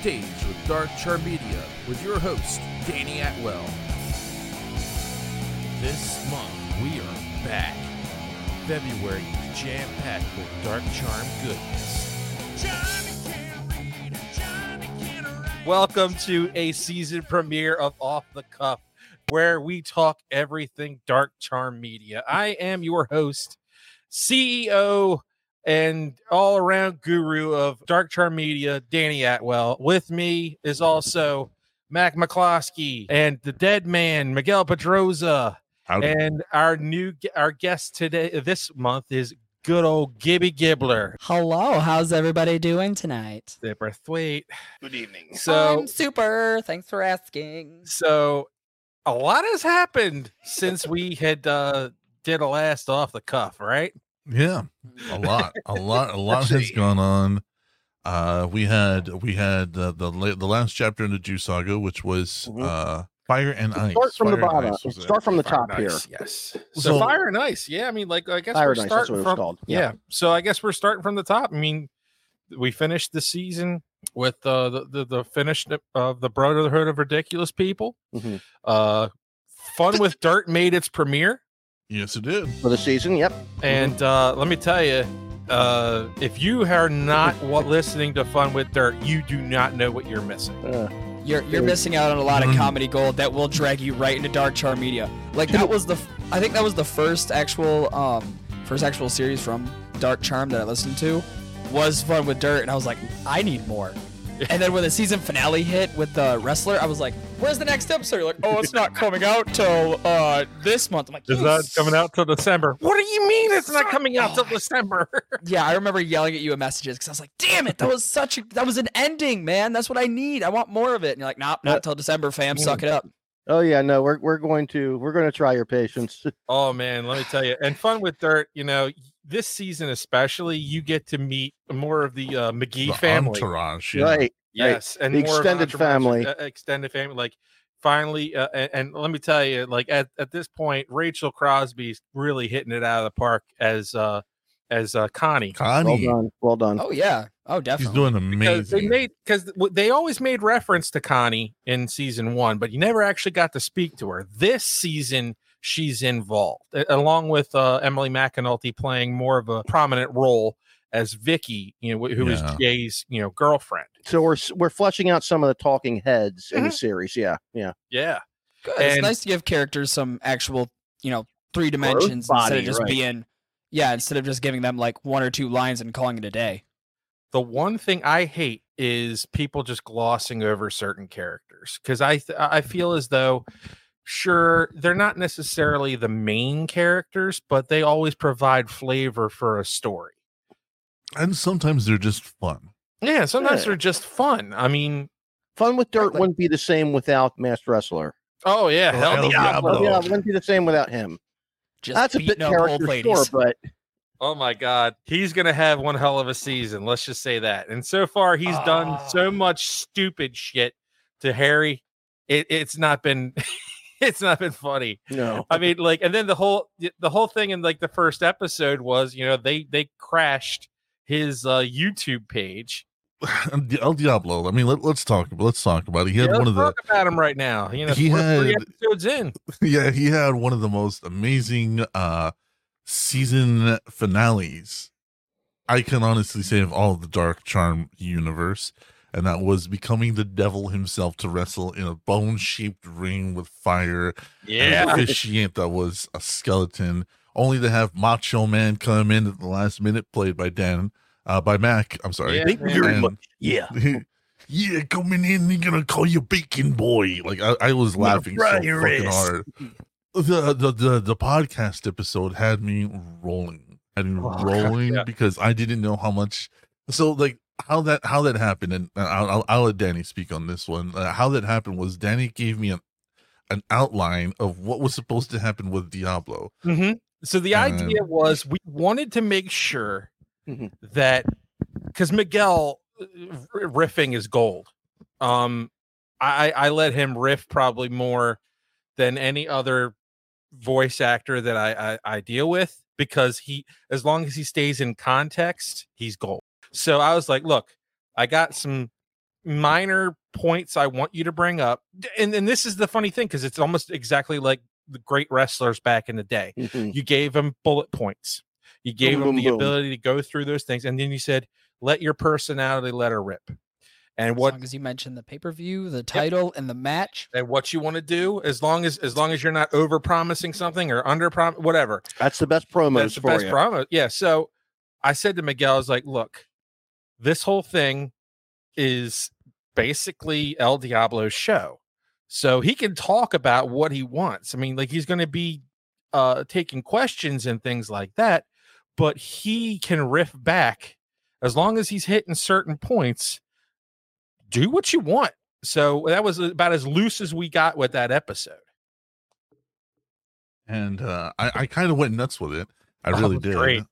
stage with Dark Charm Media with your host, Danny Atwell. This month, we are back. February is jam packed with Dark Charm goodness. Welcome to a season premiere of Off the Cuff, where we talk everything Dark Charm Media. I am your host, CEO, and all around guru of Dark Charm Media, Danny Atwell. With me is also Mac McCloskey and the Dead Man, Miguel Pedroza. Howdy. And our new our guest today this month is good old Gibby Gibbler. Hello, how's everybody doing tonight? Super sweet. Good evening. So I'm super. Thanks for asking. so a lot has happened since we had uh did a last off the cuff, right? Yeah, a lot, a lot, a lot has gone on. Uh, we had we had uh, the the last chapter in the Juice saga, which was Mhm. uh, fire and ice. Start from the Fire and bottom. Ice was it. Start from the Fire top and here. Yes. So, So- fire and ice. Yeah, I mean, like I guess Fire we're and Ice, that's starting what it from called. Yeah. Yeah. So I guess we're starting from the top. I mean, we finished the season with uh, the the the finish of the Brotherhood of Ridiculous People. Mhm. Uh, Fun with Dirt made its premiere, Yes, it did. For the season, yep. and uh, let me tell you. Uh, if you are not what listening to Fun with Dirt, you do not know what you're missing. Uh, You're you're missing out on a lot of Mhm. comedy gold that will drag you right into Dark Charm Media. Like that was the f- I think that was the first actual um first actual series from Dark Charm that I listened to was Fun with Dirt, and I was like, I need more. And then when the season finale hit with the wrestler, I was like, "Where's the next episode?" You're like, "Oh, it's not coming out till uh this month." I'm like, It's "You not coming out till December. What do you mean it's not coming out till Oh. December? Yeah, I remember yelling at you in messages because I was like, "Damn it, that was such a that was an ending, man. That's what I need. I want more of it." And you're like, "Nah, not till December, fam. Suck it up." oh yeah, no, we're we're going to we're going to try your patience. Oh man, let me tell you. And fun with dirt, you know, this season especially, you get to meet more of the uh, McGee The family. entourage. yeah. Right. Yes, and The more extended family. uh, extended family. Like finally, uh, and, and let me tell you, like at, at this point, Rachel Crosby's really hitting it out of the park as uh as uh, Connie. Well Connie, done. Well done. Oh yeah. Oh definitely. he's definitely. doing Because they amazing. made because they always made reference to Connie in season one, but you never actually got to speak to her. This season, she's involved, along with uh, Emily McAnulty playing more of a prominent role as Vicky, you know, wh- who is Yeah. Jay's you know girlfriend. So we're we're fleshing out some of the talking heads in the Mhm. series. Yeah, yeah. Yeah, Good. It's nice to give characters some actual, you know, three dimensions instead of just right. being, yeah, instead of just giving them like one or two lines and calling it a day. the one thing I hate is people just glossing over certain characters because I th- I feel as though sure they're not necessarily the main characters, but they always provide flavor for a story. and sometimes they're just fun. Yeah, sometimes Yeah. they're just fun. I mean, Fun with dirt Like- wouldn't be the same without Masked Wrestler. oh yeah, hell El yeah. Diablo. Yeah, wouldn't be the same without him. Just That's a bit beating character ladies. store, but Oh my god, he's gonna have one hell of a season. Let's just say that. And so far, he's done so Ah. much stupid shit to Harry. It, it's not been, it's not been funny. no. I mean, like, and then the whole the whole thing in like the first episode was, you know, they they crashed his uh YouTube page. El Diablo. I mean, let, let's talk. Let's talk about it. He had Yeah, one of the talk about him right now. You know, He we're three had- episodes in. yeah he had one of the most amazing uh season finales i can honestly say of all the dark charm universe and that was becoming the devil himself to wrestle in a bone-shaped ring with fire and officiant that was a skeleton only to have macho man come in at the last minute played by dan uh by mac i'm sorry Yeah, Thank you yeah. very much. Yeah. yeah, coming in, they're gonna call you Bacon Boy. Like I, I was laughing so fucking wrist. hard. The, the the the podcast episode had me rolling, had me Oh, rolling yeah. because I didn't know how much. So like how that how that happened, and I'll I'll, I'll let Danny speak on this one. Uh, how that happened was Danny gave me an an outline of what was supposed to happen with Diablo. Mhm. So the And- idea was we wanted to make sure Mhm. that because Miguel uh, riffing is gold. Um, I I let him riff probably more than any other voice actor that I, I I deal with because he as long as he stays in context, he's gold. So I was like, look, I got some minor points I want you to bring up. And and this is the funny thing because it's almost exactly like the great wrestlers back in the day. Mhm. You gave them bullet points. You gave Boom, them boom, the boom. ability to go through those things, and then you said, "Let your personality let her rip." And As what long as you mentioned the pay per view, the title, and the match. and what you want to do, as long as as long as you're not over promising something or under prom, whatever. That's the best promos That's the for best you. promo. Yeah. So I said to Miguel, I was like, look, this whole thing is basically El Diablo's show. So he can talk about what he wants. I mean, like he's going to be uh taking questions and things like that, but he can riff back as long as he's hitting certain points. Do what you want. So that was about as loose as we got with that episode. and uh, I, I kind of went nuts with it. I Oh, really it's did. great.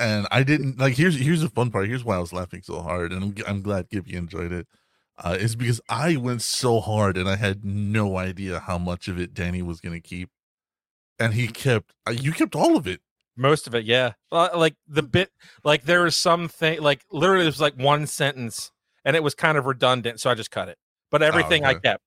And I didn't like. Here's here's the fun part. Here's why I was laughing so hard, and I'm, g- I'm glad Gibby enjoyed it. Uh, is because I went so hard, and I had no idea how much of it Danny was going to keep, and he kept. Uh, you kept all of it. Most of it, yeah. Uh, Like the bit, like there was something, like literally, it was like one sentence, and it was kind of redundant, so I just cut it. But everything I okay. kept.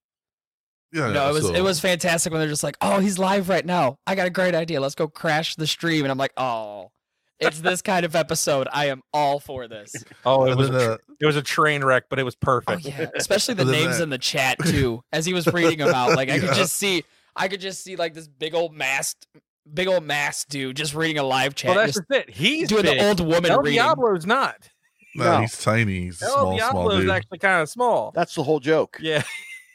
Yeah, No, it was so- it was fantastic when they're just like, "Oh, he's live right now. I got a great idea. Let's go crash the stream." And I'm like, "Oh, it's this kind of episode. I am all for this." Oh, it was a it was a train wreck, but it was perfect. Oh perfect. yeah, especially the names that- in the chat too. As he was reading about. like I could just see, I could just see like this big old masked, big old masked dude just reading a live chat, Well, that's just just it. He's doing big. the old woman El reading. Diablo's not. no, No. he's tiny. He's a El small, small Diablo's dude. actually kind of small. That's the whole joke. Yeah.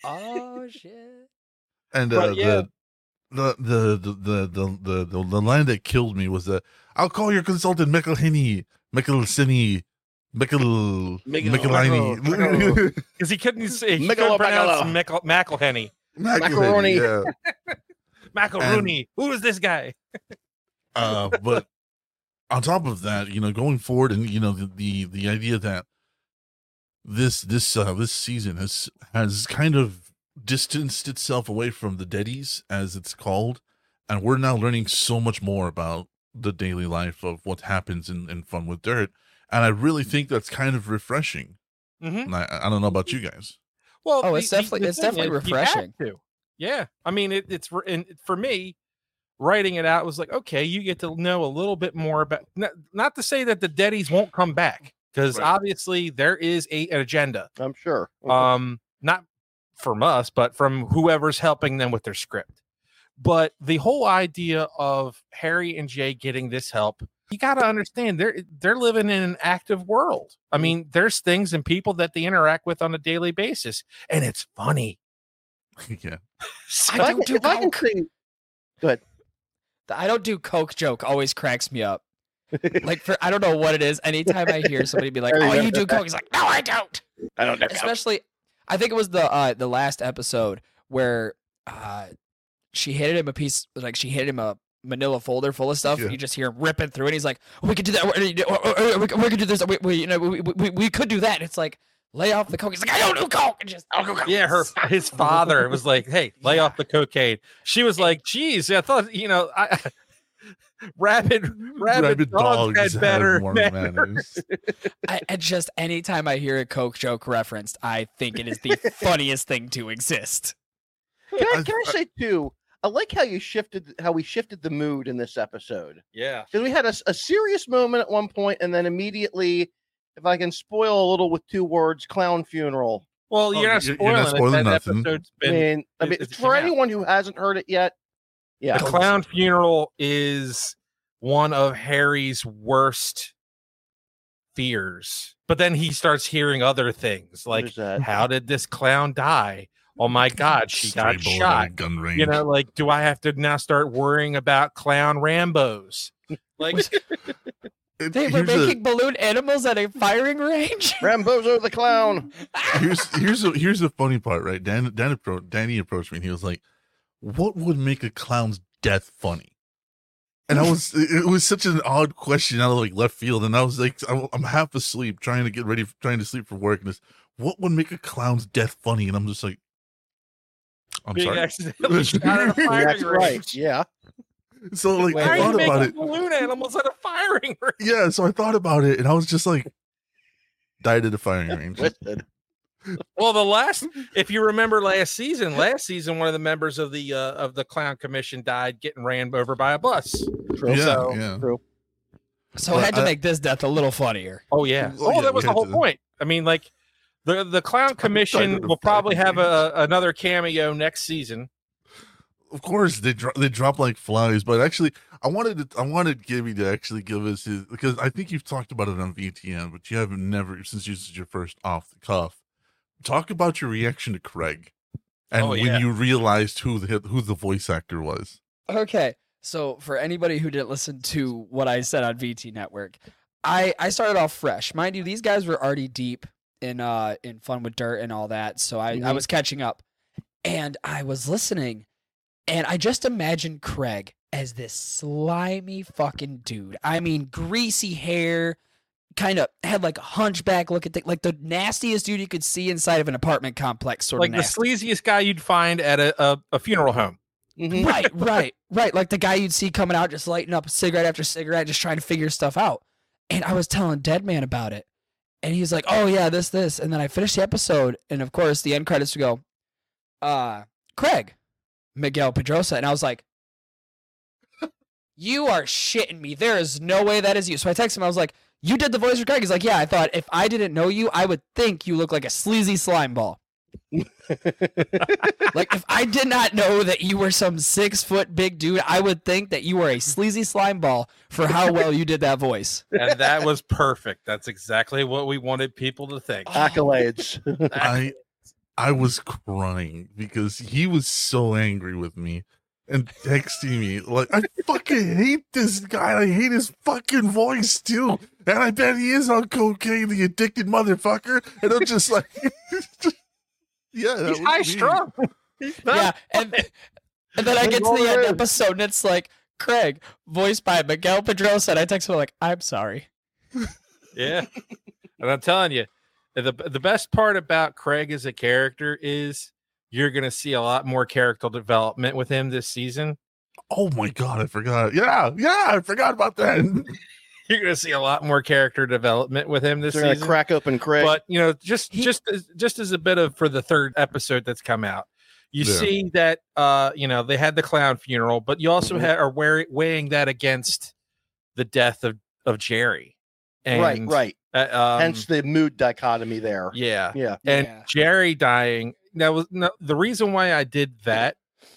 Oh shit! and uh, yeah. the, the, the the the the the the line that killed me was that I'll call your consultant Michael Henny, Michael Cini, Michael Michael- Michelini. Because he couldn't say he Michelob couldn't pronounce Michelob. Michael McElhenney. Macaroni. Yeah. Macaroni. Who is this guy? Uh, but on top of that, you know, going forward, and you know, the the, the idea that this this uh, this season has has kind of distanced itself away from the Deadies, as it's called, and we're now learning so much more about the daily life of what happens in, in Fun with Dirt, and I really think that's kind of refreshing. Mm-hmm. And I, I don't know about you guys. Well, Oh, it's definitely- it's definitely is, refreshing. to. Yeah, I mean, it, it's re- and for me, writing it out was like, okay, you get to know a little bit more about. Not, not to say that the Deadies won't come back, because Right. obviously there is a, an agenda. I'm sure. Um, not from us, but from whoever's helping them with their script. But the whole idea of Harry and Jay getting this help, you got to understand they're they're living in an active world. I mean, there's things and people that they interact with on a daily basis, and it's funny. yeah, So- I if I don't can, do if I can coke. see, The I don't do coke joke always cracks me up. Like for I don't know what it is. Anytime I hear somebody be like, "Oh, you do coke," he's like, "No, I don't." I don't know. Especially, I think it was the uh the last episode where uh she handed him a piece, like she handed him a Manila folder full of stuff. Yeah. You just hear him ripping through, it. he's like, "We could do that. We, we, we, we could do this. We, we you know, we, we, we could do that." And it's like, lay off the coke. He's like, "I don't do coke." And just, "I'll do coke." yeah, her his father was like, "Hey, lay off the cocaine." She was like, "Geez, I thought you know, I, rabid, rabid, dogs, had better manners." manners. I, and just anytime I hear a coke joke referenced, I think it is the funniest thing to exist. Can I, I- can I say too? I like how you shifted, how we shifted the mood in this episode. Yeah, Because we had a serious moment at one point, and then immediately, if I can spoil a little with two words, clown funeral. well, Oh, you're not you're- spoiling, you're not it. spoiling That nothing. episode's I been mean, I mean, for come out. anyone who hasn't heard it yet, yeah, the clown funeral is one of Harry's worst fears. But then he starts hearing other things like, how did this clown die? Oh my God, she got Stray bullet shot. gun range. You know, like, do I have to now start worrying about clown Rambos? Like, They were here's a- making balloon animals at a firing range. Rambozo the clown. here's here's a here's the funny part, right? Dan Dan appro- Danny approached me and he was like, "What would make a clown's death funny?" And I was it it was such an odd question out of like left field, and I was like, I'm, I'm half asleep trying to get ready, trying to sleep for work, and this, what would make a clown's death funny? And I'm just like, I'm being sorry. accidentally shot at a firing That's right. Yeah. So like Wait, How I are you thought about making it. balloon animals at a firing range? Yeah, so I thought about it, and I was just like, died at a firing range. Twisted. Well, the last, if you remember last season, last season one of the members of the uh, of the clown commission died getting ran over by a bus. True. Yeah, So- yeah. True. So I had to I- make this death a little funnier. Oh yeah. Oh, Oh, yeah, that was we the had whole to- point. I mean, like the the clown commission will probably have a, another cameo next season. Of course, they drop they drop like flies. But actually, I wanted to, I wanted Gibby to actually give us his because I think you've talked about it on VTN, but you haven't never since this is your first off the cuff. Talk about your reaction to Craig, and Oh, when you realized who the who the voice actor was. Okay. So for anybody who didn't listen to what I said on VT Network, I I started off fresh. Mind you, these guys were already deep in uh in fun with dirt and all that, so I I Mhm. was catching up. And I was listening and I just imagined Craig as this slimy fucking dude. I mean, greasy hair, kind of had like a hunchback look at the, like the nastiest dude you could see inside of an apartment complex sort Like of like the sleaziest guy you'd find at a, a, a funeral home. Mhm. right, right, right. Like the guy you'd see coming out just lighting up cigarette after cigarette, just trying to figure stuff out. And I was telling Dead Man about it. And he's like, Oh yeah, this, this. And then I finished the episode, and of course the end credits go, uh, Craig, Miguel Pedrosa. And I was like, You are shitting me. There is no way that is you. So I text him, I was like, You did the voice for Craig? He's like, Yeah, I thought if I didn't know you, I would think you look like a sleazy slime ball. Like if I did not know that you were some six foot big dude, I would think that you were a sleazy slime ball for how well you did that voice. And that was perfect. That's exactly what we wanted people to think. Accolades. I I was crying because he was so angry with me and texting me like I fucking hate this guy. I hate his fucking voice too. And I bet he is on cocaine, the addicted motherfucker. And I'm just like Yeah, that He's was high strung. Yeah, and and then I get to the end episode and it's like Craig, voiced by Miguel Pedrosa. And I text him like, I'm sorry. Yeah. And I'm telling you, the the best part about Craig as a character is you're going to see a lot more character development with him this season. Oh my god, I forgot. Yeah, yeah, I forgot about that. You're going to see a lot more character development with him this They're season. crack open Craig. But you know, just He- just as, just as a bit of for the third episode that's come out, you Yeah. see that uh you know they had the clown funeral, but you also Mhm. ha- are wear- weighing that against the death of of Jerry. And, right, right. uh, um, Hence the mood dichotomy there. yeah, Yeah. and Yeah. Jerry dying. Now, was no, the reason why I did that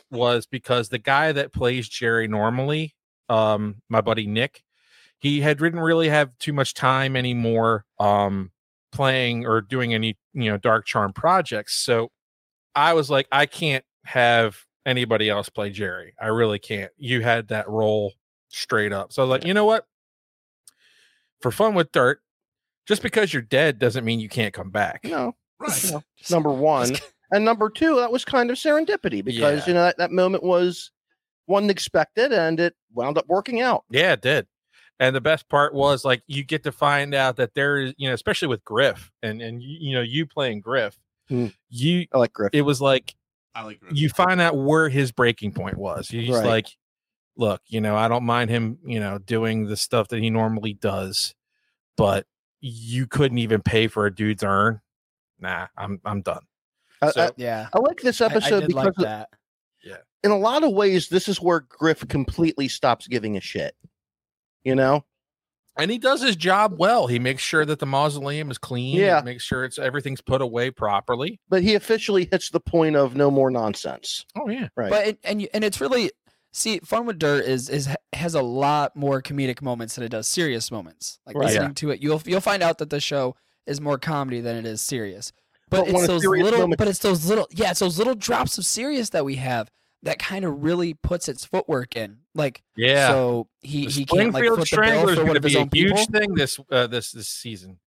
was because the guy that plays Jerry normally, um, my buddy Nick, he had didn't really have too much time anymore, um, playing or doing any you know Dark Charm projects. So I was like, I can't have anybody else play Jerry. I really can't. You had that role straight up. So I was like, you know what? For fun with dirt, just because you're dead doesn't mean you can't come back. No, right. no. number one. And number two, that was kind of serendipity because Yeah. you know that, that moment was wasn't expected and it wound up working out. Yeah, it did. And the best part was like you get to find out that there is, you know, especially with Griff and and you, you know you playing Griff, Hmm. you I like Griff. it was like I like you find out where his breaking point was. He's Right. like, look, you know, I don't mind him, you know, doing the stuff that he normally does, but you couldn't even pay for a dude's earn. Nah, I'm I'm done. I, So- I, Yeah. I like this I- I episode did because like of- that. Yeah. In a lot of ways, this is where Griff completely stops giving a shit. You know, And he does his job well. He makes sure that the mausoleum is clean. Yeah. Makes sure it's everything's put away properly. but he officially hits the point of no more nonsense. Oh yeah. Right. But it, and and it's really see fun with dirt is is has a lot more comedic moments than it does serious moments. Like Right. listening to it, you'll you'll find out that the show is more comedy than it is serious. But, But it's those little moment- but it's those little yeah, it's those little drops of serious that we have that kind of really puts its footwork in. Like Yeah. so he The he can't like Springfield foot the bill for going one to of his be a own huge people. thing this uh, this this season.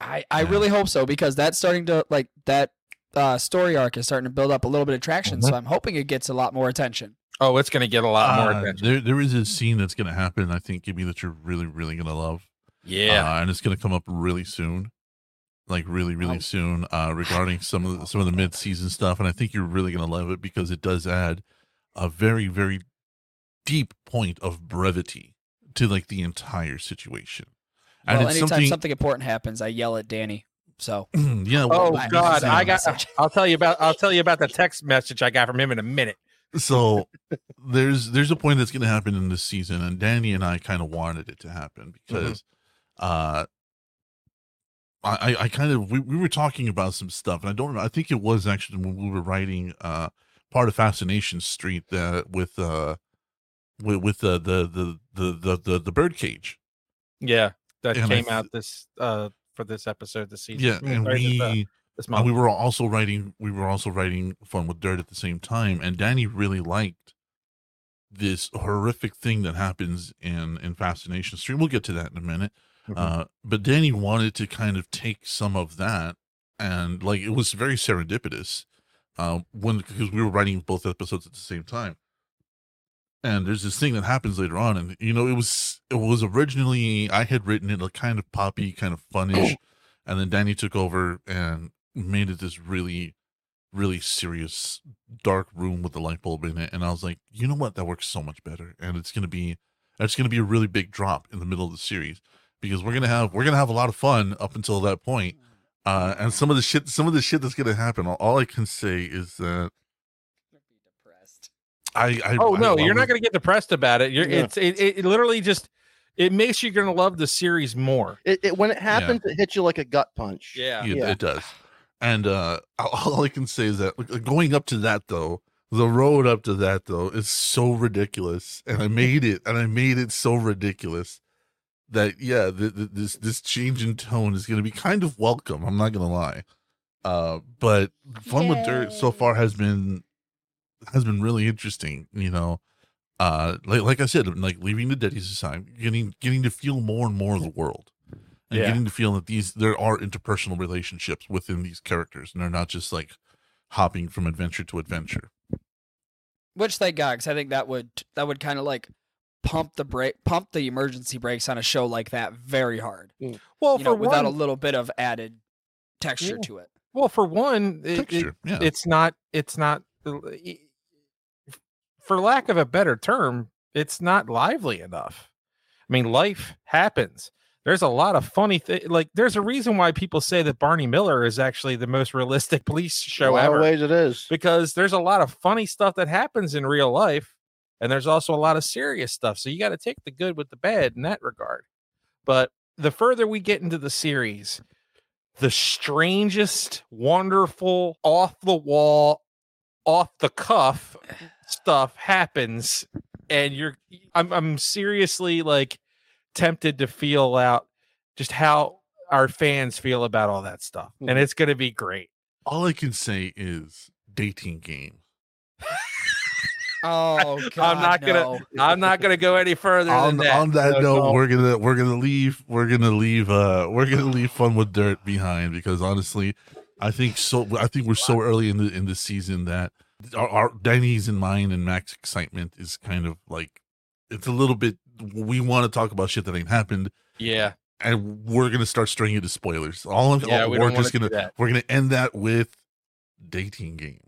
I, I Yeah. really hope so because that's starting to like that uh, story arc is starting to build up a little bit of traction. Mhm. So I'm hoping it gets a lot more attention. Oh, it's going to get a lot more Uh, attention. there, there is a scene that's going to happen. I think, Gibby, that you're really, really going to love. Yeah. uh, and it's going to come up really soon, like really, really Oh. soon. Uh, regarding some of the, some of the mid season stuff, and I think you're really going to love it because it does add a very, very deep point of brevity to like the entire situation. And well, anytime something, something important happens, I yell at Danny. So yeah. Oh God, I got. message. I'll tell you about. I'll tell you about the text message I got from him in a minute. so there's there's a point that's going to happen in this season and danny and i kind of wanted it to happen because uh i i, kind of we, we were talking about some stuff and i don't remember. i think it was actually when we were writing uh part of fascination street that with uh with with the the the the the the, the bird cage Yeah, that And came th- out this uh for this episode this season. yeah and this, uh, we this And month. we were also writing we were also writing fun with dirt at the same time and danny really liked this horrific thing that happens in in fascination Street. we'll get to that in a minute Uh but danny wanted to kind of take some of that and like it was very serendipitous uh when because we were writing both episodes at the same time. And there's this thing that happens later on and you know it was it was originally i had written it a kind of poppy kind of funnish and then danny took over and made it this really really serious dark room with the light bulb in it and i was like you know what? That works so much better and it's gonna be it's gonna be a really big drop in the middle of the series because we're gonna have we're gonna have a lot of fun up until that point uh and some of the shit some of the shit that's gonna happen all, all i can say is that i i oh no, I you're not going to get depressed about it. You're Yeah. it's it, it literally just it makes you going to love the series more. It, it when it happens, it hits you like a gut punch. Yeah. It, Yeah. it does. And uh all I can say is that going up to that though, the road up to that though is so ridiculous, and I made it, and I made it so ridiculous that yeah, th- th- this this change in tone is going to be kind of welcome. I'm not going to lie, uh, but fun with dirt so far has been has been really interesting. You know, uh, like like I said, like leaving the Deadies aside, getting getting to feel more and more of the world and Yeah. getting to feel that these there are interpersonal relationships within these characters and they're not just like hopping from adventure to adventure which thank God, because I think that would that would kind of like pump the brake, pump the emergency brakes on a show like that very hard. Mm. Well, you for know, without one, a little bit of added texture Yeah. to it. well, for one, it- it- texture yeah it's not it's not uh, for lack of a better term it's not lively enough i mean life happens there's a lot of funny things like there's a reason why people say that barney miller is actually the most realistic police A show lot of ever ways it is. because there's a lot of funny stuff that happens in real life and there's also a lot of serious stuff so you got to take the good with the bad in that regard. But the further we get into the series the strangest wonderful off the wall off the cuff stuff happens and you're I'm I'm seriously like tempted to feel out just how our fans feel about all that stuff and it's going to be great. All i can say is dating game Oh God, I'm not gonna. I'm not going to go any further on, than that. on that No, note no. we're gonna we're gonna leave we're gonna leave uh we're gonna leave fun with dirt behind because honestly i think so i think we're so early in the in the season that our, our danny's in mine and mac's excitement is kind of like it's a little bit we want to talk about shit that ain't happened yeah. and we're gonna start straying into spoilers. All of Yeah, all, we we're just gonna we're gonna end that with dating game.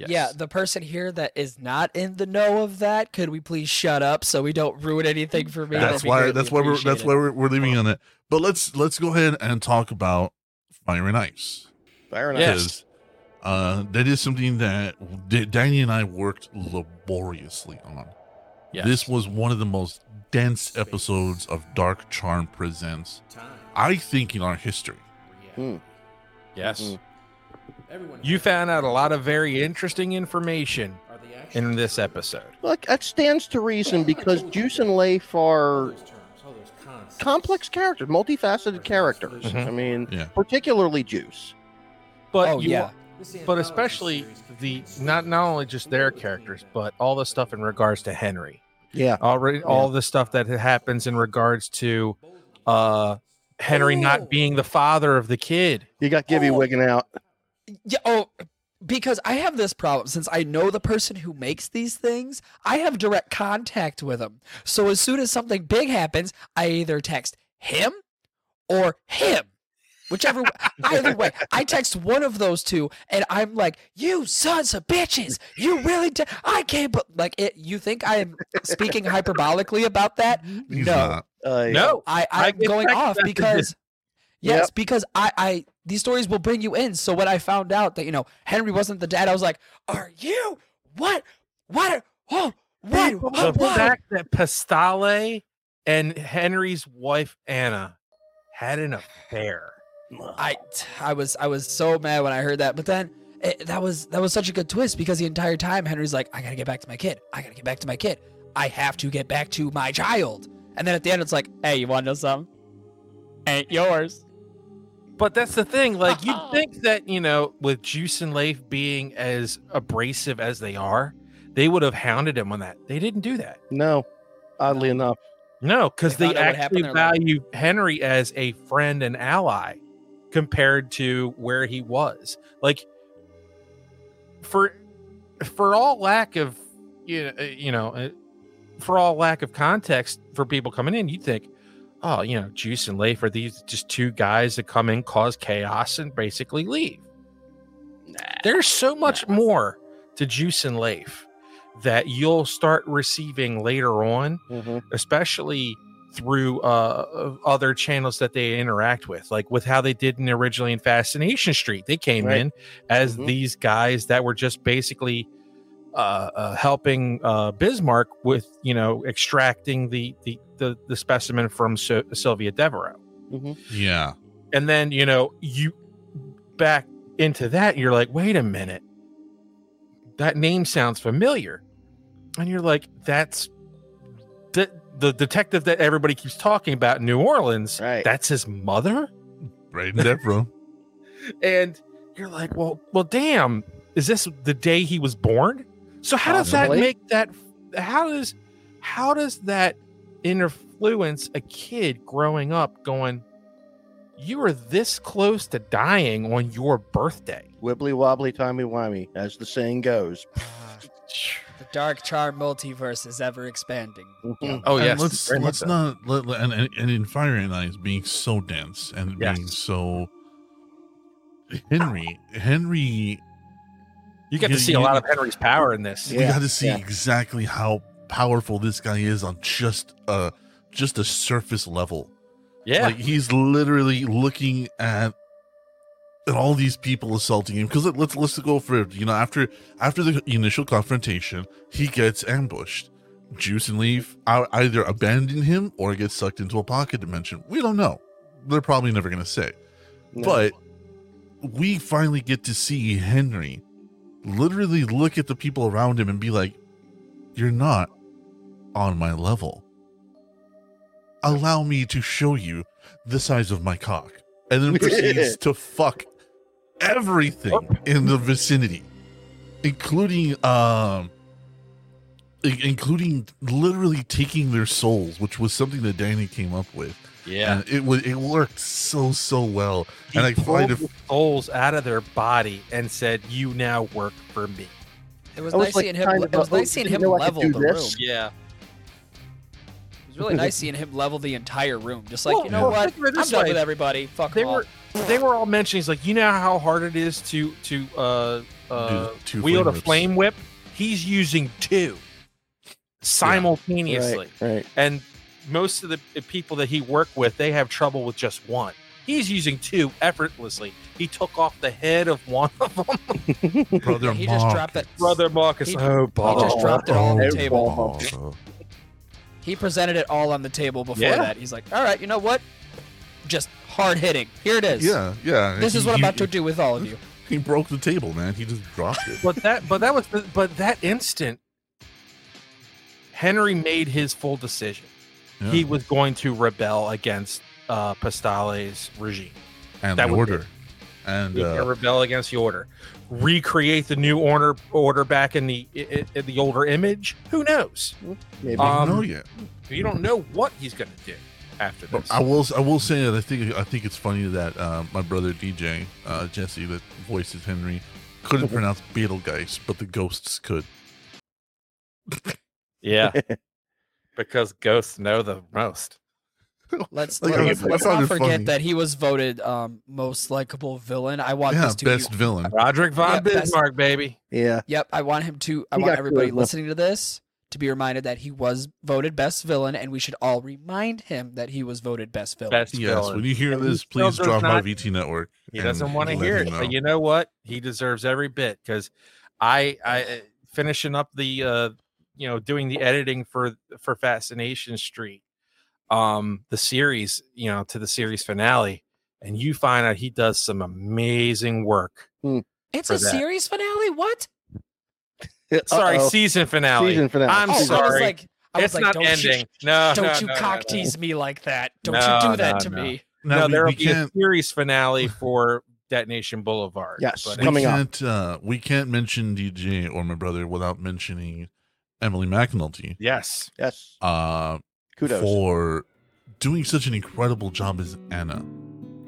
Yes. Yeah, the person here that is not in the know of that, could we please shut up so we don't ruin anything for me? That's why that's why we're that's appreciated. why we're, we're leaving on it. But let's let's go ahead and talk about fire and ice Fair enough. Yes. uh, that is something that D- Danny and I worked laboriously on. Yes. This was one of the most dense episodes of Dark Charm Presents, I think, in our history. yes. Mm. You found out a lot of very interesting information in this episode. Look, that stands to reason because Juice and Leif are complex characters, multifaceted characters. Mhm. I mean, Yeah. particularly Juice. But Oh you, yeah, but especially the not not only just their characters, but all the stuff in regards to Henry. Yeah. Already all the stuff that happens in regards to uh Henry not being the father of the kid. You got Gibby Oh. wigging out. Yeah. Oh, because I have this problem since I know the person who makes these things. I have direct contact with them. So as soon as something big happens, I either text him or him. Whichever, either way, I text one of those two, and I'm like, "You sons of bitches! You really? Di- I can't." But like, it. You think I am speaking hyperbolically about that? He's no, not. Uh, No, I, I I'm get going off because Yes, Yep. because I, I these stories will bring you in. So when I found out that you know Henry wasn't the dad, I was like, "Are you what? What? Oh, what? the What? what? fact that Pastale and Henry's wife Anna had an affair. I I was I was so mad when I heard that, but then it, that was that was such a good twist because the entire time Henry's like, I gotta get back to my kid. I gotta get back to my kid. I have to get back to my child. And then at the end, it's like, Hey, you want to know something? Ain't yours. But that's the thing. Like you'd think that you know, with Juice and Leif being as abrasive as they are, they would have hounded him on that. They didn't do that. No, oddly enough. No, because They they, found out what actually happened, they're like- value Henry as a friend and ally compared to where he was. Like for for all lack of you know, uh, you know, uh, for all lack of context for people coming in, you'd think, oh, you know, Juice and Leif are these just two guys that come in, cause chaos, and basically leave. There's so much more to Juice and Leif that you'll start receiving later on Mhm. especially through uh other channels that they interact with like with how they did in originally in fascination street they came Right. in as Mhm. these guys that were just basically uh, uh helping uh bismarck with you know extracting the the the, the specimen from Sy- sylvia devereaux Yeah. and then you know you back into that you're like wait a minute. That name sounds familiar. And you're like that's the the detective that everybody keeps talking about in new orleans Right. that's his mother? Braden Devereaux. and you're like well well damn. Is this the day he was born so how does that make that how does how does that influence a kid growing up going you were this close to dying on your birthday Wibbly wobbly, timey wimey, as the saying goes. The dark charm multiverse is ever expanding. Mhm. oh And yes let's very let's not let, let- and, and and in Fire and Ice being so dense and being so Henry Henry you get you- to see a lot of henry's power in this we Yeah, got to see yeah. exactly how powerful this guy is on just uh just a surface level. yeah Like he's literally looking at at all these people assaulting him because let's let's go for it. You know, after after the initial confrontation, he gets ambushed. Juice and Leif ei- either abandon him or get sucked into a pocket dimension. We don't know. They're probably never gonna say. No. But we finally get to see Henry literally look at the people around him and be like, You're not on my level. Allow me to show you the size of my cock. And then proceeds to fuck everything in the vicinity, including um including literally taking their souls, which was something that Danny came up with. Yeah And it was it worked so so well. he and I pulled find it the souls out of their body and said you now work for me It was I was nice like seeing him. It of was "Oh, nice seeing him know I could level the this." room. yeah It was really nice seeing him level the entire room. Just like Well, you know yeah. what, think of it I'm done with everybody. Fuck they all. were they were all mentioning he's like you know how hard it is to to uh uh Do two wield a flame whips. flame whip he's using two simultaneously Right, right. and most of the people that he worked with they have trouble with just one he's using two effortlessly he took off the head of one of them Brother he just dropped that. brother marcus He- oh he just dropped it all on the Oh, table. Mark. He presented it all on the table before Yeah. that. He's like, all right, you know what? Just hard hitting. Here it is. Yeah, yeah. This is what I'm he- about to do with all of you. He broke the table, man. He just dropped it. but that but that was but that instant henry made his full decision Yeah. he was going to rebel against uh pastale's regime and that the was order. And uh, rebel against the order recreate the new order order back in the i- i- the older image who knows Maybe. I Um, don't know yet. you don't know what he's going to do after But this I will. I will say that I think. I think it's funny that uh, my brother DJ uh, Jesse, that voices Henry, couldn't pronounce Betelgeuse, but the ghosts could. yeah because ghosts know the most Let's Like, let's, I- let's not forget funny. that he was voted um, most likable villain. I want Yeah, this to be best be, villain. roderick von Yeah, that's- bismarck baby yeah. Yep, I want him to. I He want everybody charisma. listening to this to be reminded that he was voted best villain, and we should all remind him that he was voted best villain. Best Yes, villain. when you hear And this, please drop by VT Network. He doesn't want to hear it, know. but you know what? He deserves every bit because I, I uh, finishing up the, uh, you know, doing the editing for for Fascination Street, um, the series, you know, to the series finale, and you find out he does some amazing work. It's a that. series finale. What? Sorry, Uh-oh. season finale. Season finale. I'm oh, I was sorry. like, I was it's like, not don't ending. You, no, don't no, you no, no, cock no. tease me like that. Don't No, you do that no, to no. me. Now, no, there will be a can't- series finale for Detonation Boulevard. Yes, but we coming up. can't uh we can't mention DJ or my brother without mentioning Emily McNulty Yes. Yes. uh Kudos. for doing such an incredible job as Anna.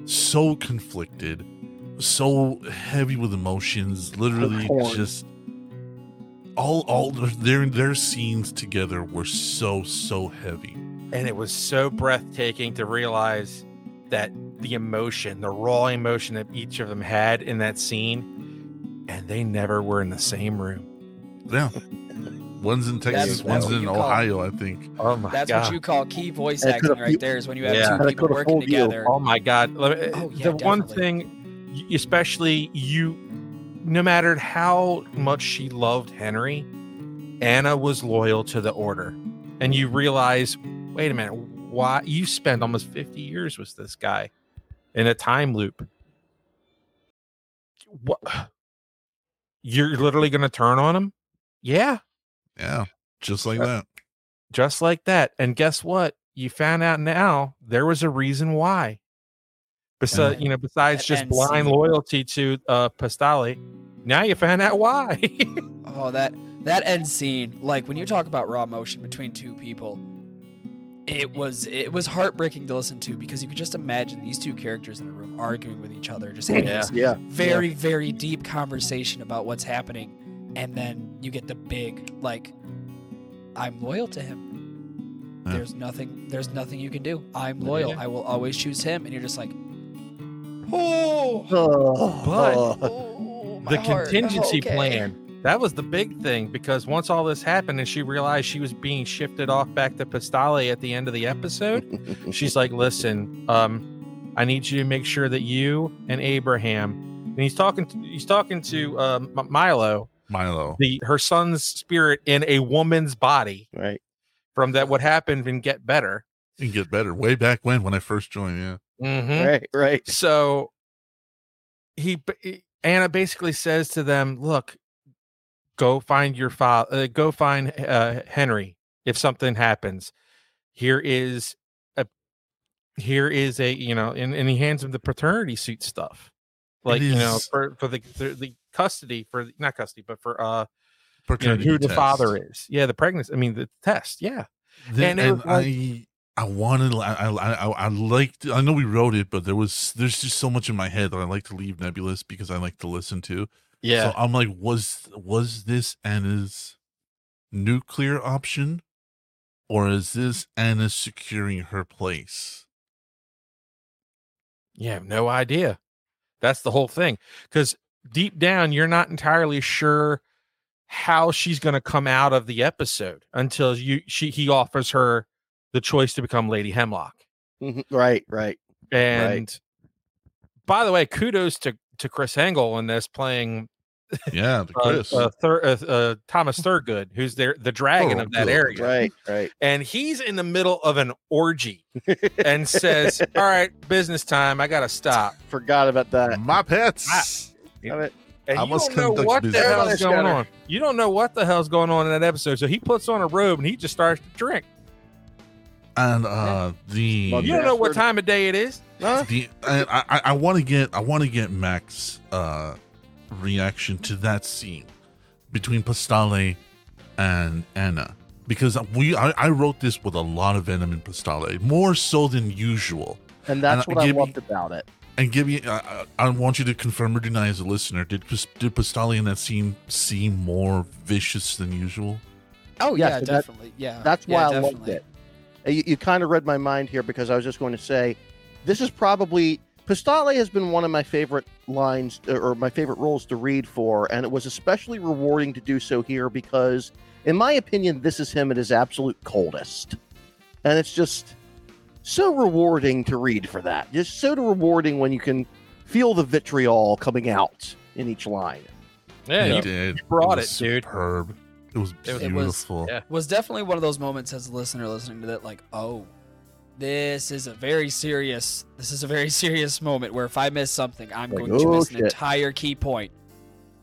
So conflicted, so heavy with emotions, literally just all all their their scenes together were so so heavy. and it was so breathtaking to realize that the emotion, the raw emotion that each of them had in that scene, and they never were in the same room. Yeah. One's in Texas, that's one's what in you call- Ohio, I think. Oh my god. That's god! what you call key voice acting could've- right there. Is when you have Yeah. two people working fooled you. together. Oh my god! Oh, yeah, the one thing, especially you, no matter how much she loved Henry, Anna was loyal to the Order, and you realize, wait a minute, why you spent almost fifty years with this guy in a time loop? What? You're literally going to turn on him? Yeah, Yeah. Just like that. just like that. And guess what? You found out now there was a reason why. Besides, Yeah. you know, besides just end blind scene. loyalty to uh Pastali, now you found out why. Oh, that that end scene, like when you talk about raw emotion between two people, it was it was heartbreaking to listen to because you could just imagine these two characters in a room arguing with each other, just having Yeah. this Yeah. very very deep conversation about what's happening, and then you get the big like, I'm loyal to him. Yeah. There's nothing there's nothing you can do. I'm Yeah. loyal. I will always choose him, and you're just like, oh, Oh, But- oh the heart. contingency Okay. plan. That was the big thing because once all this happened and she realized she was being shifted off back to Pastali at the end of the episode, she's like, "Listen, um, I need you to make sure that you and Abraham." And he's talking. To, he's talking to um, Milo, Milo. the her son's spirit in a woman's body right. from that what happened and get better. And get better. Way back when when I first joined, yeah. Mhm. Right. Right. So he b- Anna basically says to them, "Look, go find your father. Uh, go find uh, Henry. If something happens, here is a here is a you know." And, and he hands him the paternity suit stuff, like you know, for for the, the the custody for not custody, but for uh you know, who the test. father is. Yeah, the pregnancy. I mean, the test. Yeah. Then, And and like- I I wanted I I I, I liked I know we wrote it, but there was there's just so much in my head that I like to leave nebulous because I like to listen to. Yeah, so I'm like, was was this Anna's nuclear option, or is this Anna securing her place? Have no idea. That's the whole thing. Because deep down, you're not entirely sure how she's going to come out of the episode until you she he offers her the choice to become Lady Hemlock. Mhm. Right. Right. And by the way, kudos to to Chris Engel in this playing Yeah, the uh, Chris. uh, Thur- uh, uh, Thomas Thurgood, who's there the dragon of that Thurgood. area Right. Right. and he's in the middle of an orgy and says, "All right, business time. I gotta stop." Forgot about that. My pets. Damn it. And I you don't know conduct what the business. hell's going on. You don't know what the hell's going on in that episode. So he puts on a robe and he just starts to drink. And uh the Mother- You don't know what time of day it is. Huh? the I I, I want to get I want to get Mac's uh reaction to that scene between Pastale and Anna because we I, I wrote this with a lot of venom in Pastale more so than usual And that's And, what I give me- loved about it. And give me I, I I want you to confirm or deny as a listener did Pas- did Pastale in that scene seem more vicious than usual Oh Yes, yeah, and that- definitely. yeah. That's yeah, why I loved it. Uh, You, you kind of read my mind here because I was just going to say, this is probably Pastale has been one of my favorite lines uh, or my favorite roles to read for, and it was especially rewarding to do so here because in my opinion, this is him at his absolute coldest, and it's just so rewarding to read for that. Just so rewarding when you can feel the vitriol coming out in each line. Yeah, He you did. brought was it, dude. Superb. It was It was- It was- beautiful. yeah. was definitely one of those moments as a listener listening to that, like, oh, this is a very serious. This is a very serious moment where if I miss something, I'm Like, going to oh, miss an entire key point.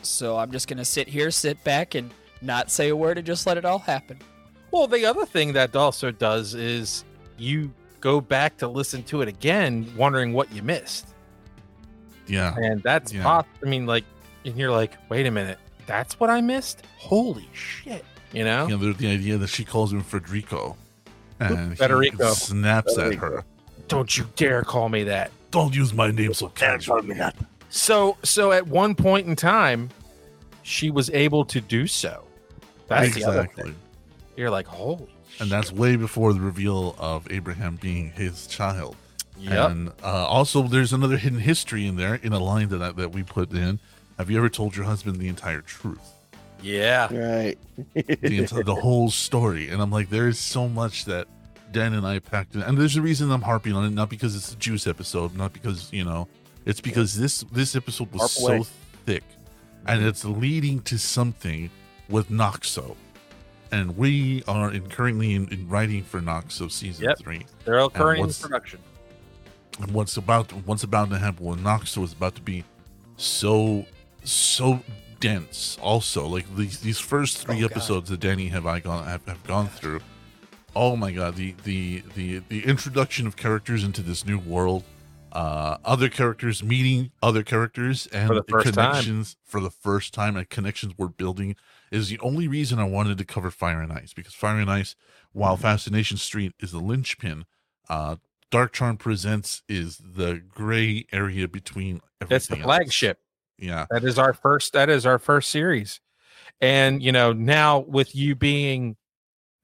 So I'm just gonna sit here, sit back, and not say a word, and just let it all happen. Well, the other thing that also does is you go back to listen to it again, wondering what you missed, Yeah. and that's Yeah. pop. I mean, like, and you're like, wait a minute, that's what I missed. Holy shit! You know? You know, the, the idea that she calls him Federico, and he Federico. snaps at her. Don't you dare call me that. Don't use my name so casually. So, so at one point in time, she was able to do so. That's the other Exactly. thing. You're like, holy. And that's way before the reveal of Abraham being his child. Yep. And uh, also, there's another hidden history in there in a line that I, that we put in. Have you ever told your husband the entire truth, Yeah. Right. the, enti- the whole story? And I'm like, there is so much that Dan and I packed in, and there's a reason I'm harping on it, not because it's a juice episode, not because you know, it's because this this episode was Harp away. so thick, and it's leading to something with Noxo. And we are in, currently in, in writing for Noxo season Yep. three. They're all current in production. and what's about what's about to happen when Noxo is about to be so so dense also like these these first three Oh, God. episodes that Danny have I gone have, have gone through oh my god the the the the introduction of characters into this new world uh other characters meeting other characters and For the first time. connections for the first time and connections we're building is the only reason I wanted to cover Fire and Ice because Fire and Ice while Fascination Street is the linchpin uh Dark Charm Presents is the gray area between everything. That's the else. flagship. Yeah. That is our first. That is our first series, and you know now with you being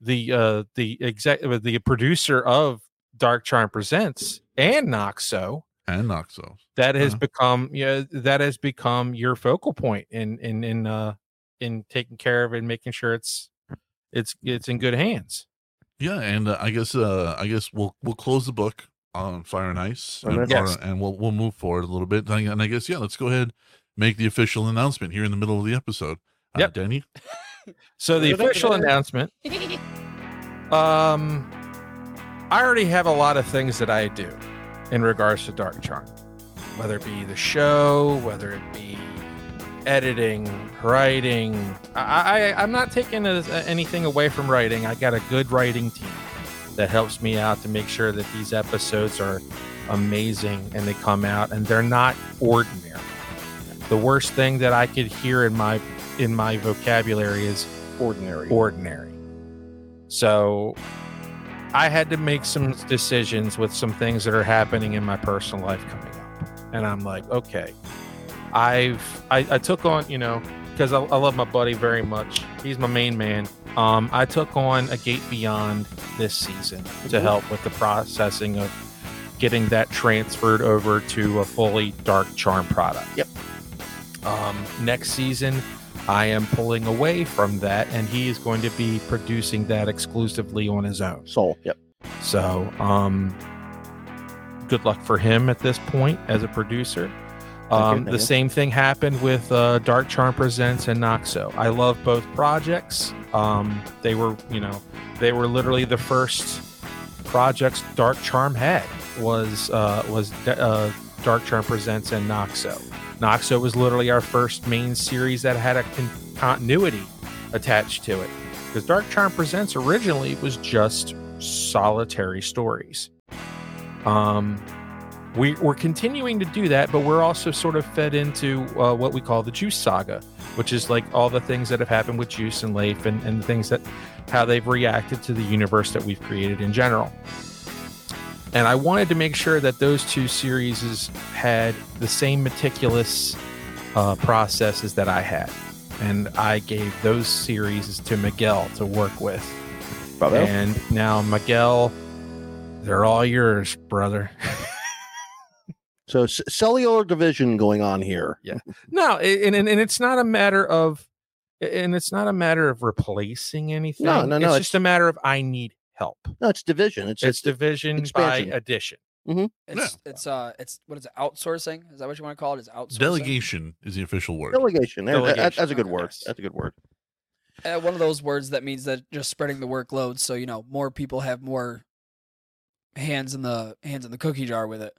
the uh the exec uh, the producer of Dark Charm Presents and Noxo, And Noxo. that has Uh-huh. become yeah that has become your focal point in in in uh in taking care of it and making sure it's it's it's in good hands. Yeah, and uh, I guess uh I guess we'll we'll close the book on Fire and Ice And and, or- Yes. and we'll we'll move forward a little bit. And I, and I guess yeah, let's go ahead make the official announcement here in the middle of the episode. Uh, Yep. Danny. So the official announcement. Um, I already have a lot of things that I do in regards to Dark Charm, whether it be the show, whether it be editing, writing. I, I I'm not taking a, uh, anything away from writing. I got a good writing team that helps me out to make sure that these episodes are amazing and they come out and they're not ordinary. The worst thing that I could hear in my in my vocabulary is Ordinary. ordinary. So I had to make some decisions with some things that are happening in my personal life coming up. And I'm like, okay, I've I, I took on, you know, because I, I love my buddy very much. He's my main man. Um, I took on a gate beyond this season to help with the processing of getting that transferred over to a fully dark charm product. Yep. Um, next season, I am pulling away from that, and he is going to be producing that exclusively on his own. Soul. Yep. So, um, good luck for him at this point as a producer. Um, the same thing happened with uh, Dark Charm Presents and Noxo. I love both projects. Um, they were, you know, they were literally the first projects Dark Charm had was uh, was uh, Dark Charm Presents and Noxo. Noxo was literally our first main series that had a con- continuity attached to it. Because Dark Charm Presents originally was just solitary stories. Um, we, we're continuing to do that, but we're also sort of fed into uh, what we call the Juice Saga, which is like all the things that have happened with Juice and Leif and, and things that how they've reacted to the universe that we've created in general. And I wanted to make sure that those two series had the same meticulous uh, processes that I had. And I gave those series to Miguel to work with. Bravo. And now, Miguel, they're all yours, brother. So c- cellular division going on here. Yeah. No, and, and and it's not a matter of and it's not a matter of replacing anything. no, no, It's it's- just a matter of I need help. No, it's division. It's It's division expansion. by addition. It's it's uh it's what is it outsourcing? Is that what you want to call it? Is outsourcing? Delegation is the official word. delegation. There, that- that- that's a good okay, word. yes. That's a good word. Uh, one of those words that means that just spreading the workload, so you know more people have more hands in the hands in the cookie jar with it.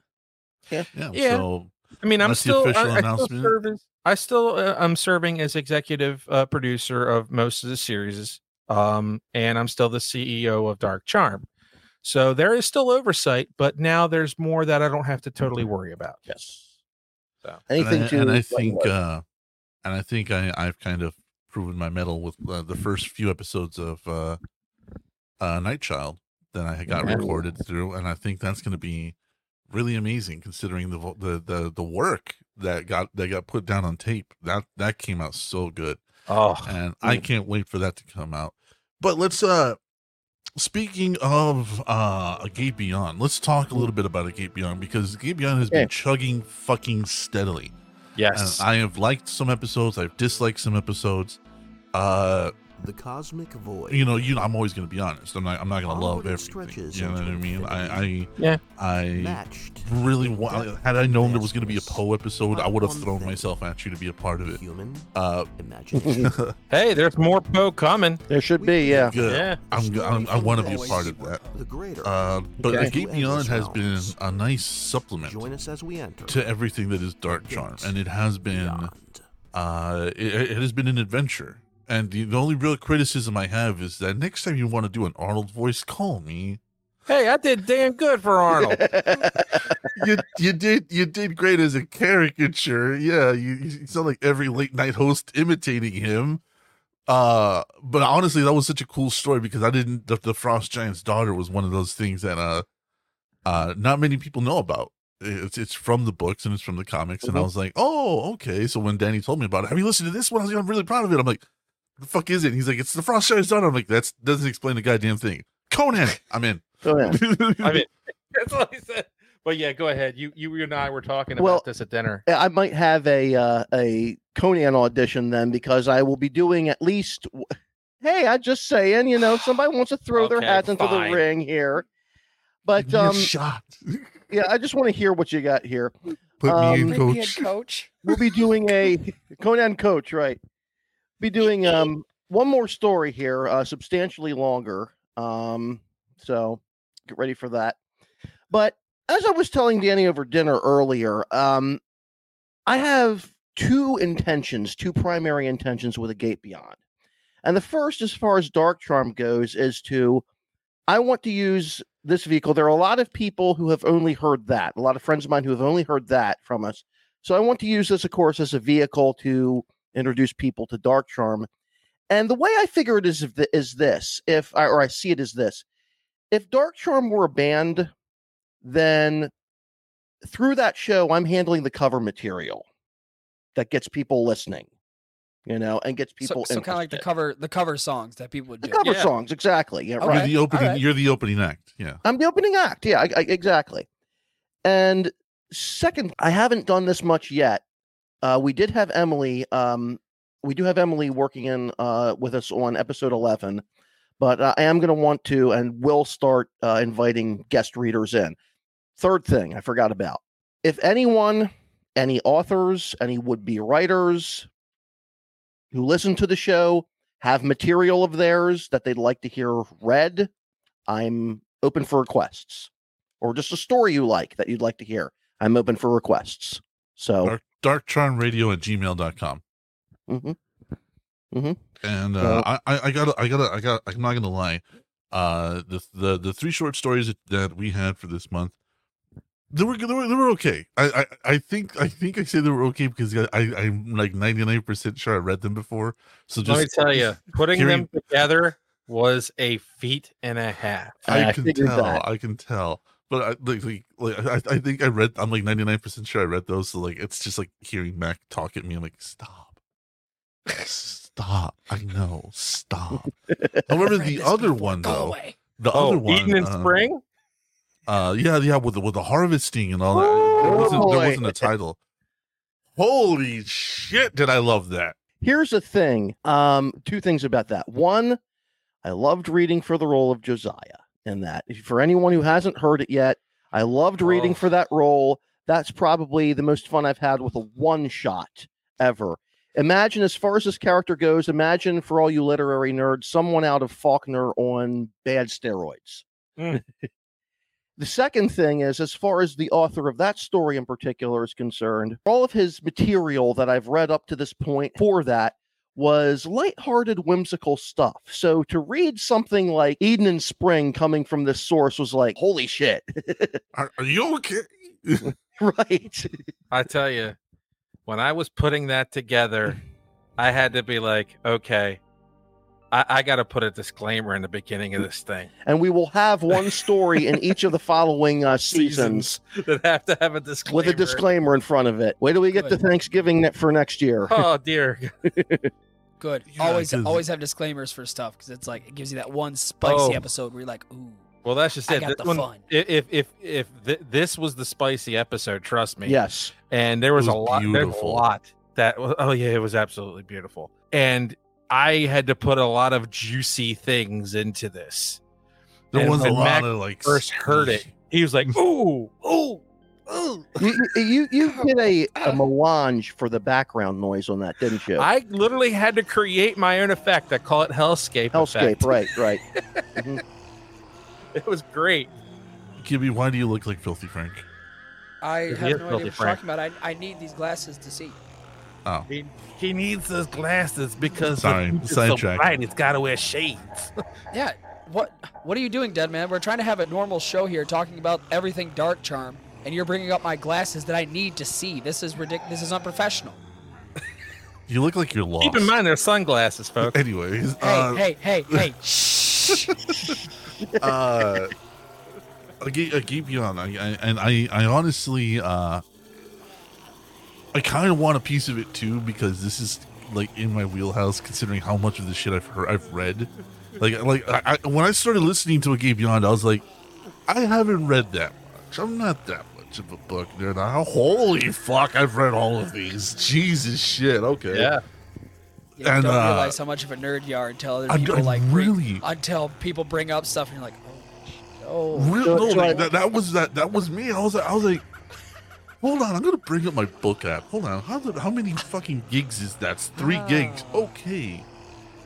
Yeah. Yeah. So I mean, I'm That's the still, I, official I still announcement. serve as, I still, uh, I'm serving as executive uh, producer of most of the series, um, and I'm still the CEO of Dark Charm. So there is still oversight, but now there's more that I don't have to totally worry about. Yes. So. Anything and I, to and I think uh and I think I I've kind of proven my mettle with uh, the first few episodes of uh uh Night Child that I got Yeah. recorded through and I think that's going to be really amazing considering the the the the work that got that got put down on tape. That that came out so good Oh, and I can't wait for that to come out. But let's uh speaking of uh a gate beyond, let's talk a little bit about a gate beyond because gate beyond has Okay. been chugging fucking steadily. yes. And I have liked some episodes, I've disliked some episodes. Uh The cosmic void. you know, you know, I'm always gonna be honest. I'm not I'm not gonna Onward love it everything. stretches You know what I mean? I I. Yeah. I matched. really in want had I known there was gonna be a. Poe episode, I would have thrown myself at you to be a part of it. Human Uh hey, there's more Poe coming. there should be, yeah. good. Yeah. I'm, The I'm, I want to be a part of that. The greater. Uh, but Okay. the Gate Beyond has been a nice supplement Join us as we enter. to everything that is Dark Charm, and it has been Beyond. uh, it, it has been an adventure. And the, the only real criticism I have is that next time you want to do an Arnold voice, call me. Hey, I did damn good for Arnold. you you did you did great as a caricature. Yeah, you, you sound like every late night host imitating him. Uh, but honestly, that was such a cool story because I didn't. The, the Frost Giant's daughter was one of those things that uh, uh, not many people know about. It's it's from the books and it's from the comics, and I Mhm. was like, oh, okay. So when Danny told me about it, have you listened to this one? I was like, I'm really proud of it. I'm like, the fuck is it? He's like, it's the Frost Giant's daughter. I'm like, that's doesn't explain the goddamn thing. Conan, I'm in. Go ahead. I mean, that's all he said. But yeah, go ahead. You, you, and I were talking Well, about this at dinner. I might have a uh, a Conan audition then because I will be doing at least. Hey, I just saying, you know, somebody wants to throw their Okay, hats into the ring here. But Give me a um, shot. yeah, I just want to hear what you got here. Put um, me in, Bring me in, coach. coach. We'll be doing a Conan coach, right? Be doing um one more story here, uh, substantially longer. Um, so get ready for that. But as I was telling Danny over dinner earlier, um, I have two intentions, two primary intentions with a Gate Beyond. And the first, as far as Dark Charm goes, is to I want to use this vehicle. There are a lot of people who have only heard that, a lot of friends of mine who have only heard that from us. So I want to use this, of course, as a vehicle to introduce people to Dark Charm. And the way I figure it is is this, if I or I see it as this, if Dark Charm were a band, then through that show, I'm handling the cover material that gets people listening, you know, and gets people So, so kind of like the cover the cover songs that people would the do. cover Yeah. songs, exactly. Yeah, Okay. right. You're the opening. alright. You're the opening act. Yeah. I'm the opening act. Yeah, I, I, exactly. And second, I haven't done this much yet. Uh, we did have Emily. Um, we do have Emily working in uh, with us on episode 11, but I am going to want to and will start uh, inviting guest readers in. Third thing I forgot about: if anyone, any authors, any would-be writers who listen to the show have material of theirs that they'd like to hear read, I'm open for requests or just a story you like that you'd like to hear. I'm open for requests. So, Dark, darkcharmradio at gmail.com. mhm. And uh, Well- I, I, I gotta, I gotta, I got, I'm not gonna lie. Uh, the, the, the three short stories that, that we had for this month, they were, they were, they were okay. I, I, I think, I think I say they were okay because I, I I'm like 99% sure I read them before. So just, Let me tell you, putting hearing- them together was a feat and a half. I, I can tell. that. I can tell. But I like, like, like I, I think I read. I'm like 99 percent sure I read those. So like, it's just like hearing Mac talk at me. I'm like, stop, stop. I know, stop. However, the other one though, away. the Oh, other one, Eden in uh, spring. uh, yeah, yeah, with the with the harvesting and all that. There wasn't there wasn't a title. Holy shit! Did I love that? Here's the thing. Um, two things about that. One, I loved reading for the role of Josiah in that. For anyone who hasn't heard it yet, I loved reading Oh. for that role. That's probably the most fun I've had with a one shot ever. Imagine, as far as this character goes, imagine for all you literary nerds, someone out of Faulkner on bad steroids. Mm. the second thing is, as far as the author of that story in particular is concerned, all of his material that I've read up to this point for that was lighthearted, whimsical stuff. So to read something like Eden and Spring coming from this source was like, holy shit. Are, are you okay? right. I tell you, when I was putting that together, I had to be like, okay, I, I got to put a disclaimer in the beginning of this thing. And we will have one story in each of the following uh, seasons that have to have a disclaimer. with a disclaimer in front of it. Wait till we get to Thanksgiving for next year. Oh dear. Good. Yeah, always 'cause- always have disclaimers for stuff because it's like it gives you that one spicy Oh. episode where you're like, ooh, Well, that's just I it. got This the one- fun. i- If if if th- this was the spicy episode, trust me. Yes. and there was, was a lot there's a lot that oh yeah it was absolutely beautiful and i had to put a lot of juicy things into this There And was a when lot Mac of like first heard it he was like ooh ooh ooh You, you, you, you did a, a melange for the background noise on that, didn't you? i literally had to create my own effect i call it hellscape Hellscape, effect. right, right. Mm-hmm. it was great Gibby, why do you look like Filthy Frank? I He have no idea what you're Frank. talking about. I, I need these glasses to see. Oh, he, he needs those glasses because Sorry, the so sidetrack. bright, it's got to wear shades Yeah. What What are you doing, Dead Man? We're trying to have a normal show here, talking about everything Dark Charm, and you're bringing up my glasses that I need to see. This is ridiculous. This is unprofessional. you look like you're lost. keep in mind they're sunglasses folks Anyways, Hey, uh, hey, hey, hey! Shh. uh, I keep, I keep you on, I, I, and I, I honestly, uh, I kind of want a piece of it too because this is like in my wheelhouse, considering how much of the shit I've heard, I've read. Like, like I, I, when I started listening to A Gate Beyond, I was like, I haven't read that much. I'm not that much of a book nerd. Now, holy fuck, I've read all of these. Jesus shit. Okay. yeah You And, don't uh, realize how much of a nerd you are until other people I like bring- really- until people bring up stuff and you're like, oh, Real, So- no, like, that, that was that that was me. I was like, I was like, hold on, I'm gonna bring up my book app. Hold on, how did, how many fucking gigs is that? It's three gigs. Okay.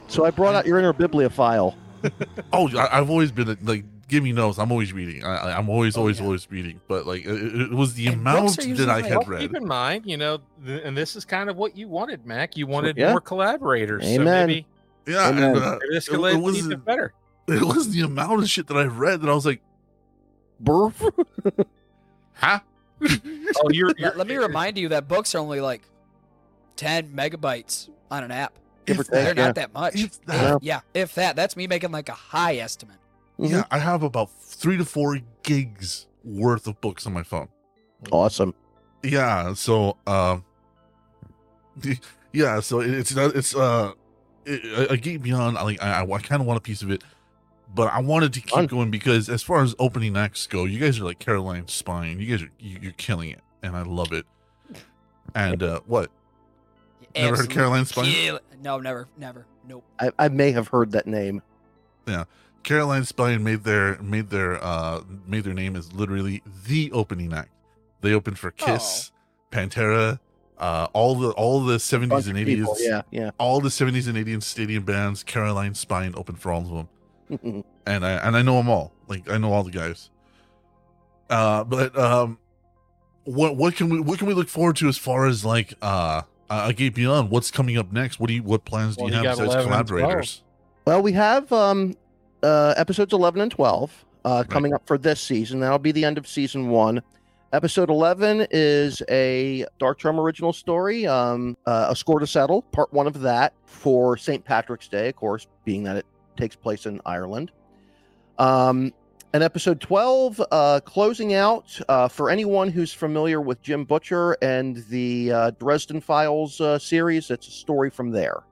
So I brought out your inner bibliophile. Oh, I, I've always been a- like, give me notes. I'm always reading. I, I- I'm always, Oh, always, yeah. always reading. But like, it, it was the And amount books are usually that I had Well, read. keep in mind, you know, th- and this is kind of what you wanted, Mac. You wanted yeah. more collaborators. So maybe, Yeah, and, uh, this it- it was- even better. it was the amount of shit that I read that I was like, Burf. huh? Oh, you're, let, let me remind you that books are only like 10 megabytes on an app. Give or If take, They're yeah. not that much. If If- that- yeah, if that. That's me making like a high estimate. Mm-hmm. Yeah, I have about three to four gigs worth of books on my phone. Awesome. yeah so um yeah so it's not it's uh it, a gate beyond I like i, I kind of want a piece of it but i wanted to keep Fun. going because as far as opening acts go you guys are like caroline spine you guys are you, you're killing it and i love it and uh what Never heard Absolute Caroline Spine? kill- No, never, never. Nope. I, I may have heard that name. Caroline spine made their made their uh made their name as literally the opening act. They opened for kiss pantera uh all the all the 70s and 80s Yeah, yeah. all the 70s and 80s stadium bands caroline spine opened for all of them. And i and i know them all. Like i know all the guys. Uh but um what what can we what can we look forward to as far as like uh a gate beyond what's coming up next? What do you what plans do Well, you you have got besides 11 and 12. collaborators? Well, we have um, uh, episodes 11 and 12 uh, coming up for this season. That'll be the end of season one. Episode 11 is a Dark Charm original story, um, uh, A Score to Settle, part one of that for St. Patrick's Day, of course, being that it takes place in Ireland. Um, and episode 12, uh, closing out uh, for anyone who's familiar with Jim Butcher and the uh, Dresden Files uh, series, it's a story from there.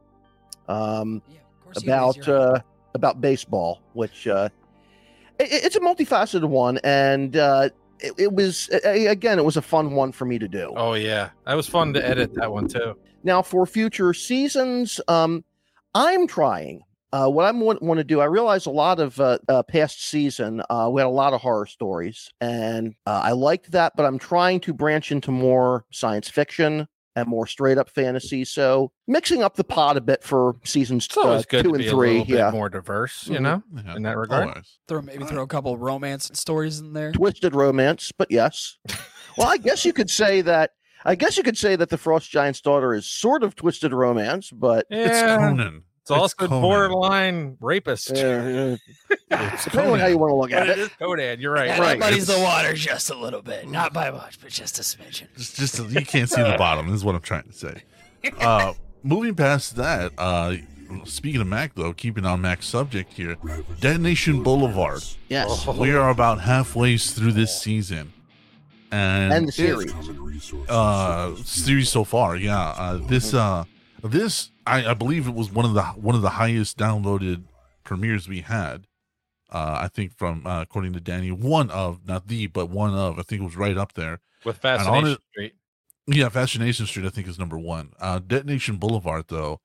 Um, Yeah, of course about your hand. uh, about baseball, which uh, i- i- it's a multifaceted one, and uh, it, it was again, it was a fun one for me to do. Oh yeah, that was fun to edit that one too. Now, for future seasons, um, I'm trying. Uh, what I want, want to do, I realize a lot of uh, uh, past season, uh, we had a lot of horror stories, and uh, I liked that. But I'm trying to branch into more science fiction and more straight up fantasy. So mixing up the pot a bit for seasons uh, good two to and three. a little Yeah, bit more diverse, you Mhm. know, Yeah, in that regard. always. Throw maybe throw a couple romance stories in there. twisted romance, but yes. Well, I guess you could say that. I guess you could say that the Frost Giant's daughter is sort of twisted romance, but It's Conan. It's also Conan. borderline rapist. uh, It's depending on how you want to look at it. Conan, you're right. Yeah, right. that muddies the It's- water just a little bit, not by much, but just a smidgen. Just, just you can't see the bottom. Is what I'm trying to say. Uh, moving past that, uh, speaking of Mac though, keeping on Mac's subject here, Detonation Boulevard. Yes, Oh. We are about halfway through this season, and, and the series. uh series so far yeah uh this uh this I, I believe it was one of the one of the highest downloaded premieres we had uh i think from uh, according to danny one of not the but one of i think it was right up there with Fascination it- Street. yeah fascination street i think is number one uh detonation boulevard though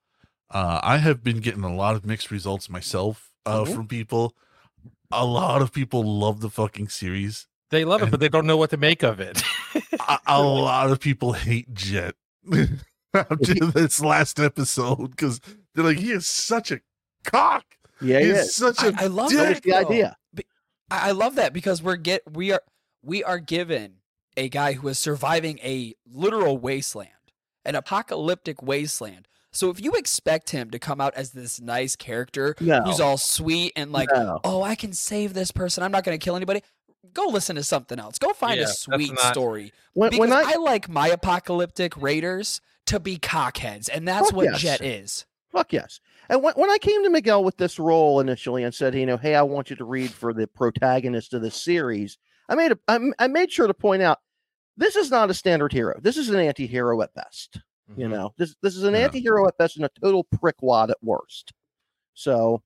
uh i have been getting a lot of mixed results myself uh Mhm. from people a lot of people love the fucking series They love it, but they don't know what to make of it. a, a lot of people hate Jet after this last episode because they're like, he is such a cock. Yeah, He's he is. such a I, I love dick. That the idea. I I love that because we're get we are we are given a guy who is surviving a literal wasteland, an apocalyptic wasteland. So if you expect him to come out as this nice character No, who's all sweet and like, no. oh, I can save this person, I'm not going to kill anybody. Go listen to something else. Go find Yeah, a sweet not- story. When, Because when I, I like my apocalyptic raiders to be cockheads, and that's Fuck what yes. Jet is. fuck yes, and when, when I came to Miguel with this role initially and said, you know, hey, I want you to read for the protagonist of this series, I made a, I, m- I made sure to point out this is not a standard hero. This is an anti-hero at best. You Mhm. know, this this is an Yeah. anti-hero at best and a total prickwad at worst. So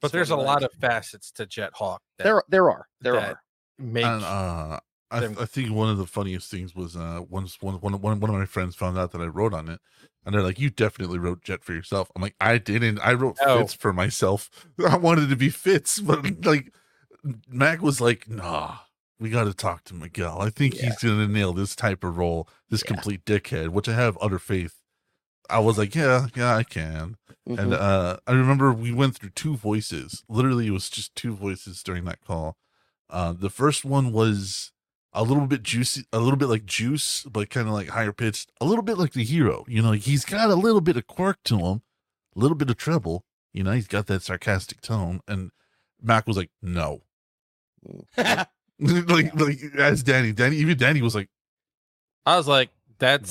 but there's a lot of facets to Jet Hawk that there there are there that are. make uh, I, I think one of the funniest things was uh, once one, one, one, one of my friends found out that I wrote on it, and they're like, "You definitely wrote Jet for yourself." I'm like, "I didn't. I wrote No. Fitz for myself. I wanted to be Fitz, but like, Mac was like, nah." We got to talk to Miguel. I think he's gonna nail this type of role, this Yeah. complete dickhead, which I have utter faith. I was like, yeah, yeah, I can. And Mhm. uh, I remember we went through two voices. Literally, it was just two voices during that call. Uh, the first one was a little bit juicy, a little bit like Juice, but kind of like higher pitched, a little bit like the hero. You know, he's got a little bit of quirk to him, a little bit of treble. You know, he's got that sarcastic tone. And Mac was like, no. like, like as Danny, Danny, even Danny was like, I was like, that's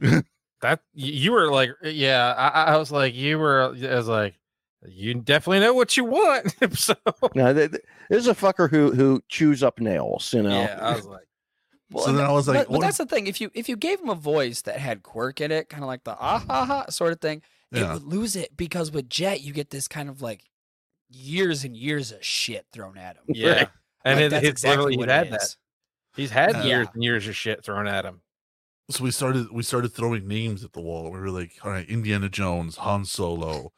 damn. that you were like, yeah. I, I was like, you were. I was like, you definitely know what you want. so No, th- th- this is a fucker who who chews up nails. You know. yeah, I was like, Well, So then that- I was like, but, but that's the thing. If you if you gave him a voice that had quirk in it, kind of like the ah ha ha sort of thing, it would lose it because with Jet you get this kind of like years and years of shit thrown at him. yeah. Right. And Like, it, that's it's exactly literally what he's it had that. is. He's had Yeah. years and years of shit thrown at him. so we started we started throwing names at the wall. We were like, all right, Indiana Jones, Han Solo,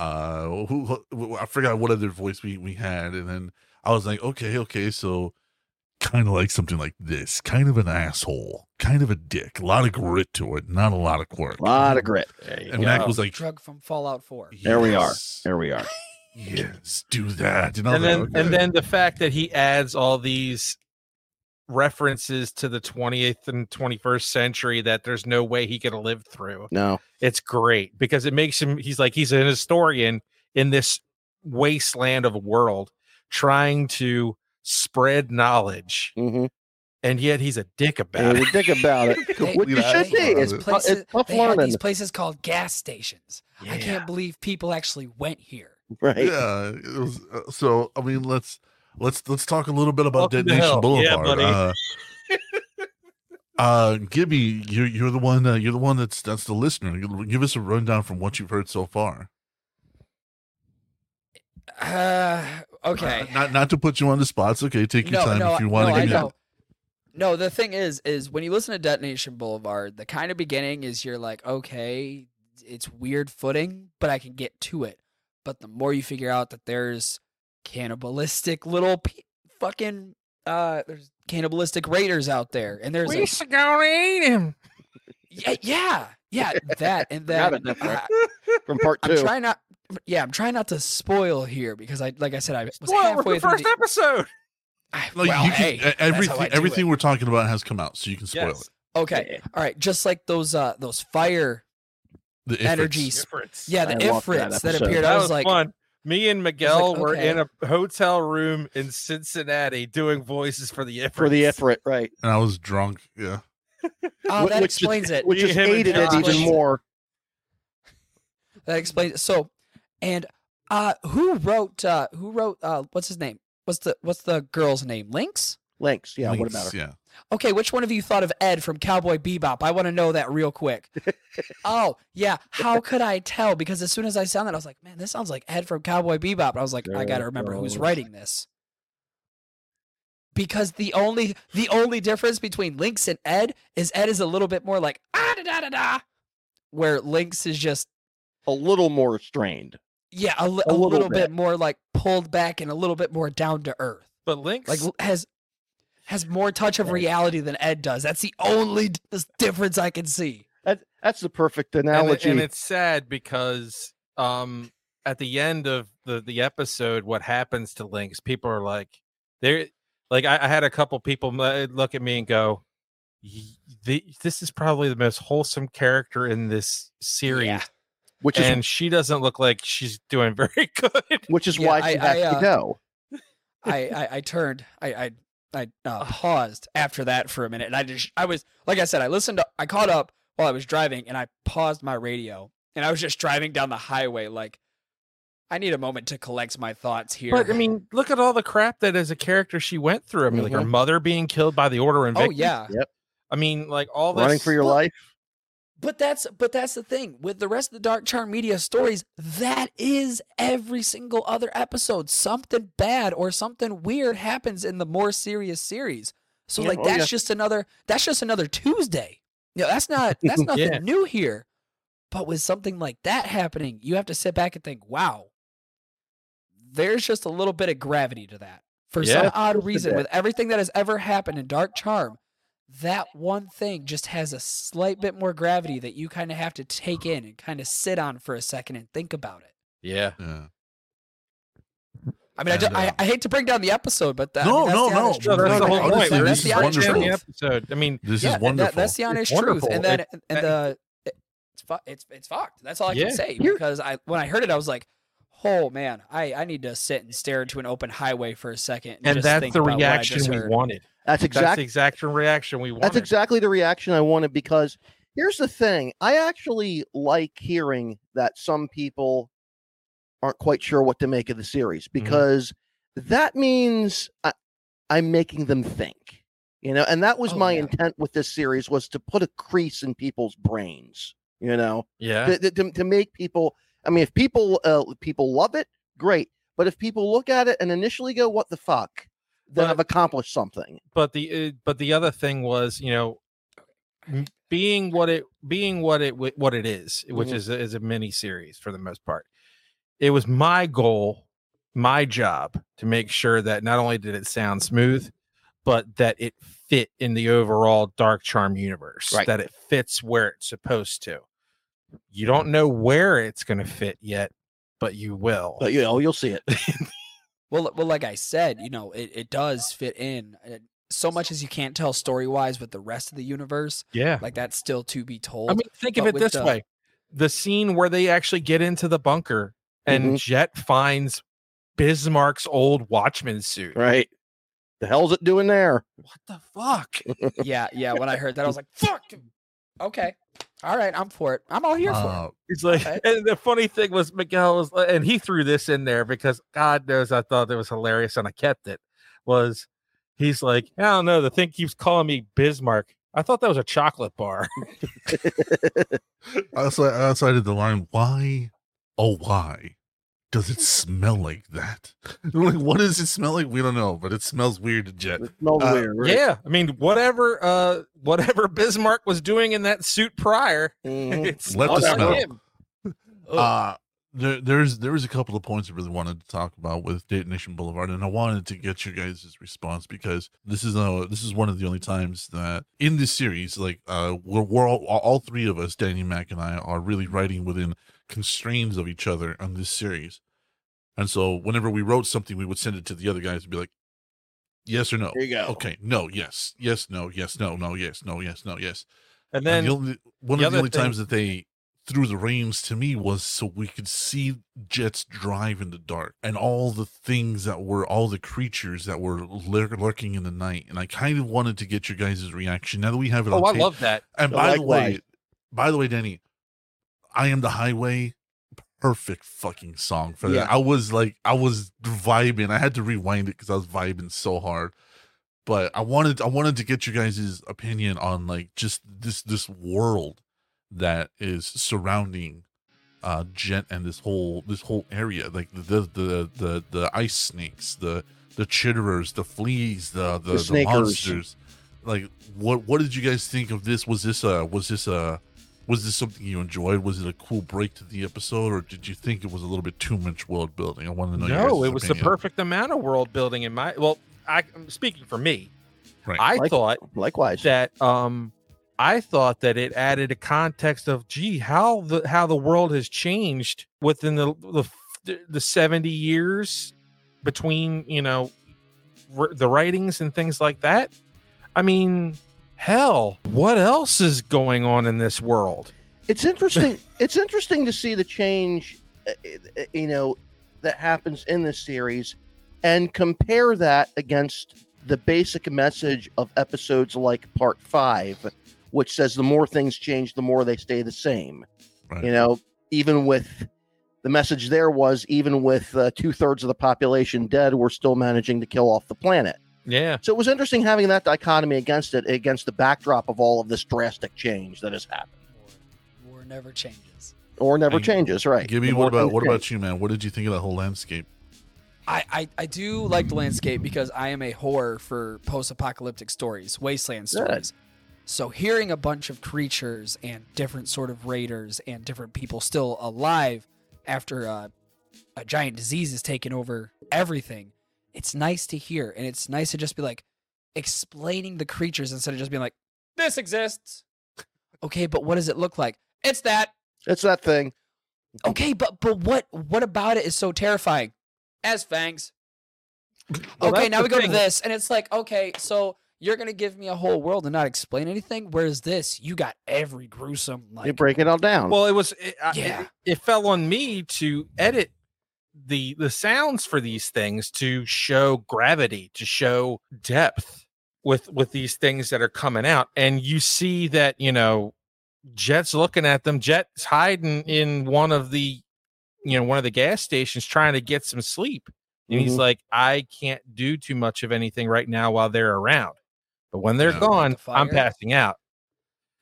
uh, who, who I forgot what other voice we we had, and then I was like, okay, okay, so kind of like something like this, kind of an asshole, kind of a dick, a lot of grit to it, not a lot of quirk. A lot of grit. And go. Mac was like, Drug from Fallout 4. There we are. "Yes, There we are. Yes, do that. And, and then like, and then the fact that he adds all these references to the 20th and 21st century that there's no way he could have lived through No. it's great because it makes him he's like he's an historian in this wasteland of a world trying to spread knowledge Mm-hmm. and yet he's a dick about And it we think about it. They- What you should be is about it. tou- Places, it's tough they had learning. these places called gas stations. I can't believe people actually went here. Right. yeah it was uh, so i mean let's let's let's talk a little bit about Welcome detonation boulevard Yeah, buddy. uh uh gibby you're you're the one uh, you're the one that's that's the listener give us a rundown from what you've heard so far Uh, Uh, okay. not not to put you on the spots okay take your no, time no, if you no, want to I give me know. No, the thing is, is when you listen to Detonation Boulevard, the kind of beginning is you're like, okay, it's weird footing, but I can get to it. But the more you figure out that there's cannibalistic little pe- fucking uh, there's cannibalistic raiders out there, and there's We a, should go eat him. yeah, yeah, yeah, that and Forgot then about that uh, From part two I'm two. trying not. Yeah, I'm trying not to spoil here because I, like I said, I was Spoil halfway the through first the, episode. I- Like you hey, can, that's how I everything everything it. we're talking about has come out, so you can spoil Yes. it. Okay, all right, just like those uh those fire The Ifrits. energies. Yeah, the I loved that Ifrits that, appeared. that I was, was like, fun. Me and Miguel were okay. in a hotel room in Cincinnati doing voices for the Ifrits. for the Ifrit, right? and I was drunk. Yeah, oh, that which just- explains it. Which Me, just aided it even more. That explains it. So, and uh, who wrote? uh Who wrote? uh What's his name? What's the What's the girl's name? Lynx. Links, yeah. What Lynx, about her? Yeah, Okay, which one of you thought of Ed from Cowboy Bebop? I want to know that real quick. oh, yeah. How could I tell? Because as soon as I sound that, I was like, man, this sounds like Ed from Cowboy Bebop. And I was like, I got to it remember who's writing this. Because the only the only difference between Lynx and Ed is Ed is a little bit more like ah da da da da, where Lynx is just A little more strained. yeah a, li- A a little little, bit bit. more like pulled back and a little bit more down to earth. But Lynx, like has has more touch of reality than Ed does. That's the only difference I can see. That, that's the perfect analogy. and it's sad because um at the end of the the episode, what happens to Lynx? People are like, they're like, I, I had a couple people uh, look at me and go, the, "This is probably the most wholesome character in this series." Yeah. which is and she doesn't look like she's doing very good. which is Yeah, why I- she I, has uh, to go. I, I I turned I I I uh, paused after that for a minute, and I just I was like I said I listened to I caught up while I was driving, and I paused my radio, and I was just driving down the highway like. I need a moment to collect my thoughts here. But I mean, look at all the crap that as a character she went through. I mean, like her mother being killed by the Order oh Invictus. yeah, I mean, like all this Running for your life. But that's but that's the thing with the rest of the Dark Charm Media stories. That is every single other episode. Something bad or something weird happens in the more serious series. So Yeah, like oh, that's yeah. just another that's just another Tuesday. You know, that's not that's nothing Yeah. new here. But with something like that happening, you have to sit back and think, wow, there's just a little bit of gravity to that. For some odd reason, with everything that has ever happened in Dark Charm, that one thing just has a slight bit more gravity that you kind of have to take in and kind of sit on for a second and think about it. Yeah. yeah. I mean, I, And, ju- I, uh, I hate to bring down the episode, but that, No, I mean, that's no, the no. honest No, truth. that's the whole point. That- that's this the is just honest watching the truth. episode. I mean, This yeah, is that- wonderful. that's the honest It's truth. And then It- and the it- it's fu- it's it's fucked. That's all I Yeah. can say because I when I heard it, I was like, oh man, I I need to sit and stare into an open highway for a second. And, and just that's think the about what reaction we wanted. That's That's exactly the exact reaction we wanted. That's exactly the reaction I wanted because here's the thing. I actually like hearing that some people aren't quite sure what to make of the series because that means I, I'm making them think. You know, and that was Oh, my yeah. intent with this series was to put a crease in people's brains, you know, Yeah. to, to- to, to make people I mean if people uh, people love it, great. But if people look at it and initially go, what the fuck? Then But- I've accomplished something. but the uh, but the other thing was you know being what it being what it what it is which Mhm. is a, is a mini series for the most part it was my goal my job to make sure that not only did it sound smooth but that it fit in the overall dark charm universe Right. that it fits where it's supposed to you don't know where it's going to fit yet but you will But you know, you'll see it. Well, well, like I said, you know, it, it does fit in. uh, So much as you can't tell story wise with the rest of the universe, yeah like that's still to be told. I mean, think of it this the- way: the scene where they actually get into the bunker and Mhm. Jet finds Bismarck's old watchman suit. Right. The hell's it doing there? What the fuck? yeah, yeah. When I heard that, I was like, "Fuck." Okay, all right, I'm for it. I'm all here for it. Uh, He's like, Okay. and the funny thing was Miguel was, and he threw this in there because God knows I thought it was hilarious and I kept it. Was he's like, I don't know, the thing keeps calling me Bismarck. I thought that was a chocolate bar. outside, outside of the line, why? Oh, why? Does it smell like that? like, what does it smell like? We don't know, but it smells weird to Jet. It smells Uh, weird. right? Yeah, I mean, whatever, uh, whatever Bismarck was doing in that suit prior, Mhm. it's Let the smell. him. Uh there, there's there was a couple of points I really wanted to talk about with Detonation Boulevard, and I wanted to get your guys' response because this is uh this is one of the only times that in this series, like uh we're, we're all, all three of us, Danny Mac and I, are really writing within constraints of each other on this series, and so whenever we wrote something, we would send it to the other guys and be like, yes or no. There you go. Okay, no, yes, yes, no, yes, no, no, yes, no, yes, no, yes. And And then the only, one the of the only thing- times that they threw the reins to me was so we could see Jets drive in the dark and all the things that were all the creatures that were lur- lurking in the night. And I kind of wanted to get your guys' reaction now that we have it oh, on I tape. love that. and by the way, Likewise. by the way, Danny, I am the highway. Perfect fucking song for that. Yeah. I was like, I was vibing. I had to rewind it because I was vibing so hard but I wanted I wanted to get you guys' opinion on like just this this world that is surrounding uh Jet and this whole this whole area like the the the the ice snakes the the chitterers the fleas the the, The the, monsters like what what did you guys think of this was this a was this a was this something you enjoyed was it a cool break to the episode or did you think it was a little bit too much world building I want to know No, guys' it was the perfect amount of world building in my. Well, I I'm speaking for me. Right. I Like- thought Likewise. that um I thought that it added a context of gee how the how the world has changed within the the the 70 years between you know r- the writings and things like that I mean hell what else is going on in this world? It's interesting. It's interesting to see the change uh, you know that happens in this series and compare that against the basic message of episodes like part five which says the more things change the more they stay the same. Right. you know even with the message there was even with uh, two-thirds of the population dead we're still managing to kill off the planet yeah so it was interesting having that dichotomy against it against the backdrop of all of this drastic change that has happened War, war never changes. or never And changes right Gibby, The what about what change. about you, man? What did you think of that whole landscape? I, I, I do like the landscape because I am a whore for post-apocalyptic stories, wasteland Good. stories. So hearing a bunch of creatures and different sort of raiders and different people still alive after uh, a giant disease has taken over everything, it's nice to hear, and it's nice to just be like explaining the creatures instead of just being like, "This exists." Okay, but what does it look like? It's that. it's that thing Okay, but but what what about it is so terrifying? As fangs. Well, okay, now we go to this, and it's like, okay, so you're gonna give me a whole world and not explain anything. Whereas this, you got every gruesome Like, you break it all down Well, it was it, I- Yeah. it, it fell on me to edit the the sounds for these things to show gravity, to show depth with with these things that are coming out. And you see that, you know, Jet's looking at them. Jet's hiding in one of the you know, one of the gas stations trying to get some sleep. And he's Mhm. like, I can't do too much of anything right now while they're around. But when they're gone, The I'm passing out.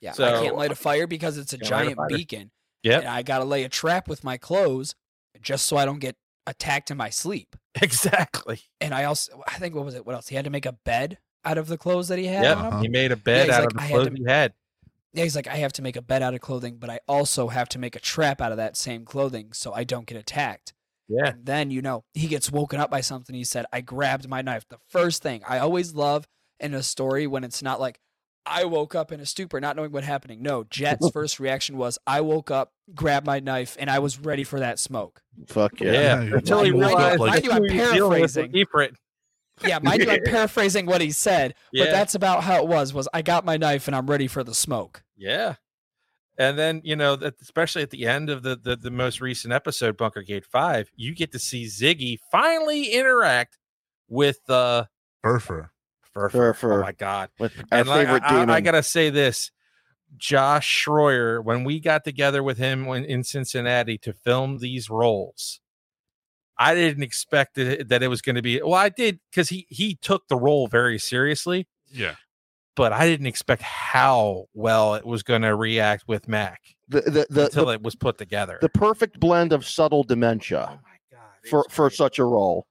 yeah, so, I can't light a fire because it's a giant beacon. Yeah, I gotta lay a trap with my clothes just so I don't get attacked in my sleep. Exactly. And I also, I think, what was it? What else? He had to make a bed out of the clothes that he had Yeah. Uh-huh. He made a bed he's out like, of the "I had clothes to- he had. Yeah, he's like, I have to make a bed out of clothing, but I also have to make a trap out of that same clothing so I don't get attacked. Yeah. And then, you know, he gets woken up by something. He said, I grabbed my knife. The first thing I always love in a story when it's not like, I woke up in a stupor, not knowing what happening. No, Jet's first reaction was, I woke up, grabbed my knife, and I was ready for that smoke. fuck Yeah. yeah, Yeah, Until he woke up realized like- Mind you, I'm who he was dealing with paraphrasing. Yeah, mind you, I'm paraphrasing what he said, Yeah. but that's about how it was. Was I got my knife and I'm ready for the smoke. Yeah. And then, you know, that especially at the end of the, the the most recent episode, Bunker Gate Five, you get to see Ziggy finally interact with uh Furfur. Furfur. Oh my god. with our and like, favorite I, I- demon I, gotta say this. Josh Schroyer, when we got together with him when in Cincinnati to film these roles, I didn't expect it, that it was going to be. Well, I did because he he took the role very seriously, Yeah. but I didn't expect how well it was going to react with Mac the the the, until the, it was put together. the perfect blend of subtle dementia oh my god! for for such a role.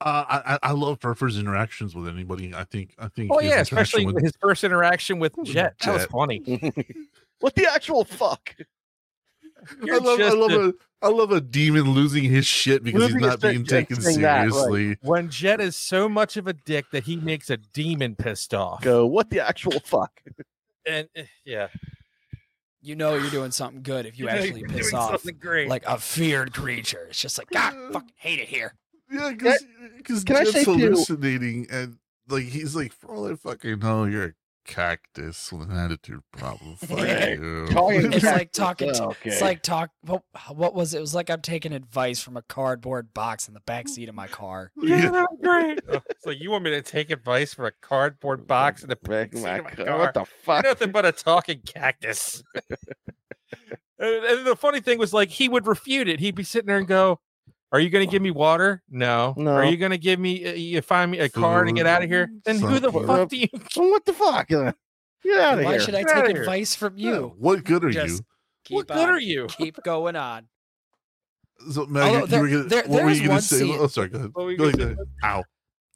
Uh, I I- I love Furfur's interactions with anybody. I think I think. Oh yeah, especially with- his first interaction with Jet. That was funny. what the actual fuck? I You're love I love a- a I love a demon losing his shit because he's not being shit, taken saying that, right. seriously. when Jet is so much of a dick that he makes a demon pissed off. Go. What the actual fuck? And eh, yeah, You know you're doing something good if you know actually you're piss doing off great. like a feared creature. It's just like God, fuck, hate it here. Yeah, because because can I Jet's say too- hallucinating and like he's like, for all I fucking know, you're a cactus with an attitude problem. Fuck Yeah. you. It's cat- like talking. To, Okay. It's like talk. What, what was it? It was like I'm taking advice from a cardboard box in the back seat of my car. yeah, that was great. Oh, it's like you want me to take advice from a cardboard box in the Back seat my of my car. car. What the fuck? nothing but a talking cactus. and, and the funny thing was, like, he would refute it. He'd be sitting there and go, "Are you going to give me water? No. No. Are you going to give me? Uh, you find me a car to get out of here? Then who the Something. fuck do you? What the fuck? Get out of here. Why here. should I Get outta take here. advice from Yeah, you? what good are Just you? Keep what good on. are you? Keep going on. So Megan, Although there- you were gonna, there- what there were is you gonna one say? scene- Oh, sorry. Go ahead. What were you Go gonna ahead. say? Ow.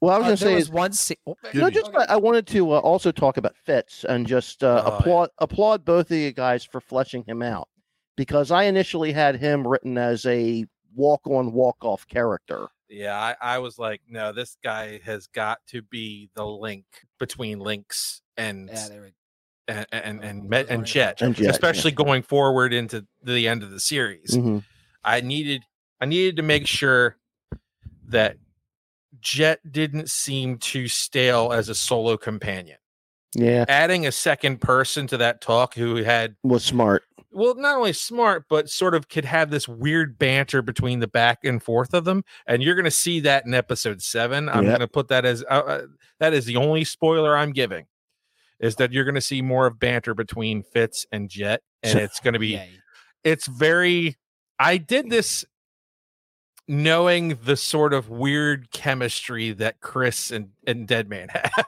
Well, I was Uh, going to there say was is, one scene. oh, Give no, me- just I I wanted to uh, also talk about Fitz and just uh, Oh, yeah. applaud applaud both of you guys for fleshing him out because I initially had him written as a walk on walk off character. Yeah, I, I was like, no, this guy has got to be the link between Lynx and Yeah, they were. and and Oh, and, I Met and Jet, And Jet, yeah. especially going forward into the end of the series. Mhm. I needed I needed to make sure that Jet didn't seem too stale as a solo companion. Yeah, Adding a second person to that talk who had was smart. well, not only smart, but sort of could have this weird banter between the back and forth of them. And you're going to see that in episode seven. I'm Yep. going to put that as uh, uh, that is the only spoiler I'm giving is that you're going to see more of banter between Fitz and Jet. And it's going to be Yeah, it's very i did this knowing the sort of weird chemistry that chris and, and deadman have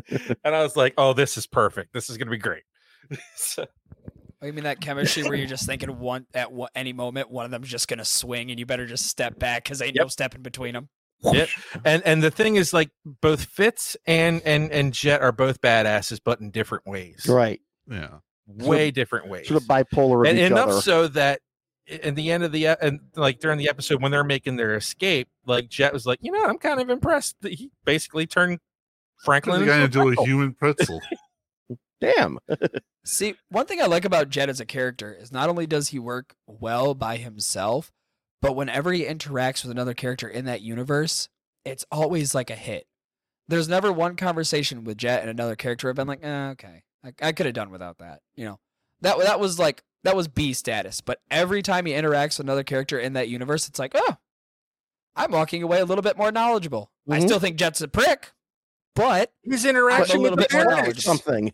and i was like oh this is perfect this is going to be great So- Oh, you mean that chemistry where you're just thinking one at what, any moment one of them's just gonna swing and you better just step back because ain't no stepping between them. Yep. and and the thing is like both fitz and and and jet are both badasses but in different ways Right, Yeah. way different ways sort of bipolar of and each enough other. so that in the end of the e- and like during the episode when they're making their escape like jet was like you know i'm kind of impressed that he basically turned franklin The guy into a into a pretzel." human pretzel. Damn. See, one thing I like about Jet as a character is not only does he work well by himself, but whenever he interacts with another character in that universe, it's always like a hit. There's never one conversation with Jet and another character I've been like, eh, okay, I, I could have done without that. You know, that that was like that was B status. But every time he interacts with another character in that universe, it's like, oh, I'm walking away a little bit more knowledgeable. I Mhm. still think Jet's a prick, but his interaction little with the Baroness. Something.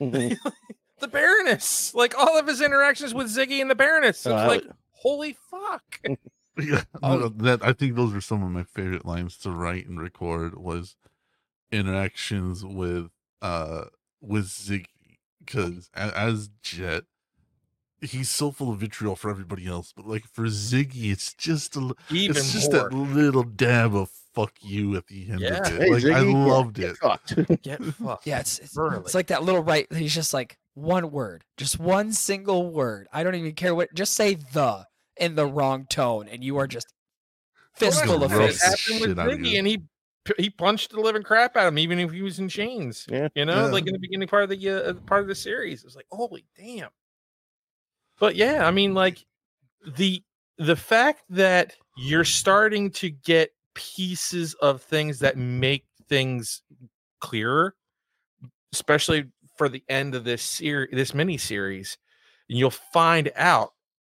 Mhm. the Baroness, like all of his interactions with Ziggy and the Baroness. It was Uh, like, holy fuck. Yeah, no, that I think those are some of my favorite lines to write and record was interactions with uh with Ziggy because as Jet, he's so full of vitriol for everybody else, but like for Ziggy, it's just a Even it's just more. that little dab of fuck you at the end Yeah. of it. Hey, like I Ziggy, get- loved get it. fucked. Get fucked. Yeah, it's it's, it's like that little right. He's just like one word, just one single word. I don't even care what. Just say the in the wrong tone, and you are just fistful of face. happened with shit Ziggy, and he he punched the living crap out of him, even if he was in chains. Yeah. You know, Yeah. like in the beginning part of the uh, part of the series, it was like, holy damn. But yeah, I mean, like the the fact that you're starting to get pieces of things that make things clearer, especially for the end of this series, this mini series, you'll find out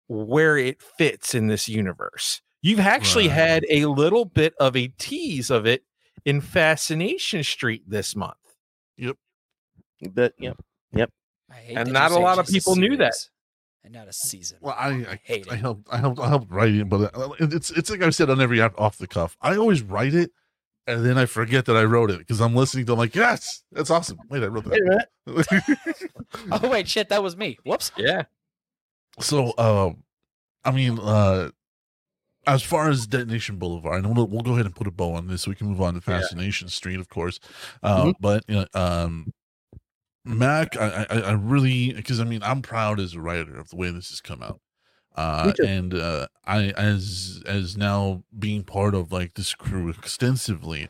where it fits in this universe. You've actually Right. had a little bit of a tease of it in Fascination Street this month. Yep. But yep. I hate And not a say lot of just people knew that. Series and not a season. Well, I I, hate I it. helped I helped I helped write it, but uh, it's it's like I've said on every app off the cuff. I always write it, and then I forget that I wrote it because I'm listening to. I'm like, yes, that's awesome. Wait, I wrote Wait a minute. that. Oh wait, shit, that was me. Whoops. Yeah. so, um, I mean, uh, as far as Detonation Boulevard, and we'll, we'll go ahead and put a bow on this. We can move on to Fascination Street, of course. Uh, Mhm. But you know, um, Mac, I, I, I really because I mean I'm proud as a writer of the way this has come out. Uh, and uh, I as as now being part of like this crew extensively,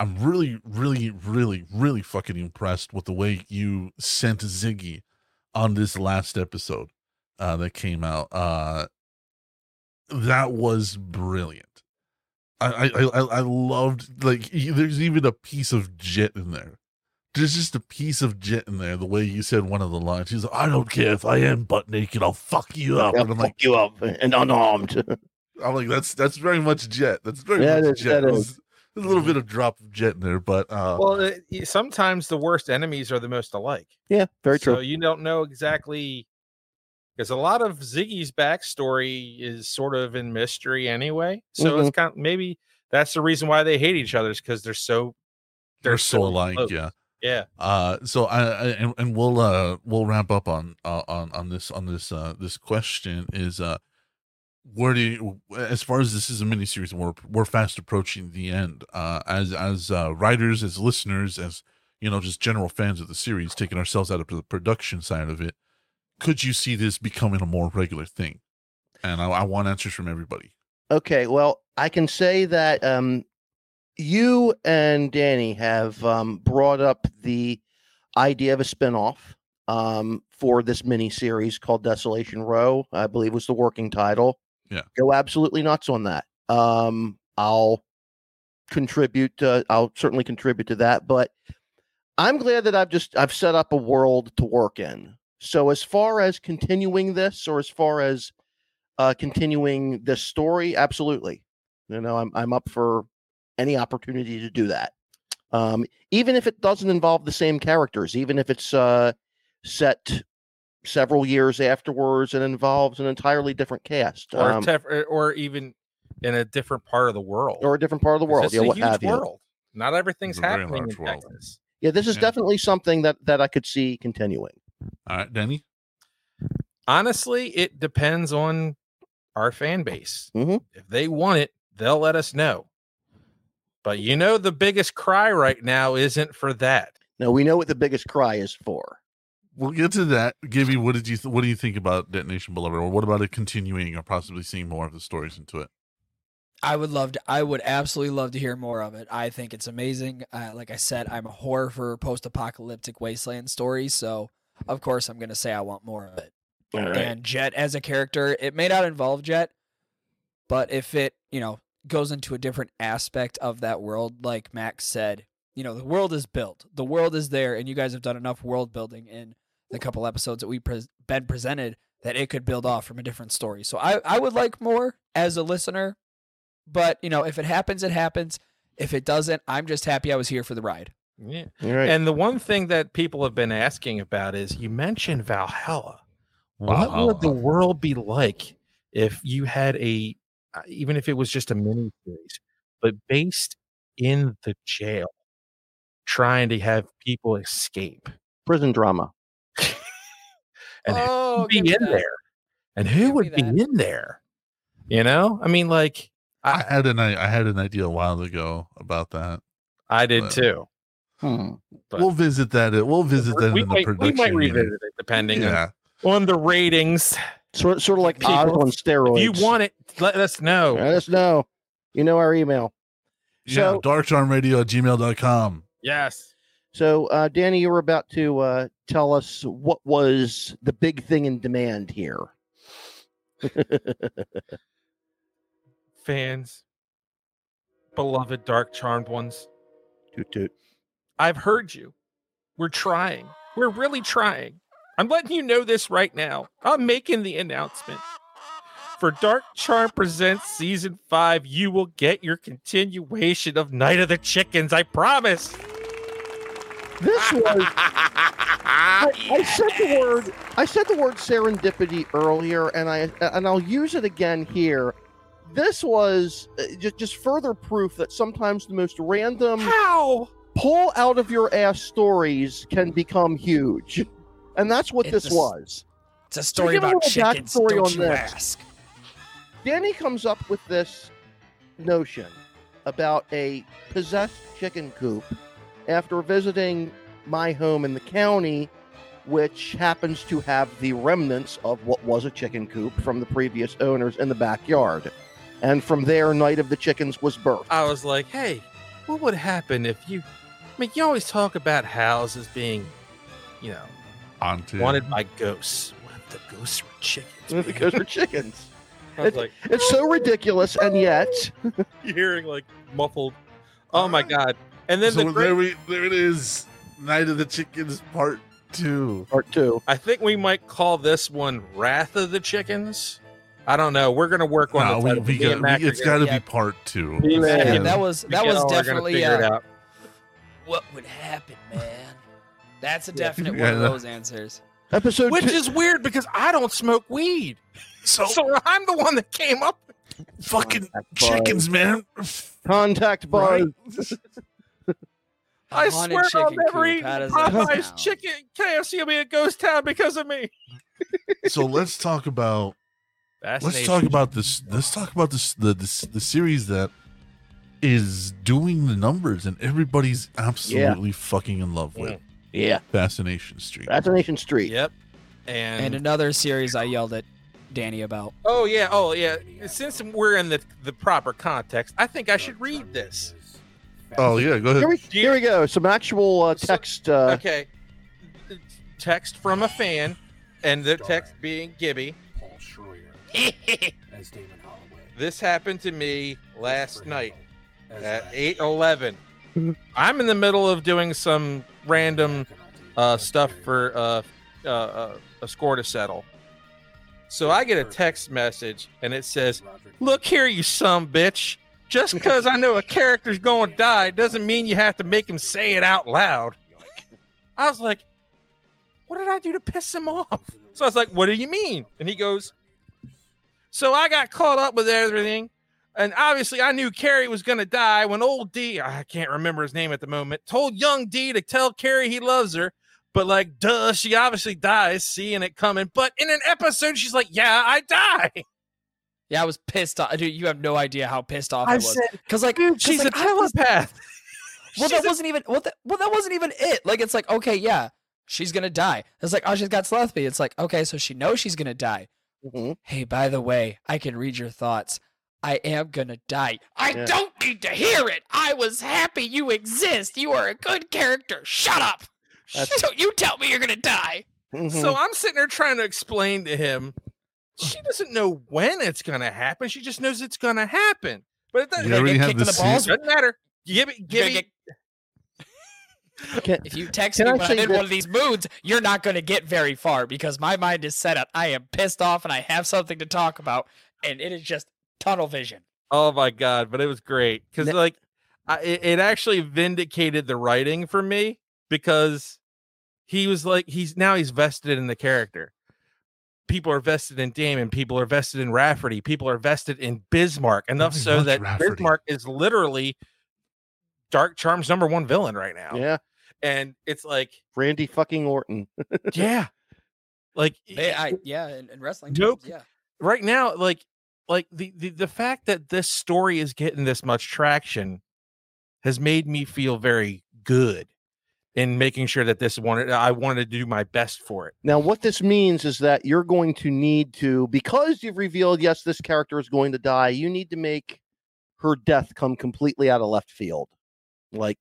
I'm really, really, really, really fucking impressed with the way you sent Ziggy on this last episode uh, that came out. Uh, that was brilliant. I, I, I, I loved like there's even a piece of jet in there. There's just a piece of jet in there. The way you said one of the lines, he's like, "I don't care if I am butt naked, I'll fuck you up." I'll and I'm fuck like, you up and unarmed. I'm like, that's that's very much jet. That's very Yeah, it much is, jet. that is. There's a little bit of drop of jet in there, but uh, Well, it, sometimes the worst enemies are the most alike. yeah, very true. So you don't know exactly because a lot of Ziggy's backstory is sort of in mystery anyway. So Mm-hmm. it's kind of maybe that's the reason why they hate each other is because they're so they're so alike. close. Yeah. Yeah. Uh, so I, I and, and we'll uh we'll wrap up on uh, on on this on this uh this question is uh where do you as far as this is a miniseries and we're we're fast approaching the end uh as as uh writers as listeners as you know just general fans of the series taking ourselves out of the production side of it could you see this becoming a more regular thing and I, I want answers from everybody Okay, well, I can say that um, you and Danny have um, brought up the idea of a spinoff um, for this mini series called Desolation Row. I believe was the working title. Yeah. go absolutely nuts on that. Um, I'll contribute. Uh, I'll certainly contribute to that. But I'm glad that I've just I've set up a world to work in. So as far as continuing this, or as far as uh, continuing this story, absolutely. You know, I'm I'm up for any opportunity to do that. Um, even if it doesn't involve the same characters, even if it's uh, set several years afterwards and involves an entirely different cast Or um, tef- or- or even in a different part of the world. or a different part of the world. It's Yeah, a what huge have you? world. Not everything's It's happening in large world. Texas. Yeah, this is Yeah. definitely something that that I could see continuing. all right danny Honestly, it depends on our fan base. Mhm. If they want it, they'll let us know. But you know, the biggest cry right now isn't for that. No, we know what the biggest cry is for. we'll get to that gibby what did you th- what do you think about detonation boulevard or what about it continuing or possibly seeing more of the stories into it I would love to. I would absolutely love to hear more of it. I think it's amazing. Uh, like I said, I'm a whore for post-apocalyptic wasteland stories, so of course I'm going to say I want more of it. All And Jet as a character, it may not involve Jet, but if it, you know, goes into a different aspect of that world, like Max said, you know, the world is built, the world is there, and you guys have done enough world building in the couple episodes that we've pres been presented that it could build off from a different story. So I, I would like more as a listener, but you know, if it happens, it happens. If it doesn't, I'm just happy I was here for the ride. Yeah. All right. And the one thing that people have been asking about is you mentioned Valhalla. What would the world be like if you had a, even if it was just a mini series, but based in the jail, trying to have people escape? Prison drama. And who oh, would be in that. there? And who Give would be that. in there? You know, I mean, like I had an I, I had an idea a while ago about that. I did Well, too. Hmm. But- we'll visit that. We'll visit that we, in the might, we production. might unit. revisit it depending Yeah, on, on the ratings. Sort sort of like People, Oz on steroids. If you want it, let us know. let us know. You know our email. yeah. So- Darkcharmradio at gmail.com. Yes. So, uh, Danny, you were about to uh, tell us what was the big thing in demand here. Fans, beloved dark charmed ones, toot toot. I've heard you. We're trying. We're really trying. I'm letting you know this right now. I'm making the announcement. For Dark Charm Presents Season 5, you will get your continuation of Night of the Chickens. I promise. This was. I, I said the word. I said the word serendipity earlier, and I and I'll use it again here. This was uh, just just further proof that sometimes the most random How? pull out of your ass stories can become huge, and that's what It's this a was. It's a story a about little chickens. backstory Don't on you this. ask? Danny comes up with this notion about a possessed chicken coop after visiting my home in the county, which happens to have the remnants of what was a chicken coop from the previous owners in the backyard. And from there, Night of the Chickens was birthed. I was like, hey, what would happen if you? I mean, you always talk about houses being, you know, Haunted. wanted by ghosts. What if the ghosts were chickens? The ghosts were chickens. I was like, It's so ridiculous, and yet, you're hearing like muffled. Oh my god! And then so the there we there it is. Night of the Chickens Part Two. part two. I think we might call this one "Wrath of the Chickens." I don't know. We're gonna work on No, the we, we got, Mac we, are it's gonna- got to be Part Two. Yeah, Yeah, Yeah. that was we that all was definitely uh, out. what would happen, man. That's a definite Yeah, one of those answers. Episode Which two. is weird because I don't smoke weed, So, so I'm the one that came up. fucking Contact chickens, man. Contact Buzz. Right? I A haunted swear I'll never coop. eat How does that Popeye's chicken. KFC will be a ghost town because of me. so let's talk about let's talk about this. Let's talk about this the this, the series that is doing the numbers and everybody's absolutely fucking in love with. Mm. Yeah. Fascination Street. Fascination Street. Yep. And, And another series I yelled at Danny about. oh yeah, oh yeah. Since we're in the the proper context, I think I should read this. Oh yeah, go Here ahead. we, here we go. Some actual uh, text. Uh, Okay. Text from a fan, and the text being Gibby. Paul Schroyer as Damon Holloway. This happened to me last night at eight eleven. I'm in the middle of doing some random uh, stuff for uh, uh, uh, a score to settle. So I get a text message, and it says, "Look here, you some bitch. Just because I know a character's going to die doesn't mean you have to make him say it out loud." I was like, "What did I do to piss him off?" So I was like, "What do you mean?" And he goes, "So I got caught up with everything." And obviously, I knew Carrie was going to die when old D, I can't remember his name at the moment, told young D to tell Carrie he loves her. But, like, duh, she obviously dies, seeing it coming. But in an episode, she's like, yeah, I die. Yeah, I was pissed off. Dude, you have no idea how pissed off I, I was. Because like, dude, 'cause, she's like, a I was- telepath. well, She's that a- wasn't even well, that, well, that wasn't even it. Like, it's like, okay, yeah, she's gonna die. It's like, oh, she's got telepathy. It's like, okay, so she knows she's gonna die. mhm. Hey, by the way, I can read your thoughts. I am gonna die. I Yeah. don't need to hear it. I was happy you exist. You are a good character. Shut up. That's- Don't you tell me you're gonna die. Mhm. So I'm sitting there trying to explain to him, she doesn't know when it's going to happen. She just knows it's going to happen. But it doesn't, You already get kicked the in the balls. doesn't matter. Give it, give gonna it. Can- If you text me I when I'm in that- one of these moods, you're not going to get very far because my mind is set up. I am pissed off and I have something to talk about, and it is just tunnel vision. Oh my god! But it was great because Ne- like, I, it, it actually vindicated the writing for me because he was like, he's now he's vested in the character. People are vested in Damon. People are vested in Rafferty. People are vested in Bismarck. Enough so that Rafferty. Bismarck is literally Dark Charm's number one villain right now. yeah, And it's like, Randy fucking Orton. yeah, like They, I, yeah, in, in wrestling, No terms, yeah. right now, like like the, the the fact that this story is getting this much traction has made me feel very good in making sure that this wanted I wanted to do my best for it. Now, what this means is that you're going to need to, because you've revealed, yes, this character is going to die, you need to make her death come completely out of left field. Like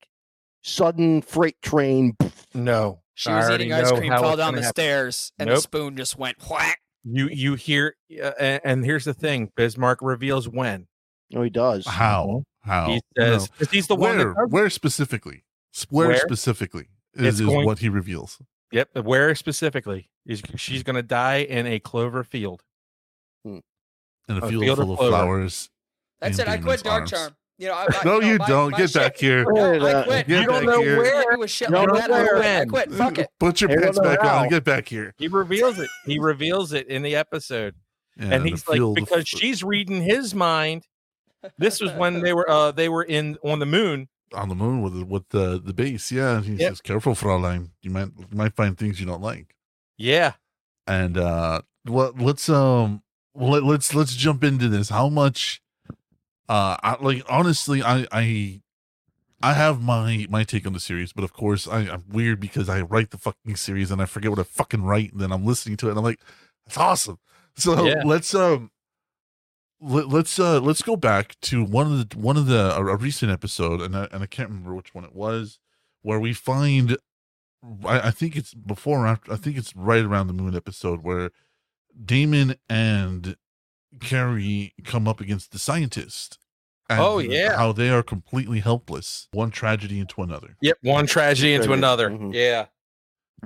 sudden freight train. No, She I was eating ice cream, how fell down the happen. stairs, and the spoon just went whack. You you hear uh, and, and here's the thing: Bismarck reveals when Oh, he does. How? How? he No. he's the one where? that does it. Where specifically? Where, Where? specifically is, is going- what he reveals. Yep, where specifically is she's going to die in a clover field. In a A field, field full of clover. flowers. That's it. I quit Dark arms. Charm. You know, I, I, No, know, you my- don't. my Get shit- back here. No, Wait, I quit. Get You don't know here. where. I was shit You like don't that. know I quit. I when. quit. Fuck it. Put your Hey, pants no, no, back on. no. Get back here. He reveals it. He reveals it in the episode. Yeah, and he's like field of- because she's reading his mind this was when they were uh they were in on the moon on the moon with the, with the the base. Yeah, and he Yep. says, "Careful, Fraulein. You might you might find things you don't like." yeah And uh, what let's um let, let's let's jump into this. How much? Uh, I, like honestly, I I I have my my take on the series, but of course I, I'm weird because I write the fucking series and I forget what I fucking write, and then I'm listening to it and I'm like, that's awesome. So Yeah. let's um let, let's uh let's go back to one of the one of the a, a recent episode, and I, and I can't remember which one it was, where we find I, I think it's before or after I think it's right around the moon episode where Damon and Carrie come up against the scientist. and Oh, yeah. how they are completely helpless, one tragedy into another, Yep, one tragedy into Tragedy. another. Mhm. Yeah.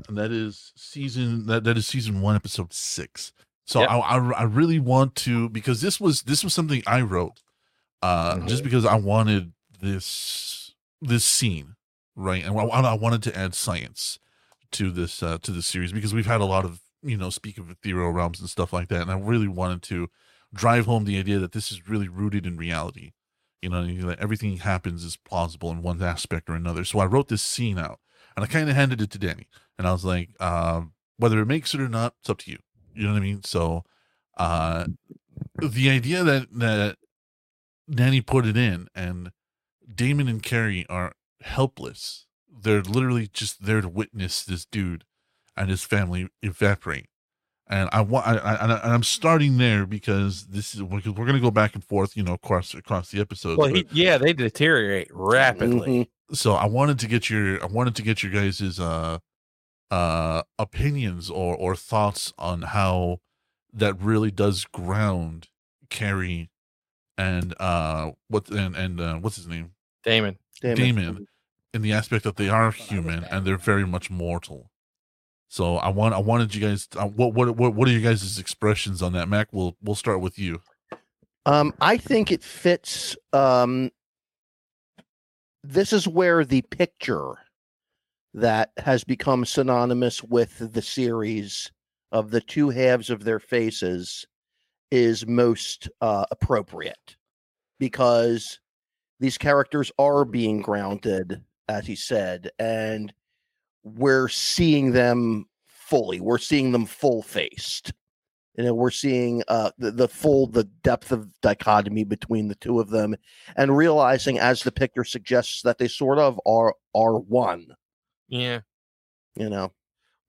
and that is season that that is season one, episode six. So Yep. I, I I really want to because this was this was something I wrote, uh, Mm-hmm. just because I wanted this this scene right, and I, I wanted to add science to this uh to this series because we've had a lot of you know speak of ethereal realms and stuff like that, and I really wanted to drive home the idea that this is really rooted in reality. You know, that everything happens is plausible in one aspect or another. So I wrote this scene out, and I kind of handed it to Danny, and I was like, uh, whether it makes it or not, it's up to you. You know what I mean? So, uh, the idea that that Danny put it in, and Damon and Carrie are helpless. They're literally just there to witness this dude and his family evaporate. And I want, I, I, and I- and I'm starting there because this is because we're going to go back and forth, you know, across across the episodes. Well, but- he, yeah, they deteriorate rapidly. Mhm. so I wanted to get your I wanted to get your guys's uh uh opinions or or thoughts on how that really does ground Carrie and uh what and and uh, what's his name Damon. Damon. Damon in the aspect that they are human and they're very much mortal. So I want I wanted you guys uh, what what what what are you guys' expressions on that Mac we'll we'll start with you. Um, I think it fits. Um, this is where the picture that has become synonymous with the series of the two halves of their faces is most uh, appropriate because these characters are being grounded, as he said, and we're seeing them fully. We're seeing them full faced you know we're seeing uh the, the full the depth of dichotomy between the two of them and realizing as the picture suggests that they sort of are are one Yeah. you know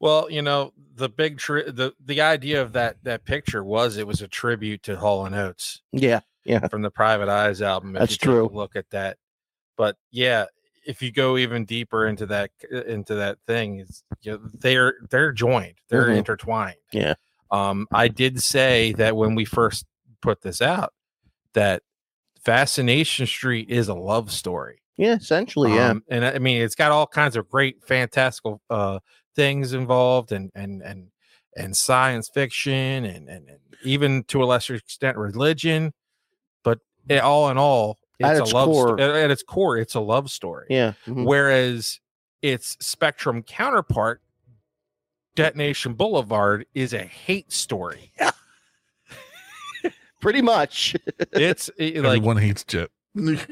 Well, you know, the big tri- the the idea of that that picture was it was a tribute to Hall and Oates yeah yeah from the Private Eyes album. That's true. look at that, but yeah, if you go even deeper into that into that thing, it's you know, they're they're joined, they're Mhm. intertwined. Yeah. Um, I did say that when we first put this out, that Fascination Street is a love story. yeah essentially yeah Um, and I I mean, it's got all kinds of great, fantastical uh, things involved, and and and and science fiction, and and, and even to a lesser extent, religion. But it, all in all, it's At a its love core- sto- at, at its core, it's a love story. yeah mhm. Whereas its spectrum counterpart, Detonation Boulevard, is a hate story. Yeah. pretty much It's it- like Everyone hates Jet.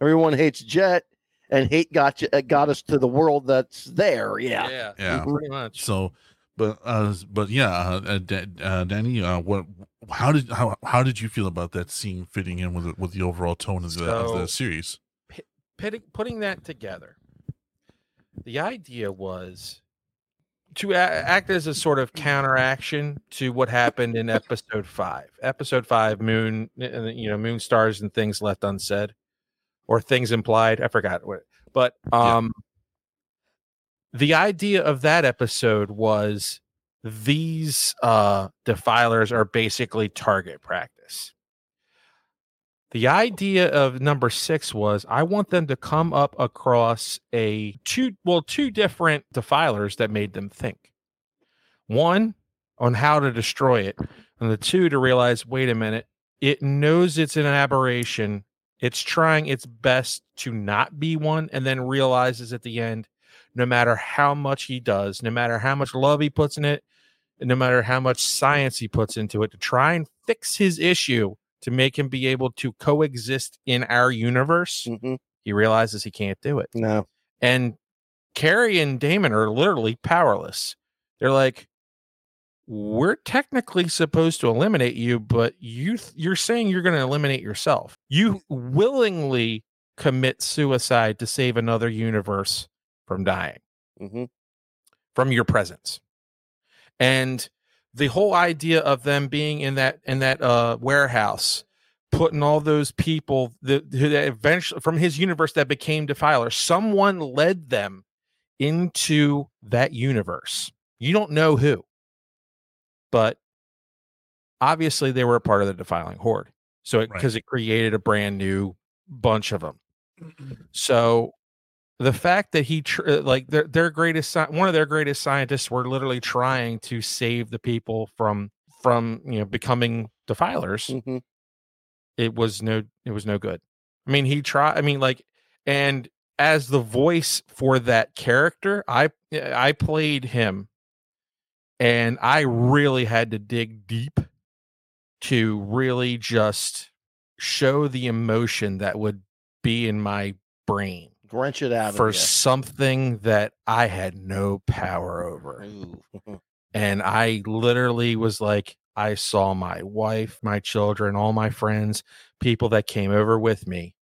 everyone hates jet and hate got you, uh, got us to the world that's there yeah yeah, Yeah. pretty much. So, but uh, but yeah, uh, uh, uh, Danny, uh, what, how did how how did you feel about that scene fitting in with the- with the overall tone of the of the series? putting putting that together, the idea was to a- act as a sort of counteraction to what happened in episode five. Episode five, Moon, uh, you know, Moon stars and things left unsaid, or things implied. I forgot what, but Yeah. um, the idea of that episode was these uh defilers are basically target practice. The idea of number six was I want them to come up across a two well, two different defilers that made them think. One on how to destroy it, and the two to realize, wait a minute, it knows it's an aberration. It's trying its best to not be one, and then realizes at the end, no matter how much he does, no matter how much love he puts in it, no matter how much science he puts into it to try and fix his issue to make him be able to coexist in our universe, hmm he realizes he can't do it. no And Carrie and Damon are literally powerless. They're like, we're technically supposed to eliminate you, but you th- you're saying you're going to eliminate yourself. You willingly commit suicide to save another universe from dying. Hmm from your presence. And the whole idea of them being in that in that uh warehouse putting all those people that, that eventually from his universe that became defiler someone led them into that universe. You don't know who. But obviously they were a part of the defiling horde. So Right. because it created a brand new bunch of them so the fact that he tr- uh, like their their greatest one of their greatest scientists were literally trying to save the people from from you know becoming defilers. Hmm it was no it was no good. I mean he tried i mean like and as the voice for that character i i played him. And i really had to dig deep to really just show the emotion that would be in my brain Wrench it out for of you. something that i had no power over and I literally was like, I saw my wife, my children, all my friends, people that came over with me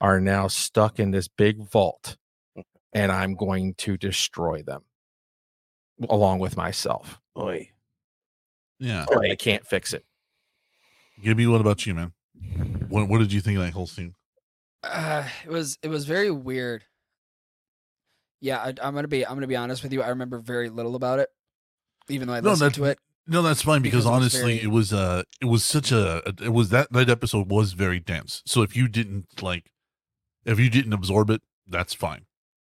are now stuck in this big vault, and I'm going to destroy them along with myself. Oy. Yeah. And I can't fix it. Gibby, what about you, man? What what did you think of that whole scene? Uh, it was it was very weird. Yeah, I, I'm gonna be I'm gonna be honest with you. I remember very little about it, even though I No, listened to it. No, that's fine because, Because it was honestly, very- it was uh it was such a it was that that episode was very dense. So if you didn't like if you didn't absorb it, that's fine.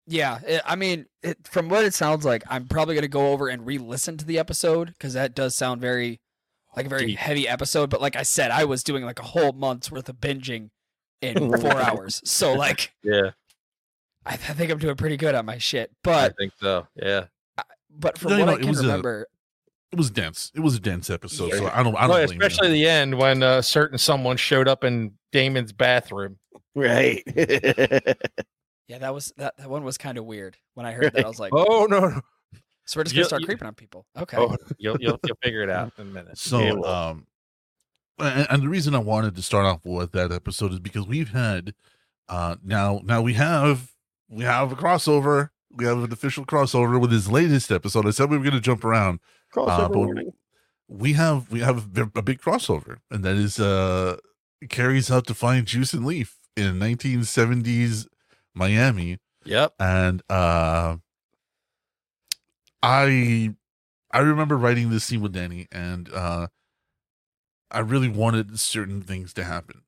Yeah, it, I mean, it, from what it sounds like, I'm probably gonna go over and re-listen to the episode because that does sound very like a very Deep. heavy episode. But like I said, I was doing like a whole month's worth of binging in four hours, so like Yeah, I, I think I'm doing pretty good on my shit. But I think so. Yeah. but from No, what no, I it can was a- remember, It was dense. It was a dense episode. So I don't I don't Well, blame you. especially the end when uh, certain someone showed up in Damon's bathroom. Right. yeah, that was that, that one was kind of weird. When I heard that, I was like, Oh no! no. so we're just gonna start you- creeping on people. Okay. Oh, you'll, you'll you'll figure it out in a minute. So, Yeah, well, um, and, and the reason I wanted to start off with that episode is because we've had, uh, now now we have we have a crossover. We have an official crossover with his latest episode. I said we were going to jump around. Crossover Uh, but warning. we have we have a, a big crossover, and that is uh carries out to find Juice and Leif in 1970s Miami, yep. and uh, I I remember writing this scene with Danny, and uh, I really wanted certain things to happen,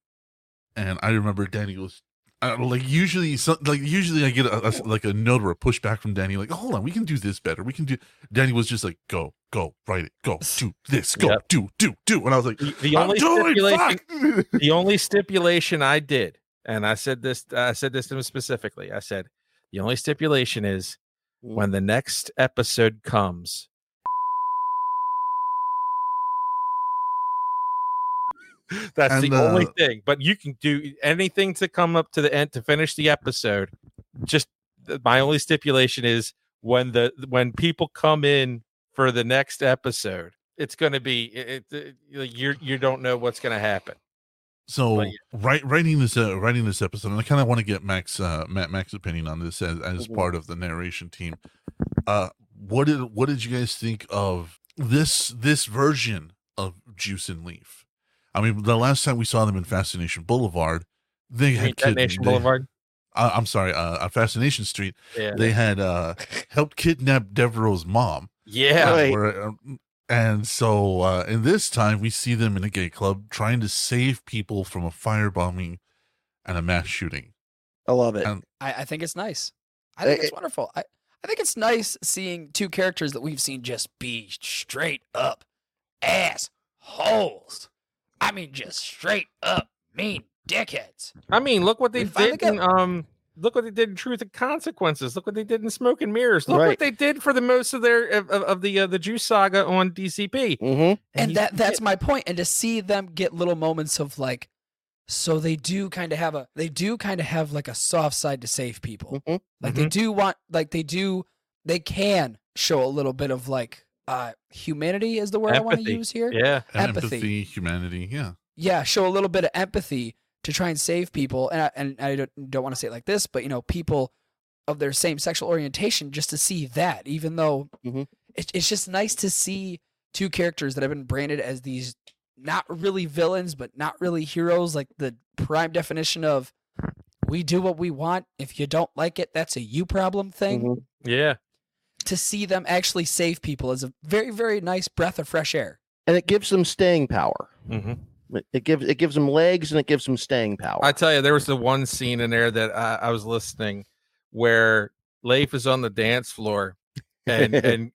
and I remember Danny was. Uh, like usually, so, like usually, I get a, a- like a note or a pushback from Danny, like, "Hold on, we can do this better. We can do." Danny was just like, "Go, go, write it. Go, do this. Go, Yep. do, do, do." And I was like, The, the only stipulation, the only stipulation I did, and I said this, I said this to him specifically. I said the only stipulation is Mm. when the next episode comes. That's And, the only uh, thing. But you can do anything to come up to the end to finish the episode. Just my only stipulation is when the when people come in for the next episode, it's going to be it, it, you you don't know what's going to happen. So But write, writing this uh, writing this episode, and I kind of want to get Max uh, Matt Max's opinion on this as, as Mhm. part of the narration team. Uh, what did what did you guys think of this this version of Juice and Leif? I mean, the last time we saw them in Fascination Boulevard, they You had kid- Detonation they- Boulevard. Uh, I'm sorry, uh, on Fascination Street, Yeah, they had uh, helped kidnap Devereaux's mom. yeah. Right. Where, um, and so, uh, in this time, we see them in a gay club trying to save people from a firebombing and a mass shooting. I love it. And- I, I think it's nice. I think Eh, it's wonderful. I, I think it's nice seeing two characters that we've seen just be straight up ass holes. I mean, just straight up mean dickheads. I mean, look what they We did. In, um, look what they did in Truth and Consequences. Look what they did in Smoke and Mirrors. Look Right. what they did for the most of their of, of, of the uh, the Juice saga on DCP. hmm And you that that's get- my point. And to see them get little moments of like, so they do kind of have a they do kind of have like a soft side to save people. hmm Like they do want like they do they can show a little bit of like uh, humanity is the word I want to use here. Yeah. Empathy. empathy, humanity. Yeah. yeah, show a little bit of empathy to try and save people. And I, and I don't, don't want to say it like this, but you know, people of their same sexual orientation, just to see that, even though Mhm. it, it's just nice to see two characters that have been branded as these not really villains, but not really heroes, like the prime definition of we do what we want. If you don't like it, that's a you problem thing. Mhm. Yeah. To see them actually save people is a very, very nice breath of fresh air. And it gives them staying power. hmm It, it gives it gives them legs and it gives them staying power. I tell you, there was the one scene in there that I, I was listening where Leif is on the dance floor and and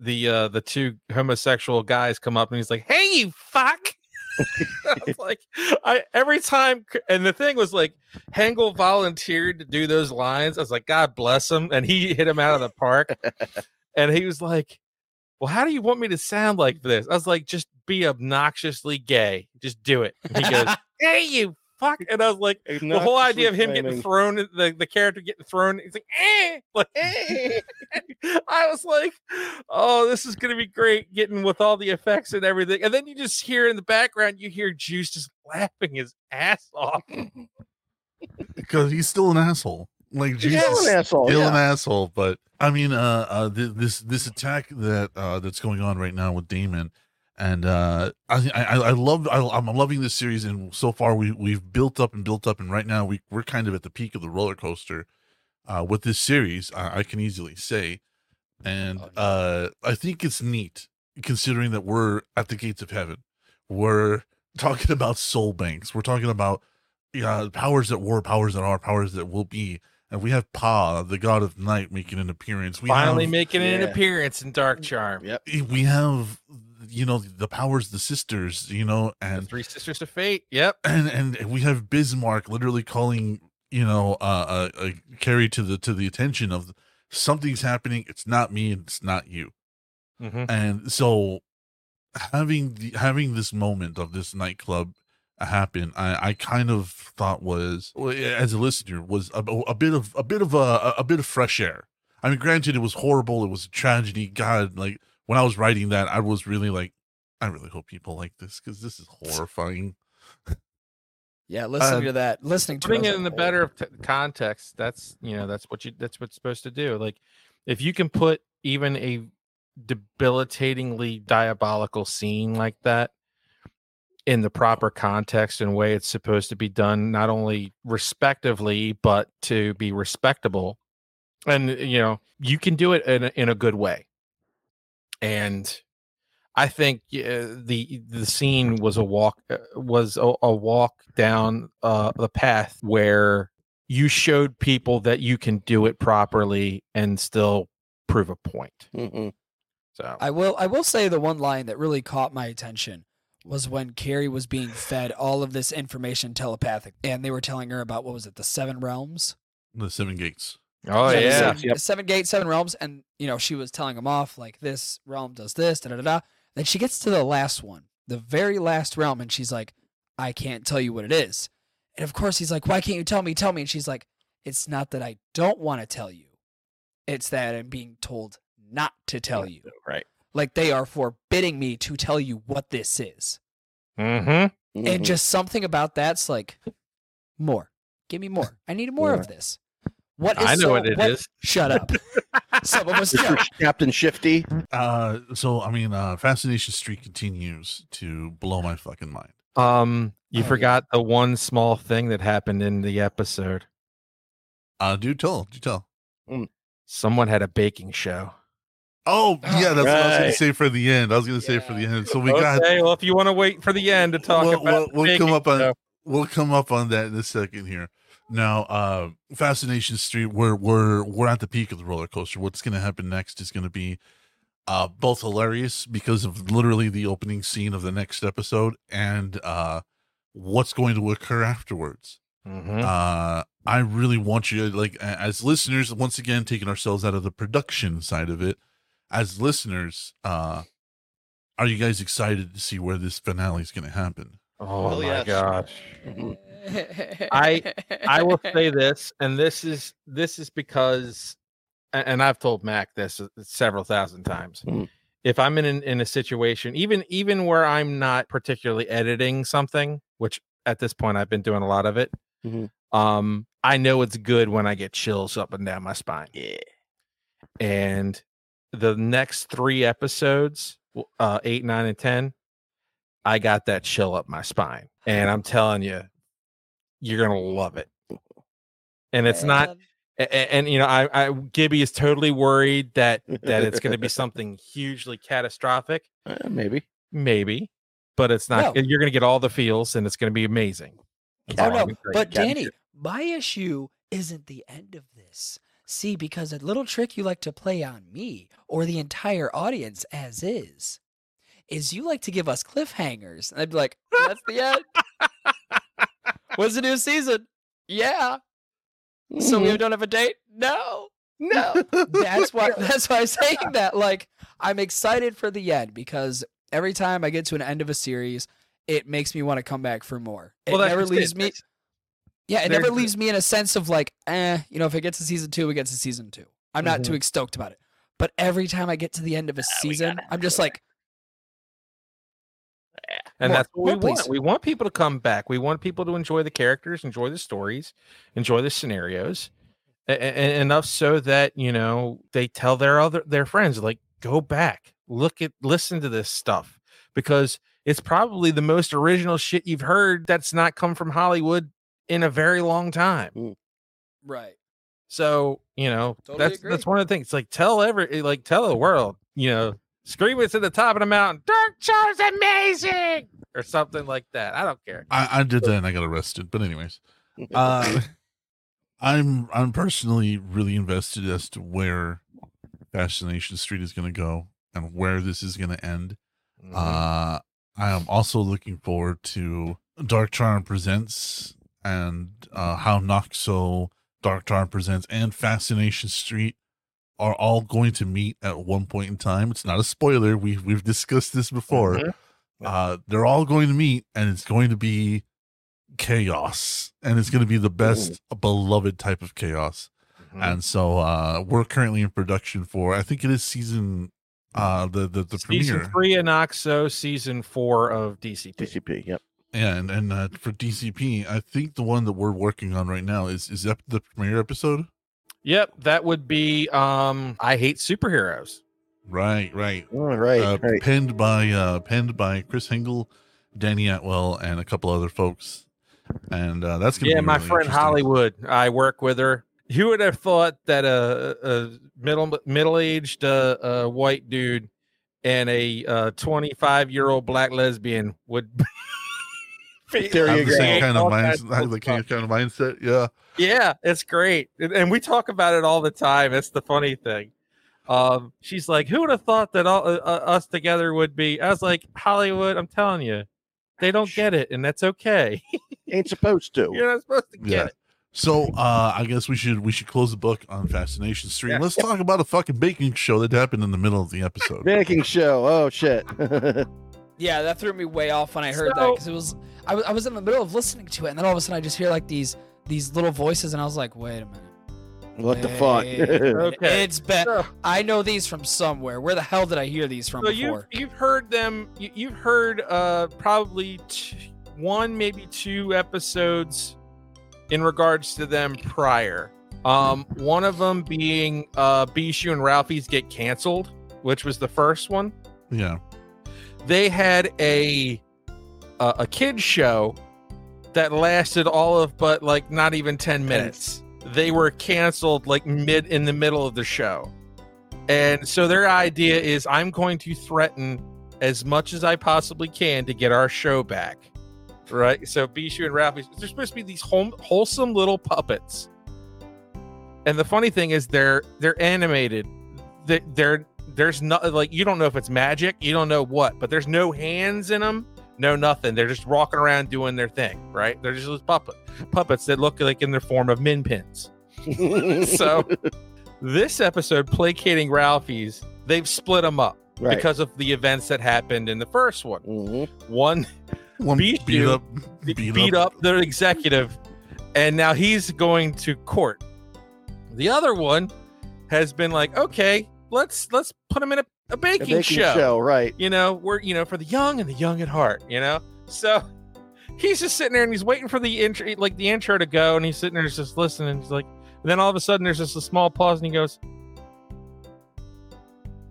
the uh the two homosexual guys come up and he's like, "Hey, you fuck!" I was like, I every time, and the thing was like, Hengel volunteered to do those lines. I was like, God bless him, and he hit him out of the park. and he was like, Well, how do you want me to sound like this? I was like, Just be obnoxiously gay. Just do it. And he goes, Hey, you fuck! And I was like, the whole idea of him getting thrown, the, the character getting thrown, he's like, eh, like, eh. I was like, oh, this is gonna be great, getting with all the effects and everything. And then you just hear in the background, you hear Juice just laughing his ass off. because he's still an asshole. Like He's Jesus, still an asshole. still yeah. an asshole. But I mean, uh, uh th- this this attack that uh that's going on right now with Damon, and uh, I I I love I, I'm loving this series, and so far we we've built up and built up, and right now we we're kind of at the peak of the roller coaster, uh, with this series. I, I can easily say, and Oh, yeah. uh, I think it's neat considering that we're at the gates of heaven. We're talking about soul banks. We're talking about yeah, powers that were, powers that are, powers that will be. And we have Pa, the god of night, making an appearance. We Finally have, making an appearance in Dark Charm. Yep. we have, you know, the powers, the sisters, you know, The and Three Sisters of Fate. Yep. and and we have Bismarck literally calling, you know, uh, uh, uh Carrie to the to the attention of something's happening. It's not me, and it's not you. hmm and so having the, having this moment of this nightclub happen i i kind of thought was as a listener was a, a bit of a bit of a a bit of fresh air i mean granted it was horrible it was a tragedy god like when i was writing that i was really like i really hope people like this because this is horrifying Yeah, listening Uh, to that, listening to Putting it in the better of t- context, that's you know, that's what you that's what's supposed to do. Like if you can put even a debilitatingly diabolical scene like that in the proper context and way it's supposed to be done, not only respectively, but to be respectable. And you know, you can do it in a, in a good way. And I think uh, the the scene was a walk uh, was a, a walk down uh, the path where you showed people that you can do it properly and still prove a point. Mhm. So I will I will say the one line that really caught my attention was when Carrie was being fed all of this information telepathic and they were telling her about what was it, the seven realms? the seven gates oh the yeah, seven, Yep. seven gates, seven realms, and you know, she was telling him off like this realm does this, da da da da. Then she gets to the last one, the very last realm, and she's like, I can't tell you what it is. And of course he's like, Why can't you tell me? Tell me. And she's like, It's not that I don't want to tell you. It's that I'm being told not to tell you. Right. Like they are forbidding me to tell you what this is. mm-hmm. Mhm. And just something about that's like more. Give me more. I need more Yeah. of this. What is I know so- what it is. Shut up. Some of us Mr. don't. Captain Shifty. uh so i mean uh fascination street continues to blow my fucking mind Um, you Oh, yeah. forgot the one small thing that happened in the episode. uh do tell do tell Someone had a baking show. oh yeah that's what i was gonna say for the end i was gonna say for the end so we got okay, well, if you want to wait for the end to talk We'll- about, we'll- we'll come up on- show. we'll come up on that in a second here. Now, uh, Fascination Street, we're we're we're at the peak of the roller coaster. What's going to happen next is going to be uh, both hilarious because of literally the opening scene of the next episode, and uh, what's going to occur afterwards. Mhm. Uh, I really want you, like, as listeners, once again, taking ourselves out of the production side of it. As listeners, uh, are you guys excited to see where this finale is going to happen? Oh Well, my yes. gosh. I- I will say this, and this is this is because, and I've told Mac this uh, several thousand times. Mhm. if I'm in an, in a situation, even even where I'm not particularly editing something, which at this point I've been doing a lot of it, Mhm. um, I know it's good when I get chills up and down my spine. Yeah. And the next three episodes, uh, eight, nine, and ten, I got that chill up my spine, and I'm telling you, you're gonna love it. And it's not Man. a- a- and, you know I, I gibby is totally worried that that it's going to be something hugely catastrophic Uh, maybe. maybe but it's not No. you're going to get all the feels and it's going to be amazing Oh gonna no, but. Danny, my issue isn't the end of this. See, because a little trick you like to play on me or the entire audience as is, is you like to give us cliffhangers. And I'd be like, that's the end. When's the new season? Yeah. So we don't have a date? No. No. That's why that's why I'm saying that. Like, I'm excited for the end because every time I get to an end of a series, it makes me want to come back for more. It Well, that's never just it. leaves me That's- yeah, it There's never the- leaves me in a sense of like, eh, you know, if it gets to season two, it gets to season two. I'm not Mm-hmm. too stoked about it. But every time I get to the end of a season, I'm just like, and More- that's what we want please. we want people to come back we want people to enjoy the characters enjoy the stories enjoy the scenarios and enough so that you know they tell their other their friends like go back look at listen to this stuff because it's probably the most original shit you've heard that's not come from hollywood in a very long time right. So you know Totally that's agree. that's one of the things. Like tell every like tell the world. You know, scream it to the top of the mountain. Dark Charm's amazing, or something like that. I don't care. I, I did that and I got arrested. But anyways, uh, I'm I'm personally really invested as to where Fascination Street is going to go and where this is going to end. Mm-hmm. Uh, I am also looking forward to Dark Charm Presents and uh, how Noxo, Dark Charm Presents, and Fascination Street are all going to meet at one point in time. It's not a spoiler. We've we've discussed this before. Mhm. Uh, they're all going to meet, and it's going to be chaos, and it's going to be the best beloved type of chaos. Mhm. And so uh, we're currently in production for. I think it is season. Uh, the the the season premiere. three of Noxo, season four of DCP. DCP. Yep. Yeah, and, and uh, for DCP, I think the one that we're working on right now is is that the premiere episode. Yep, that would be. Um, I hate superheroes. Right, right. All right. uh, right. Penned by uh, penned by Chris Hingle, Danny Atwell, and a couple other folks. And uh, that's gonna Yeah, be my really friend. Hollywood. I work with her. Who would have thought that a, a middle middle aged uh, uh, white dude and a uh, twenty five year old black lesbian would be There Have you the same kind of all mind, kinds the kind of mindset. Yeah, Yeah, it's great, and, and we talk about it all the time. It's the funny thing. Um, she's like, "Who would have thought that all uh, uh, us together would be?" I was like, "Hollywood, I'm telling you, they don't get it, and that's okay. Ain't supposed to. You're not supposed to get Yeah. it." So uh I guess we should we should close the book on Fascination Street. Yeah. Let's talk about a fucking baking show that happened in the middle of the episode. Baking show. Oh shit. Yeah, that threw me way off when I heard that because it was I was I was in the middle of listening to it and then all of a sudden I just hear like these these little voices and I was like, wait a minute. what the fuck? Wait a minute. Okay. It's So, I know these from somewhere. Where the hell did I hear these from so you've before? you've heard them. You, you've heard uh probably t- one, maybe two episodes in regards to them prior. Um, one of them being uh Bishu and Ralphie's get canceled, which was the first one. Yeah. they had a a, a kids show that lasted all of but like not even 10 minutes. they were canceled like mid in the middle of the show. And so their idea is i'm going to threaten as much as i possibly can to get our show back. Right? So bishu and ralphie they're supposed to be these home, wholesome little puppets. And the funny thing is they're they're animated. They, they're there's not like you don't know if it's magic you don't know what but there's no hands in them no nothing they're just walking around doing their thing right they're just those puppet puppets that look like in their form of min pins so this episode placating ralphie's they've split them up right. because of the events that happened in the first one Mhm. one One Beat beat, you. up beat, beat, up. up. the executive and now he's going to court the other one has been like okay let's let's put him in a a A baking, baking show, right? you know, we're you know for the young and the young at heart, you know. So he's just sitting there and he's waiting for the intro, like the intro to go, and he's sitting there just listening. He's like, and then all of a sudden there's just a small pause, and he goes,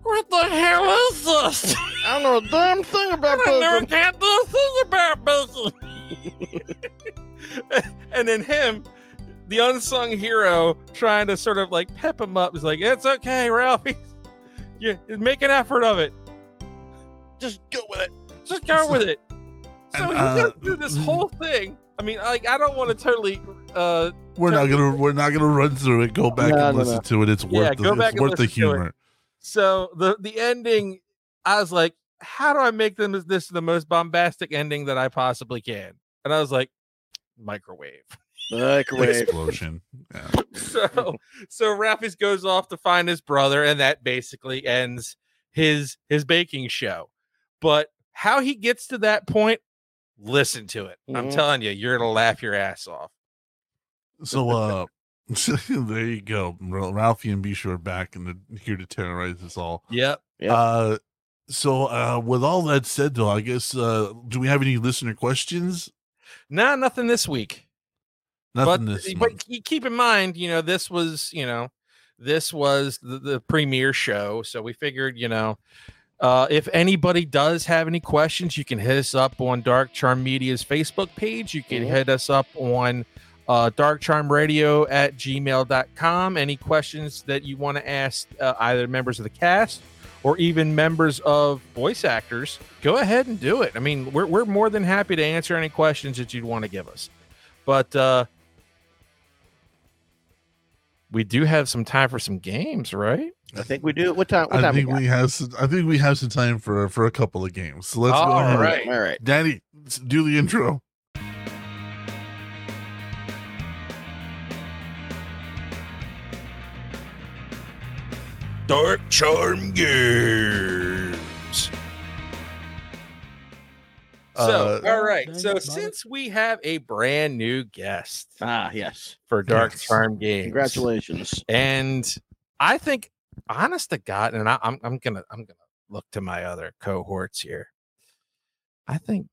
"What the hell is this? I don't know a damn thing about this. I never do a thing about bacon." and then him. The unsung hero trying to sort of like pep him up. He's like, "It's okay, Ralphie. You make an effort of it. Just go with it. just go with it. So And, he uh, goes through this whole thing. I mean, like I don't want to totally. uh We're not gonna we're not gonna run through it. Go back No, and no, listen no. to it. It's worth Yeah, worth go the, back it's and worth the listen to it. humor. So the the ending, I was like, how do I make them this the most bombastic ending that I possibly can? And I was like, microwave. Microwave. Explosion. Yeah. so so Ralphie goes off to find his brother, and that basically ends his his baking show. But how he gets to that point, listen to it. I'm Mhm. telling you, you're gonna laugh your ass off. So uh there you go. Ra- Ralphie and Bishu are back and they're here to terrorize us all. Yep. Yep. Uh so uh with all that said though, I guess uh do we have any listener questions? Nah, nothing this week. Nothing but, but keep in mind, you know, this was, you know, this was the, the premiere show. So we figured, you know, uh, if anybody does have any questions, you can hit us up on Dark Charm Media's Facebook page. You can Mhm. hit us up on uh, darkcharmradio at gmail.com. Any questions that you want to ask uh, either members of the cast or even members of voice actors, go ahead and do it. I mean, we're, we're more than happy to answer any questions that you'd want to give us. But uh, we do have some time for some games, right? I think we do. What time? What I time think we we have some, I think we have some time for for a couple of games. So let's go All ahead. right. All right. Danny, do the intro. Dark Charm Games. So, Uh, all right. So, since we have a brand new guest Ah, yes. for Dark Yes. Charm Games, Congratulations. And I think, honest to God, and I, I'm I'm gonna I'm gonna look to my other cohorts here. I think,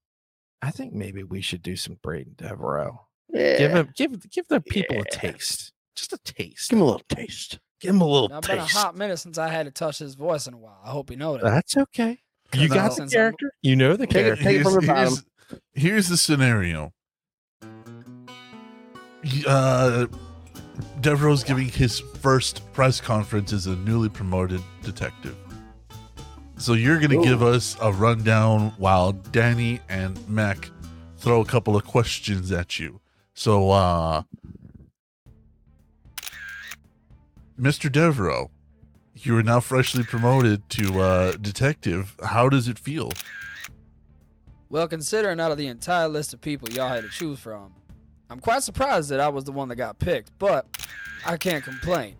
I think maybe we should do some Braden Devereaux. Yeah. Give him, give give the people a taste, just a taste. Give him a little taste. Give him a little Now, it's been a hot minute since I had to touch his voice in a while. I hope you know that. That's okay. You 'Cause, got the since I'm- character. You know the character. take it from the here's, here's the scenario. Y- Uh, Devereaux's giving his first press conference as a newly promoted detective. So you're going to give us a rundown while Danny and Mac throw a couple of questions at you. So, uh, Mr. Devereaux, you are now freshly promoted to uh, detective. How does it feel? Well, considering out of the entire list of people y'all had to choose from, I'm quite surprised that I was the one that got picked, but I can't complain.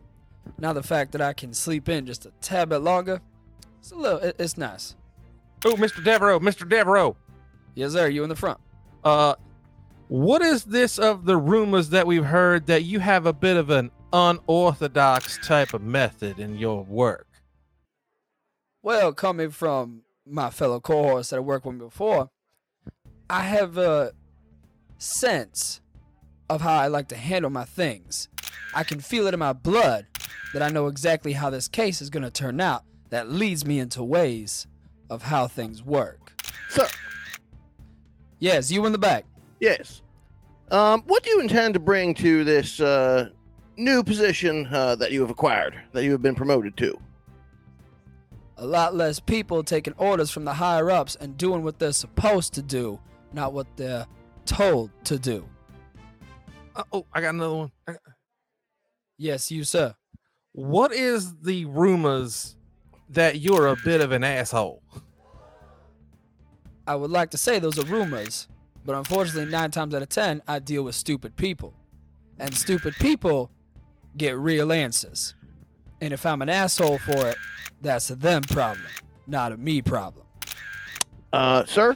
Now the fact that I can sleep in just a tad bit longer, it's a little, it- it's nice. Oh, Mr. Devereaux, Mr. Devereaux. Yes, sir. You in the front? Uh, what is this of the rumors that we've heard that you have a bit of an unorthodox type of method in your work? Well, coming from my fellow cohorts that I worked with before, I have a sense of how I like to handle my things. I can feel it in my blood that I know exactly how this case is going to turn out that leads me into ways of how things work. Sir. Yes, you in the back. Yes. Um, what do you intend to bring to this uh, new position uh, that you have acquired, that you have been promoted to? A lot less people taking orders from the higher ups and doing what they're supposed to do, not what they're told to do. Uh, oh, I got another one. Got- Yes, you, sir. What is the rumors that you're a bit of an asshole? I would like to say those are rumors, but unfortunately, nine times out of ten, I deal with stupid people. And stupid people get real answers. And if I'm an asshole for it, that's a them problem, not a me problem. Uh, sir?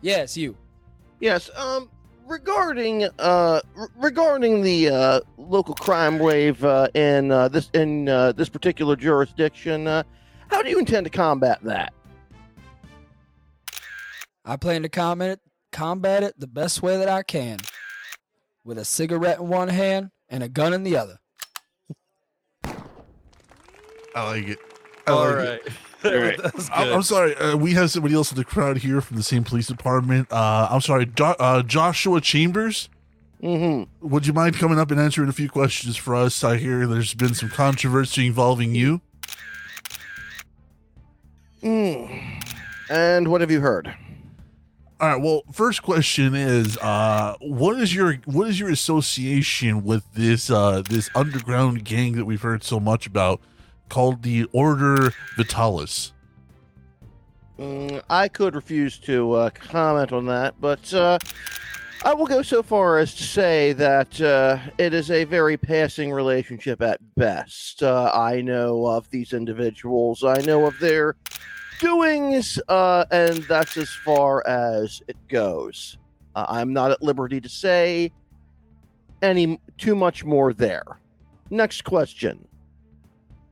Yes, you. Yes. Um, regarding uh, regarding the uh, local crime wave uh, in uh, this in uh, this particular jurisdiction, uh, How do you intend to combat that? I plan to combat it, combat it the best way that I can, with a cigarette in one hand and a gun in the other. I like it. I All like it. right. Alright. I'm. I'm sorry. Uh, we have somebody else in the crowd here from the same police department. Uh, I'm sorry, jo- uh, Joshua Chambers. Mm-hmm. Would you mind coming up and answering a few questions for us? I hear there's been some controversy involving you. Mm. And what have you heard? All right. Well, first question is, uh, what is your what is your association with this uh, this underground gang that we've heard so much about, called the Order Vitalis? Mm, I could refuse to uh, comment on that, but uh, I will go so far as to say that uh, it is a very passing relationship at best. Uh, I know of these individuals, I know of their doings, uh, and that's as far as it goes. Uh, I'm not at liberty to say any too much more there. Next question.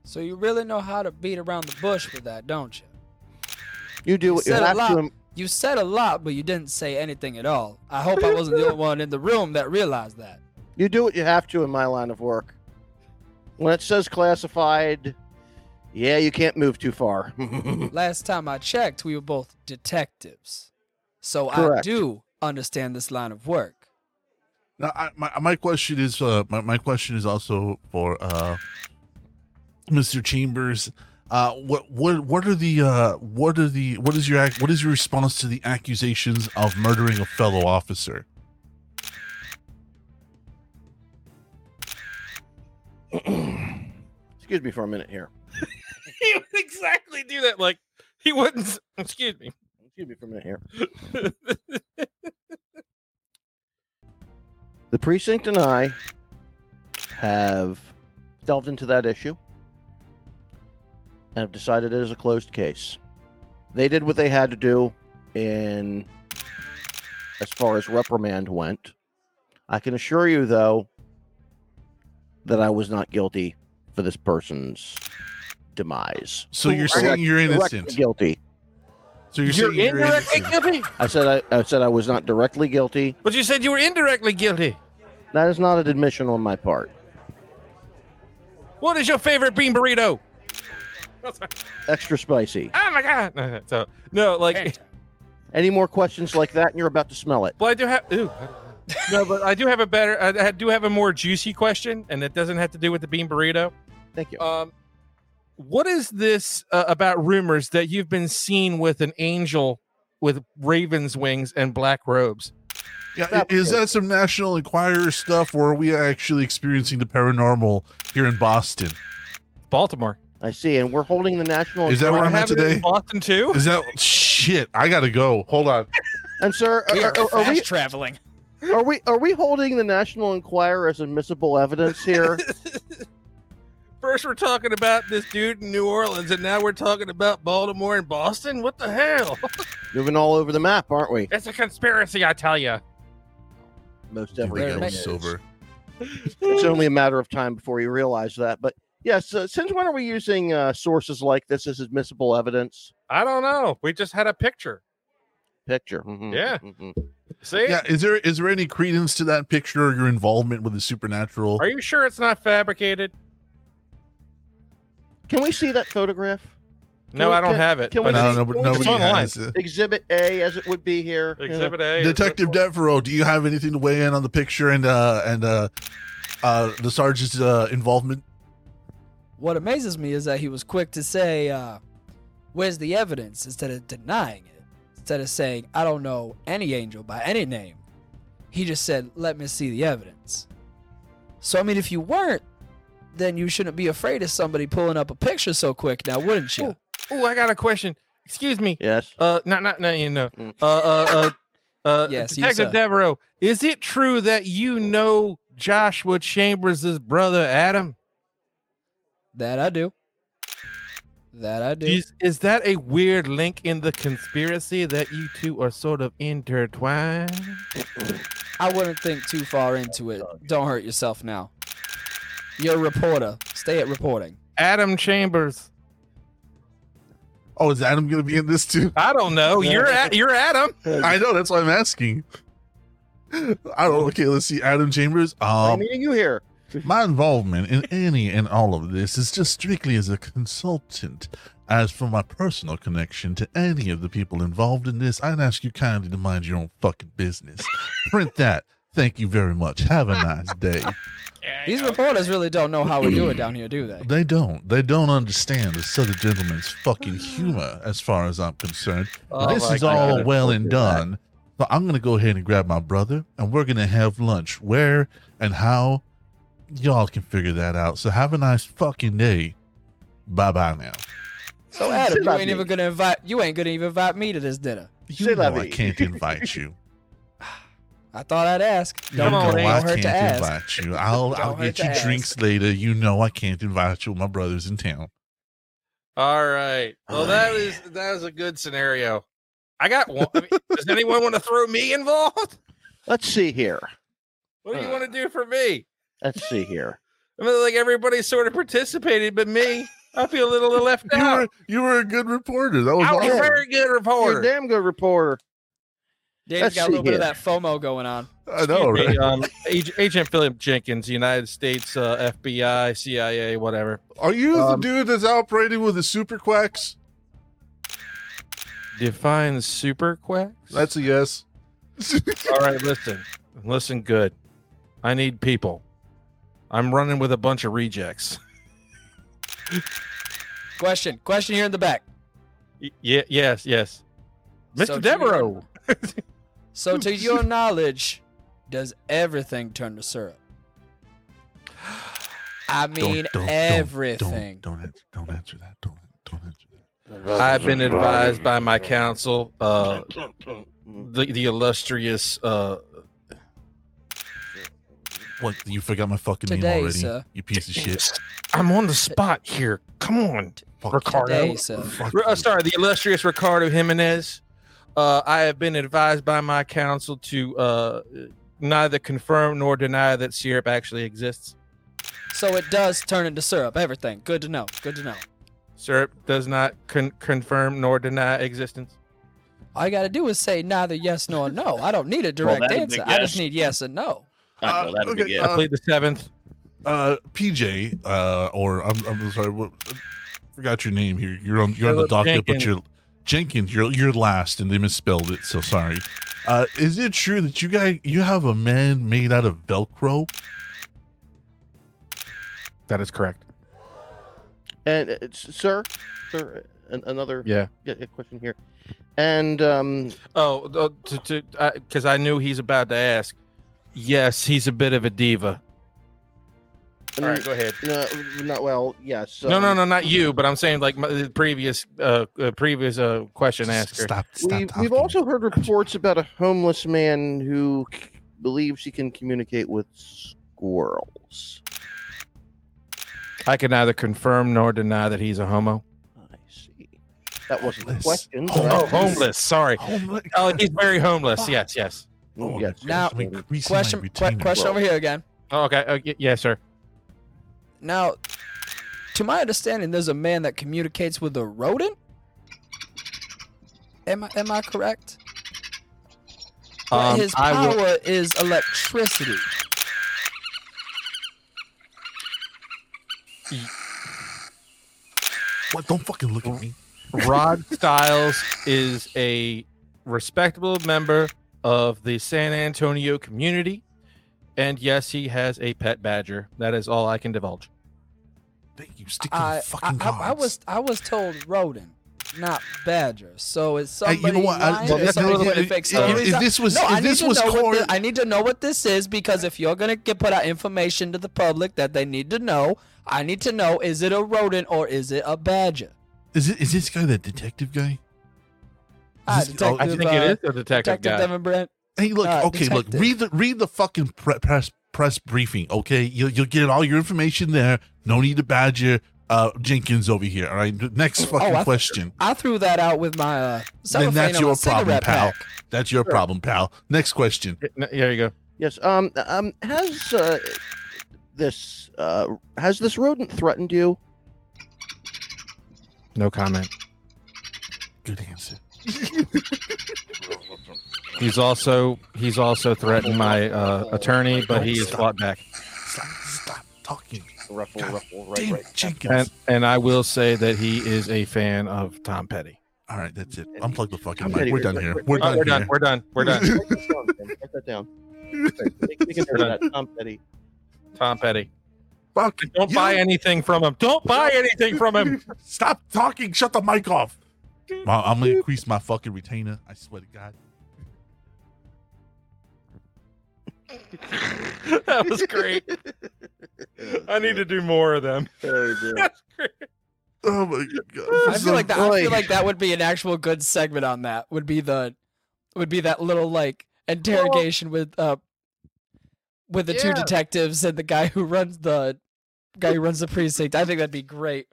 So you really know how to beat around the bush with that, don't you? You do You what you said have lot. to. You said a lot, but you didn't say anything at all. I hope I wasn't the only one in the room that realized that. You do what you have to in my line of work. When it says classified, yeah, you can't move too far. Last time I checked, we were both detectives. So I do understand this line of work. Now, I, my my question is uh, my my question is also for uh, Mr. Chambers. Uh, what what what are the uh, what are the what is your ac- what is your response to the accusations of murdering a fellow officer? Excuse me for a minute here. he would exactly do that. Like he wouldn't. Excuse me. Excuse me for a minute here. The precinct and I have delved into that issue and have decided it is a closed case. They did what they had to do in as far as reprimand went. I can assure you though that I was not guilty for this person's demise. So you're Correct- saying you're directly innocent. Guilty. So you're, You're saying you're indirectly innocent. guilty. I said I, I said I was not directly guilty. But you said you were indirectly guilty. That is not an admission on my part. What is your favorite bean burrito? Extra spicy. Oh my god! No, So no, like, Any more questions like that, and you're about to smell it. well, I do have. Ooh, I don't know. no, but I do have a better. I, I do have a more juicy question, and it doesn't have to do with the bean burrito. Thank you. Um, what is this uh, about rumors that you've been seen with an angel with raven's wings and black robes? Yeah, i- is that some National Enquirer stuff, or are we actually experiencing the paranormal here in Boston? Baltimore. I see, and we're holding the national. Is that where I I'm at have it in today? Boston too. Is that shit? I gotta go. Hold on. And sir, We are, are are- are we traveling. are we are we holding the National Enquirer as admissible evidence here? First, we're talking about this dude in New Orleans, and now we're talking about Baltimore and Boston. What the hell? Moving all over the map, aren't we? It's a conspiracy, I tell you. Most Here everything. go, silver. It's only a matter of time before you realize that. But yes, uh, since when are we using uh, sources like this as admissible evidence? I don't know. We just had a picture. Picture. Mhm, Yeah. mhm. See? Yeah, is there is there any credence to that picture or your involvement with the supernatural? Are you sure it's not fabricated? Can we see that photograph? No, we- I don't can- have it. can we but no, it's- no, It's online. it. Exhibit A, as it would be here. you know. Exhibit A. Detective Devereaux, do you have anything to weigh in on the picture and uh and uh uh the sergeant's uh involvement? What amazes me is that he was quick to say, uh, "Where's the evidence?" instead of denying it. Instead of saying, "I don't know any angel by any name," he just said, "Let me see the evidence." So I mean, if you weren't, then you shouldn't be afraid of somebody pulling up a picture so quick, now wouldn't you? Oh, I got a question. Excuse me. Yes. Uh, not, not, no, you know. Mm. Uh, uh, uh, uh Yes, you, Detective sir. Devereaux, is it true that you know Joshua Chambers' brother Adam? That I do. That I do. Is, is that a weird link in the conspiracy that you two are sort of intertwined? I wouldn't think too far into it. Don't hurt yourself now. You're a reporter. Stay at reporting. Adam Chambers, Oh, is Adam going to be in this too? I don't know. You're at you're Adam. I know. That's why I'm asking. I don't. Okay, let's see. Adam Chambers. I'm Um, meeting you here. my involvement in any and all of this is just strictly as a consultant. As for my personal connection to any of the people involved in this, I'd ask you kindly to mind your own fucking business. Print that. Thank you very much. Have a nice day. These reporters really don't know how we do it down here, do they? They don't. They don't understand the Southern gentleman's fucking humor, as far as I'm concerned. Oh this my is all well and Look at that. done. So I'm gonna go ahead and grab my brother, and we're gonna have lunch. Where and how, y'all can figure that out. So have a nice fucking day. Bye bye now. So Adam, you la ain't even gonna invite you ain't gonna even invite me to this dinner. You know I can't invite you. I thought I'd ask. You Don't, know don't I can't invite you. I'll I'll get you to drinks later. You know I can't invite you. My brother's in town. All right. Well, that is that is a good scenario. I got one. I mean, does anyone want to throw me involved? Let's see here. What do you uh. want to do for me? Let's see here. I mean, like everybody sort of participated, but me, I feel a little left You out. were you were a good reporter. That was I was a very good You're a reporter. damn good reporter. Dave's Let's got a little bit of that FOMO going on. I know, right? me, um, Agent, Agent Philip Jenkins, United States uh, FBI, CIA, whatever. Are you Um, the dude that's operating with the super quacks? Define super quacks. That's a yes. All right, listen, listen good. I need people. I'm running with a bunch of rejects. Question, question here in the back. Y- yeah, yes, yes. Mr. So Devereaux. So, to your knowledge, does everything turn to syrup? I mean, everything. Don't, don't, answer, don't answer that. Don't don't answer that. I've been advised by my counsel, uh, the the illustrious uh, What? You forgot my fucking Today, name already? sir. You piece of shit. I'm on the spot here. Come on, Fuck Ricardo. Today, sir. Fuck R- uh, sorry, the illustrious Ricardo Jimenez. Uh, I have been advised by my counsel to uh, neither confirm nor deny that syrup actually exists. So it does turn into syrup. Everything. Good to know. Good to know. Syrup does not con- confirm nor deny existence. All you gotta do is say neither yes nor no. I don't need a direct that'd answer. I just need yes and no. I know, that'd be okay, good. uh, I plead the seventh. Uh, PJ, uh, or I'm, I'm sorry, what, I forgot your name here. You're on you're on the Philip docket, but you're Jenkins. You're you're last, and they misspelled it. So sorry. Uh, is it true that you guys you have a man made out of Velcro? That is correct. And uh, sir, sir, an- another Yeah. yeah, question here. And um, Oh, uh, to to because I knew he's about to ask. Yes, he's a bit of a diva. All right, go ahead. no, not well. Yes. no, no, um, no, not you. But I'm saying like my, the previous, uh, uh previous uh question asker. Stop. Stop We've, we've also heard reports about a homeless man who c- believes he can communicate with squirrels. I can neither confirm nor deny that he's a homo. I see. That wasn't the Homeless. question. but Oh, homeless. Sorry. Homeless. Oh, he's very homeless. Yes, yes. Oh, yes. Now- I'm increasing my Question. question over here again. Oh, okay. Uh, y- yes, sir. Now, to my understanding, there's a man that communicates with a rodent. Am I am I correct? But Um, his I power will. is electricity. What? Don't fucking look at me. Rod Styles is a respectable member of the San Antonio community, and yes, he has a pet badger. That is all I can divulge. Thank you. Stick to I, the I, fucking I. I was I was told rodent, not badger. So is Hey, you know what? I- well, that's somebody another- putting fake if- if this was- no, if need this to was know what corn- thi- I need to know what this is because if you're gonna get put out information to the public that they need to know, I need to know: is it a rodent or is it a badger? Is it? Is this guy the detective guy? Is this- oh, I think it uh, is a detective, Detective guy. Devin Brent. Hey, look. Uh, okay, look. Read the read the fucking pre- press press briefing. Okay, you'll you'll get all your information there. No need to badger uh Jenkins over here. All right. Next fucking I- question. I threw that out with my uh, Then that's your problem, pal. pack. That's your problem, pal. Next question. N- There you go. Yes. Um. Um. Has uh, this uh has this rodent threatened you? No comment. Good answer. He's also he's also threatened my uh, attorney, but he has fought back. Stop, stop talking. Ruffle, God ruffle, right, Damn right. Jenkins. And and I will say that he is a fan of Tom Petty. All right, that's it. Unplug the fucking mic. We're done here. We're. Oh, done we're done. We're done. We're done. Write that down, Tim. Write that down. Make, make a note of that. Tom Petty. Tom Petty. Fuck. Don't you. buy anything from him. Don't buy anything from him. Stop talking. Shut the mic off. I'm gonna increase my fucking retainer. I swear to God. that was great. I need to do more of them. Oh. Oh my god. I feel like that. I feel like that would be an actual good segment on that. Would be the, would be that little like interrogation with uh, with the two detectives and the guy who runs the, guy who runs the precinct. I think that'd be great.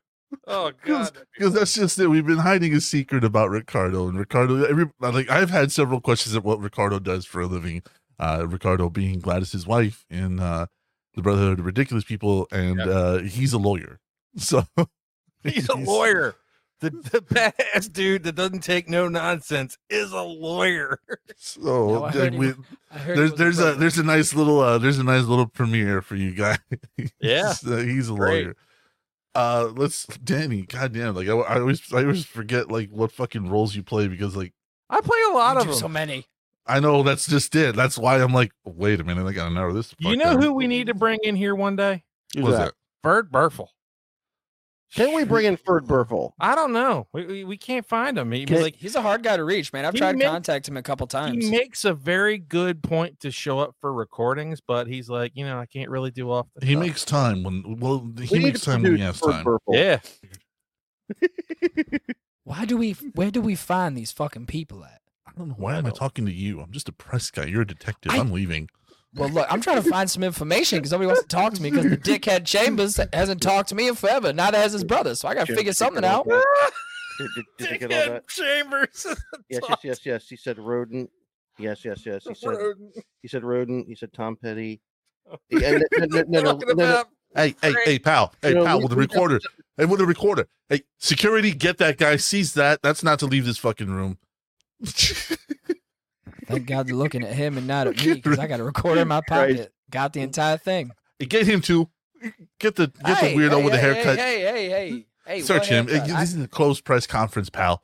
Oh god. because that's just it. We've been hiding a secret about Ricardo and Ricardo. Every like I've had several questions of what Ricardo does for a living. Uh, Ricardo being Gladys's wife in uh, the Brotherhood of Ridiculous People, and Yeah. uh, he's a lawyer. So He's a lawyer. The, the badass dude that doesn't take no nonsense is a lawyer. So No, I heard we, he- I heard there's there's a president. there's a nice little uh there's a nice little premiere for you guys. Yeah. So he's a Great. lawyer. Uh, let's Danny. Goddamn, like I, I always I always forget like what fucking roles you play because like I play a lot You of do them. so many. I know that's just it. That's why I'm like, wait a minute, I gotta narrow this. you know down. who we need to bring in here one day? Who's was that? it? Bert Burfel. Can we bring in Ferd Burfel? I don't know. We, we, we can't find him. He, like He's a hard guy to reach, man. I've tried to make- contact him a couple times. he makes a very good point to show up for recordings, but he's like, you know, I can't really do off the He cuff. makes time when well he We makes time when he has Ferd time. Burfel. Yeah. Why do we? Where do we find these fucking people at? I don't know why am I talking to you? I'm just a press guy. You're a detective. I- I'm leaving. Well, look, I'm trying to find some information because nobody wants to talk to me because the dickhead Chambers hasn't talked to me in forever. Neither has his brother, so I got to figure something you get all out. Did, did, did you get all Dickhead that? Chambers. Yes, yes, yes, yes. He said rodent. Yes, yes, yes. He said he said rodent. He said Tom Petty. Oh, yeah, no, no, no, no, Talking no, no, about Hey, hey, hey, pal. Hey, You pal, we- with the recorder. Hey, with the recorder. Hey, security, get that guy. seize that. That's not to leave this fucking room. Thank God they're looking at him and not at me because I got a recorder in my Christ. pocket. Got the entire thing. get him to get the get Hey, the weirdo hey, with the hey, haircut. Hey, hey, hey, hey. hey Search him. haircut? I- this is a closed press conference, pal.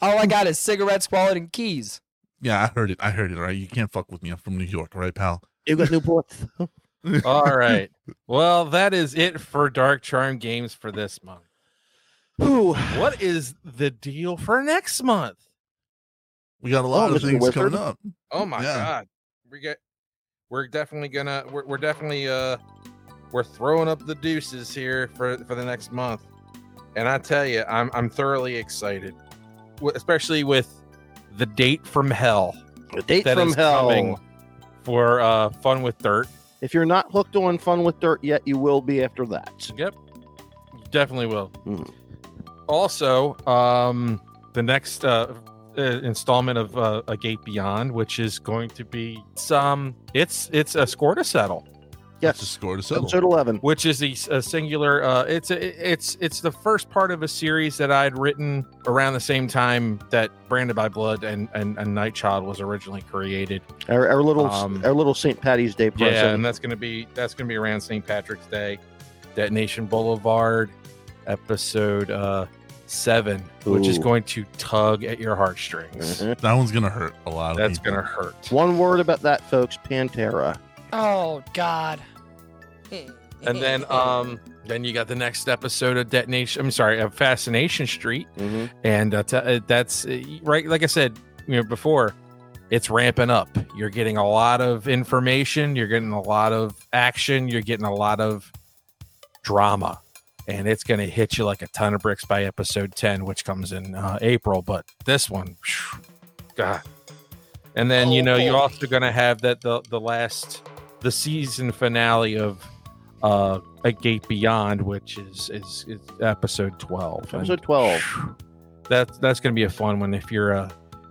all I got is cigarettes, wallet, and keys. Yeah, I heard it. I heard it. All right, you can't fuck with me. I'm from New York, all right, pal. You got Newports. All right. Well, that is it for Dark Charm Games for this month. Who? What is the deal for next month? We got a lot Oh, of Mr. things Wizard? coming up. Oh my Yeah. god. We get we're definitely gonna we're, we're definitely uh we're throwing up the deuces here for for the next month. And I tell you, I'm I'm thoroughly excited. Especially with the date from hell The date that from is hell. coming for uh fun with dirt. If you're not hooked on Fun with Dirt yet, you will be after that. Yep. Definitely will. Mhm. Also, um, the next uh, installment of uh, A Gate Beyond, which is going to be some, it's it's a score to settle, That's a score to settle. Episode 11. which is a singular. Uh, it's a, it's it's the first part of a series that I'd written around the same time that Branded by Blood and and, and Night Child was originally created. Our, our little Um, our little St. Patty's Day present. Yeah, and that's gonna be that's gonna be around St. Patrick's Day, Detonation Boulevard, episode uh seven, which is going to tug at your heartstrings. Mhm. That one's gonna hurt a lot. That's people. gonna hurt. One word about that, folks. Pantera. Oh God. And then um then you got the next episode of Detonation. I'm sorry, of Fascination Street, Mm-hmm. and uh, t- uh, that's uh, right. Like I said, you know before, it's ramping up. You're getting a lot of information. You're getting a lot of action. You're getting a lot of drama, and it's going to hit you like a ton of bricks by episode ten, which comes in uh, April. But this one, phew, God. And then you know you're also going to have that the the last the season finale of uh a gate beyond which is is, is episode 12 And, Episode 12. phew, that's that's gonna be a fun one if you're a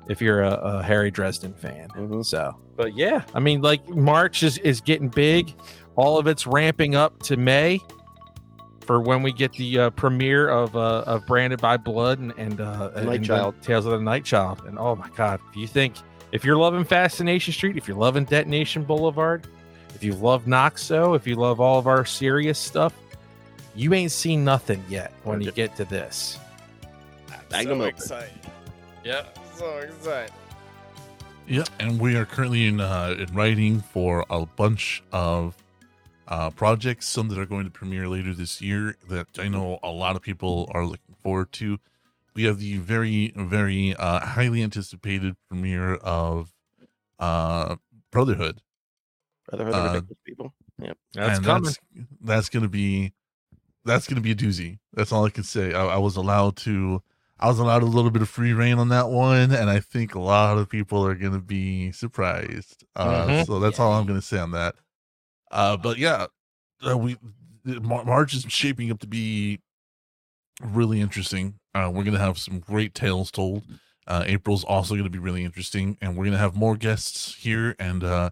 if you're a, a harry dresden fan Mhm. so but yeah i mean like march is is getting big all of it's ramping up to may for when we get the uh, premiere of uh, of Branded by Blood and and, uh, and Night the Child. Tales of the Night Child. And oh my God, if you think if you're loving Fascination Street, if you're loving Detonation Boulevard, if you love Noxo, if you love all of our serious stuff, you ain't seen nothing yet when you get to this. Magnum so excited. Yep. so excited. Yeah, and we are currently in uh, in writing for a bunch of uh, projects. Some that are going to premiere later this year that I know a lot of people are looking forward to. We have the very very uh, highly anticipated premiere of uh, Brotherhood, Brotherhood Uh, of Ridiculous people. Yep. That's and coming. that's that's gonna be that's gonna be a doozy. That's all I can say. I, I was allowed to I was allowed a little bit of free reign on that one, and I think a lot of people are gonna be surprised. Uh, Mhm. So that's all I'm gonna say on that. Uh, but yeah, uh, we Mar- March is shaping up to be really interesting. Uh, we're gonna have some great tales told. Uh, April's also gonna be really interesting, and we're gonna have more guests here, and uh,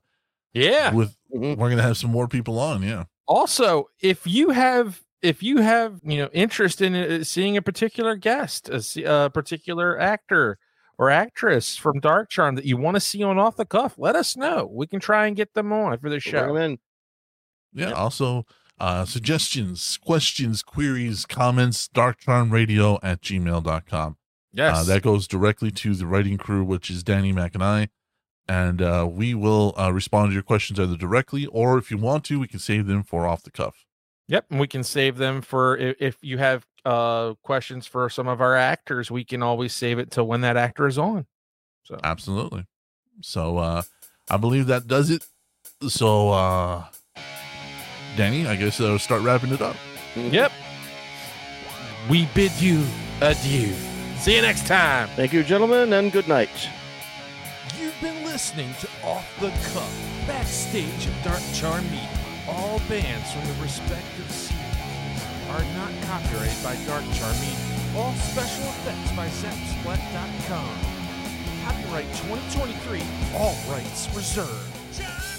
Yeah. with Mhm. we're gonna have some more people on. Yeah. also if you have if you have you know interest in uh, seeing a particular guest a particular actor or actress from dark charm that you want to see on off the cuff let us know we can try and get them on for the Bring show 'em in. Yeah. Yep. Also, uh, suggestions, questions, queries, comments, darkcharmradio at gmail.com. yes Uh, that goes directly to the writing crew, which is Danny Mac and I. And uh, we will uh, respond to your questions either directly or if you want to, we can save them for off the cuff. yep and we can save them for if, if you have uh questions for some of our actors we can always save it till when that actor is on so Absolutely. So uh, I believe that does it. So, uh, Danny, I guess I'll start wrapping it up. yep we bid you adieu see you next time Thank you, gentlemen, and good night. You've been listening to Off the Cuff, backstage of Dark Charm Media. All bands from the respective series are not copyrighted by Dark Charm Media. All special effects by Zapsplat.com. Copyright 2023, all rights reserved.